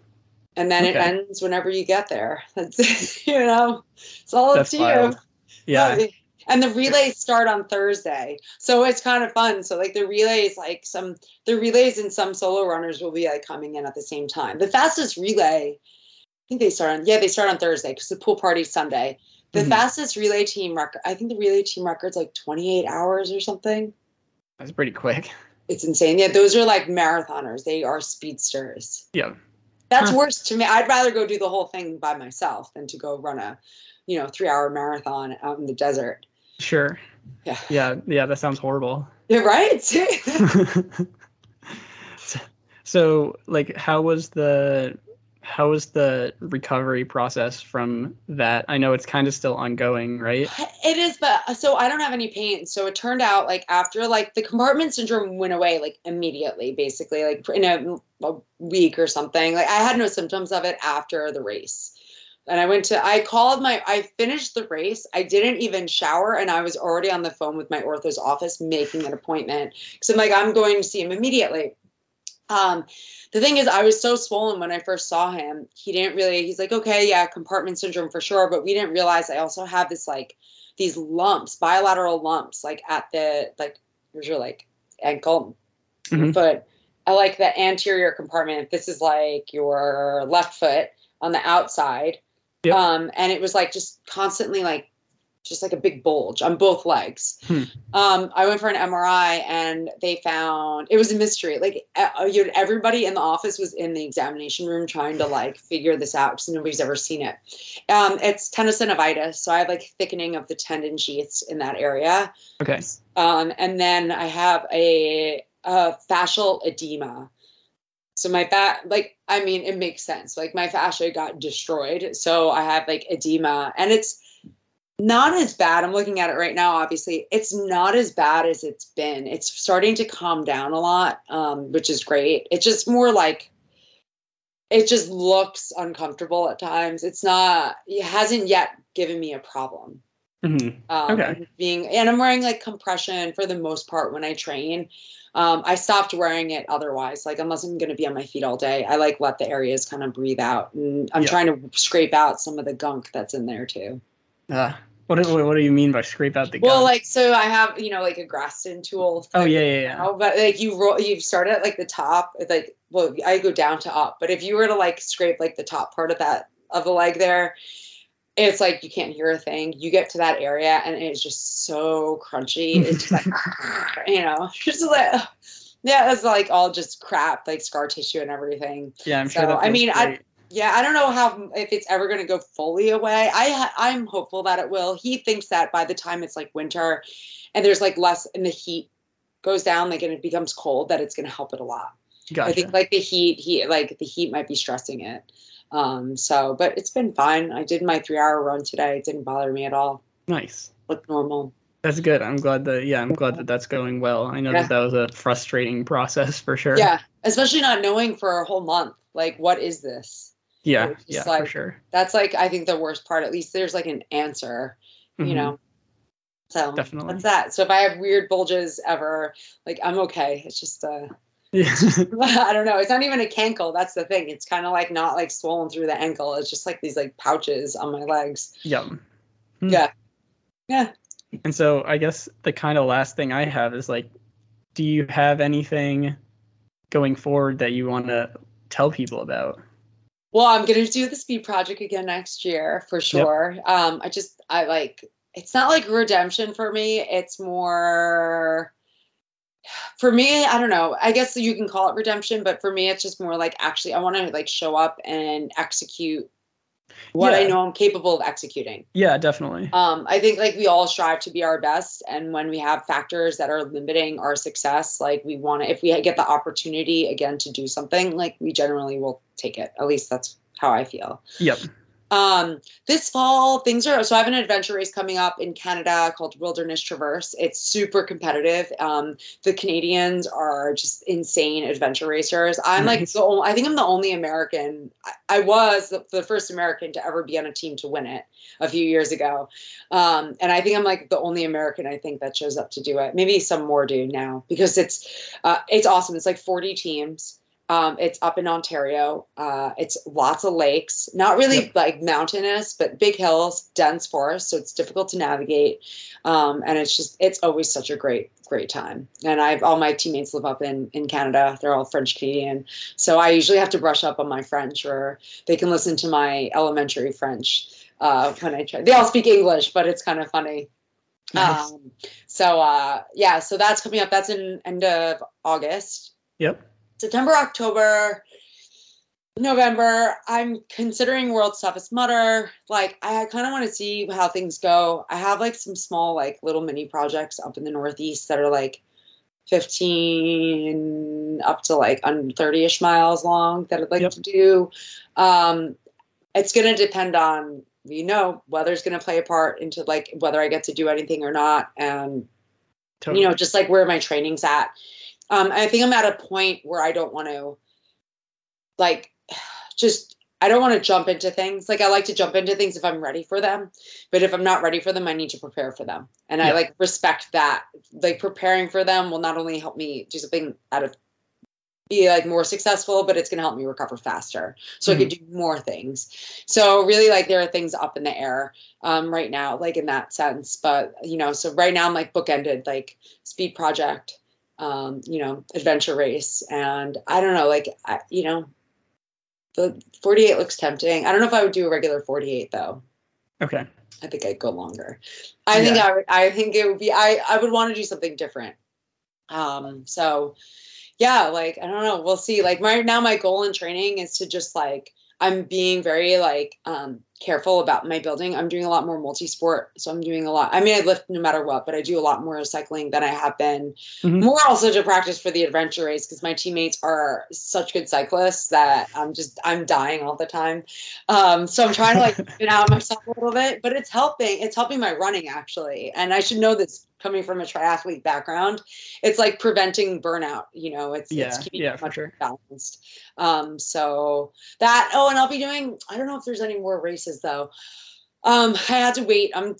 And then okay. it ends whenever you get there. That's you know, it's all That's up to wild. you. Yeah. And the relays start on Thursday, so it's kind of fun. So like the relays, like some the relays and some solo runners will be like coming in at the same time. The fastest relay, I think they start on yeah they start on Thursday because the pool party's Sunday. The mm-hmm. fastest relay team record, I think the relay team record's like 28 hours or something. That's pretty quick. It's insane. Yeah, those are like marathoners. They are speedsters. Yeah. That's huh. worse to me. I'd rather go do the whole thing by myself than to go run a, you know, three hour marathon out in the desert. Sure. Yeah. Yeah. Yeah. That sounds horrible. Yeah. Right. so, like, how was the how was the recovery process from that? I know it's kind of still ongoing, right? It is, but uh, so I don't have any pain. So it turned out like after like the compartment syndrome went away like immediately, basically like in a, a week or something. Like I had no symptoms of it after the race. And I went to, I called my, I finished the race. I didn't even shower and I was already on the phone with my ortho's office making an appointment. Cause I'm like, I'm going to see him immediately. Um, the thing is, I was so swollen when I first saw him. He didn't really, he's like, okay, yeah, compartment syndrome for sure. But we didn't realize I also have this like, these lumps, bilateral lumps, like at the, like, here's your like ankle, mm-hmm. foot. I like the anterior compartment. This is like your left foot on the outside. Yep. Um, and it was like just constantly like just like a big bulge on both legs. Hmm. Um, I went for an MRI and they found it was a mystery. Like uh, everybody in the office was in the examination room trying to like figure this out because nobody's ever seen it. Um, it's tendinosynovitis, so I have like thickening of the tendon sheaths in that area. Okay. Um, and then I have a, a fascial edema. So my back, like, I mean, it makes sense. Like my fascia got destroyed, so I have like edema, and it's not as bad. I'm looking at it right now. Obviously, it's not as bad as it's been. It's starting to calm down a lot, um, which is great. It's just more like it just looks uncomfortable at times. It's not. It hasn't yet given me a problem. Mm-hmm. Um, okay. Being and I'm wearing like compression for the most part when I train. Um, I stopped wearing it otherwise. Like unless I'm going to be on my feet all day, I like let the areas kind of breathe out, and I'm trying to scrape out some of the gunk that's in there too. Uh, what do, what do you mean by scrape out the gun? Well, like so I have you know like a Graston tool. Oh yeah, yeah, yeah. Know, but like you roll, you start at like the top. like well, I go down to up. But if you were to like scrape like the top part of that of the leg there, it's like you can't hear a thing. You get to that area and it's just so crunchy. It's just like you know, just like yeah, it's like all just crap, like scar tissue and everything. Yeah, I'm so, sure. I mean, great. I yeah, I don't know how if it's ever going to go fully away. I I'm hopeful that it will. He thinks that by the time it's like winter, and there's like less, and the heat goes down, like and it becomes cold, that it's going to help it a lot. Gotcha. I think like the heat, he like the heat might be stressing it. Um. So, but it's been fine. I did my three hour run today. It didn't bother me at all. Nice. Looked normal. That's good. I'm glad that yeah, I'm glad that that's going well. I know yeah. that that was a frustrating process for sure. Yeah, especially not knowing for a whole month. Like, what is this? Yeah, yeah, like, for sure. That's like I think the worst part. At least there's like an answer, mm-hmm. you know. So Definitely. that's that. So if I have weird bulges ever, like I'm okay. It's just uh Yeah. I don't know. It's not even a cankle. That's the thing. It's kind of like not like swollen through the ankle. It's just like these like pouches on my legs. yep. Hmm. Yeah. Yeah. And so I guess the kind of last thing I have is like, do you have anything going forward that you want to tell people about? Well, I'm gonna do the speed project again next year for sure. Um, I just I like it's not like redemption for me. It's more for me, I don't know. I guess you can call it redemption, but for me it's just more like actually I want to like show up and execute what I know I'm capable of executing. Yeah, definitely. Um, I think like we all strive to be our best, and when we have factors that are limiting our success, like we want to, if we get the opportunity again to do something, like we generally will take it. At least that's how I feel. Yep. Um, this fall, things are so I have an adventure race coming up in Canada called Wilderness Traverse. It's super competitive. Um, the Canadians are just insane adventure racers. I'm like the only, I think I'm the only American. I, I was the, the first American to ever be on a team to win it a few years ago. Um, and I think I'm like the only American I think that shows up to do it. Maybe some more do now because it's uh, it's awesome. It's like 40 teams. Um, it's up in Ontario. Uh, it's lots of lakes, not really Yep. like mountainous, but big hills, dense forest, so it's difficult to navigate. Um, and it's just it's always such a great great time. And I've all my teammates live up in in Canada. They're all French Canadian, so I usually have to brush up on my French, or they can listen to my elementary French uh, when I try. They all speak English, but it's kind of funny. Nice. Um, so uh, yeah, so that's coming up. That's in end of August. Yep. September, October, November. I'm considering World's Toughest Mudder. Like, I kind of want to see how things go. I have like some small, like little mini projects up in the Northeast that are like 15 up to like 30 ish miles long that I'd like Yep. to do. Um, it's going to depend on, you know, weather's going to play a part into like whether I get to do anything or not. And Totally. you know, just like where my training's at. Um, I think I'm at a point where I don't want to, like, just I don't want to jump into things. Like I like to jump into things if I'm ready for them, but if I'm not ready for them, I need to prepare for them. And I like respect that. Like preparing for them will not only help me do something out of be like more successful, but it's going to help me recover faster, so I can do more things. So really, like there are things up in the air um, right now, like in that sense. But you know, so right now I'm like bookended, like speed project, um, you know, adventure race, and I don't know, like I, you know, the 48 looks tempting. I don't know if I would do a regular 48 though. okay. I think I'd go longer. I think I would. I think it would be. I I would want to do something different. Um. So, yeah. Like I don't know. We'll see. Like right now, my goal in training is to just like I'm being very like um careful about my building. I'm doing a lot more multi-sport, so I'm doing a lot. I mean, I lift no matter what, but I do a lot more cycling than I have been. Mhm. More also to practice for the adventure race because my teammates are such good cyclists that I'm just I'm dying all the time. Um, so I'm trying to like get out myself a little bit, but it's helping. It's helping my running actually, and I should know this coming from a triathlete background. It's like preventing burnout. You know, it's Yeah, it's keeping yeah, it much sure. balanced. Um, so that. Oh, and I'll be doing. I don't know if there's any more races though. Um, I had to wait. I'm.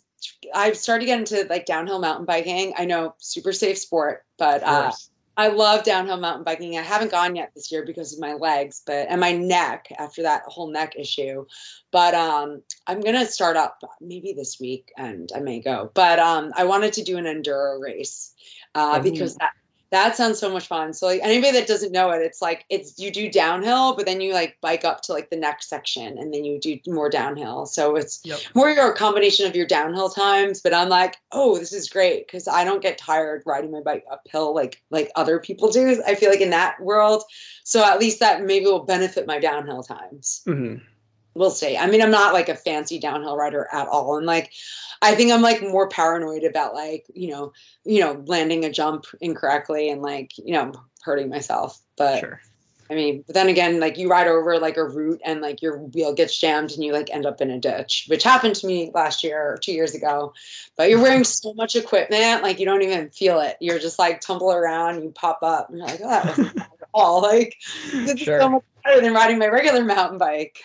I've started getting into like downhill mountain biking. I know super safe sport, but uh. I love downhill mountain biking. I haven't gone yet this year because of my legs, but and my neck after that whole neck issue. But um, I'm gonna start up maybe this week, and I may go. But um, I wanted to do an enduro race uh, Ooh. because that that sounds so much fun. So like anybody that doesn't know it, it's like it's you do downhill, but then you like bike up to like the next section, and then you do more downhill. So it's Yep. more your combination of your downhill times but i'm like oh this is great because i don't get tired riding my bike uphill like like other people do i feel like in that world so at least that maybe will benefit my downhill times Mhm. We'll see i mean i'm not like a fancy downhill rider at all and like i think i'm like more paranoid about like you know you know landing a jump incorrectly and like you know hurting myself but Sure. I mean, but then again, like you ride over like a route and like your wheel gets jammed and you like end up in a ditch, which happened to me last year or two years ago. But you're wearing so much equipment, like you don't even feel it. You're just like tumble around, you pop up, and you're like, oh, that wasn't at all. Like this is so much better than riding my regular mountain bike.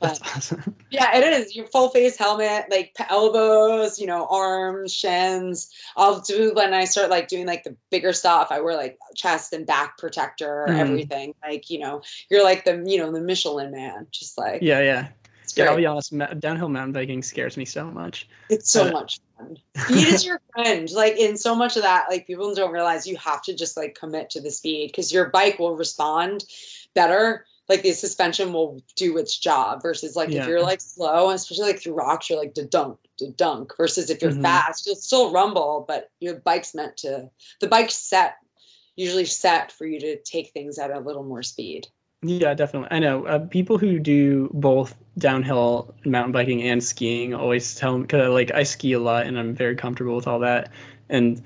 That's awesome. Yeah, it is. Your full face helmet, like elbows, you know, arms, shins. I'll do when I start like doing like the bigger stuff. I wear like chest and back protector, Mhm. everything. Like you know, you're like the you know the Michelin man. Just like Yeah, yeah. Yeah, I'll be honest. Downhill mountain biking scares me so much. It's so Uh, much fun. Speed is your friend. Like in so much of that, like people don't realize you have to just like commit to the speed because your bike will respond better. Like the suspension will do its job versus like Yeah. if you're like slow, especially like through rocks, you're like to dunk, to dunk. Versus if you're Mhm. fast, you'll still rumble, but your bike's meant to. The bike's set, usually set for you to take things at a little more speed. Yeah, definitely. I know uh, people who do both downhill mountain biking and skiing always tell me because like I ski a lot and I'm very comfortable with all that. And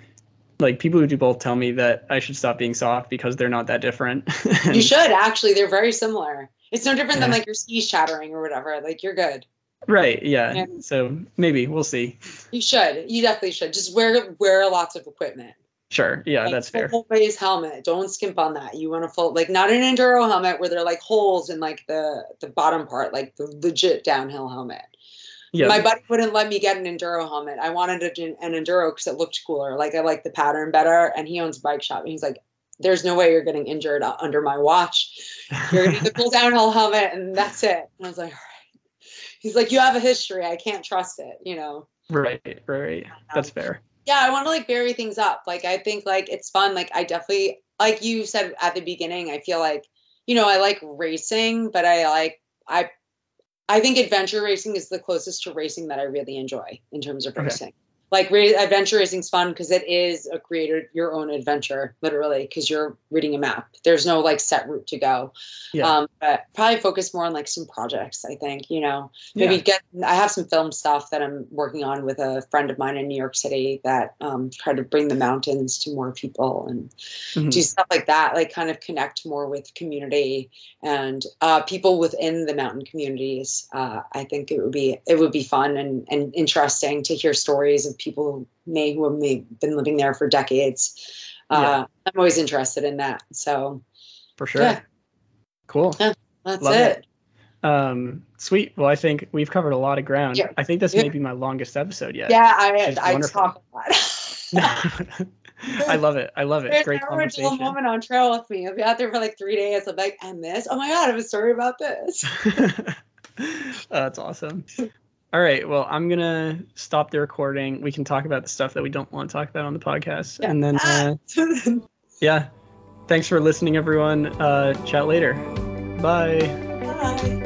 like people who do both tell me that I should stop being soft because they're not that different. You should actually. They're very similar. It's no different than like your skis shattering or whatever. Like you're good. right? Yeah. Yeah. So maybe we'll see. You should. You definitely should. Just wear wear lots of equipment. Sure. Yeah, Like, that's fair. Full face helmet. Don't skimp on that. You want to full like not an enduro helmet where there are like holes in like the the bottom part, like the legit downhill helmet. Yeah. My buddy wouldn't let me get an enduro helmet. I wanted a, an enduro because it looked cooler. Like I like the pattern better. And he owns a bike shop. And he's like, "There's no way you're getting injured uh, under my watch. You're gonna need the full downhill helmet, and that's it." And I was like, "All right." He's like, "You have a history. I can't trust it." You know. right. Right. That's um, fair. yeah i want to like vary things up like i think like it's fun like i definitely like you said at the beginning i feel like you know i like racing but i like i i think adventure racing is the closest to racing that i really enjoy in terms of Okay. racing like adventure racing's fun because it is a creator your own adventure literally because you're reading a map there's no like set route to go Yeah. um but probably focus more on like some projects i think you know maybe yeah. get i have some film stuff that i'm working on with a friend of mine in new york city that um try to bring the mountains to more people and Mhm. do stuff like that like kind of connect more with community and uh, people within the mountain communities uh, i think it would be it would be fun and, and interesting to hear stories of people who may who have may been living there for decades uh, Yeah. i'm always interested in that so For sure. yeah. Cool. that's Love it. it. Um, sweet. Well, I think we've covered a lot of ground. Yeah. I think this Yeah. may be my longest episode yet. yeah i i talk a lot I love it. I love it. There's Great never a dull conversation. moment on trail with me. I'll be out there for like three days. I'm like, and this? Oh my god, I have a story about this. That's awesome. All right. Well, I'm gonna stop the recording. We can talk about the stuff that we don't want to talk about on the podcast, Yeah. and then uh, yeah. Thanks for listening, everyone. Uh, chat later. Bye. Bye.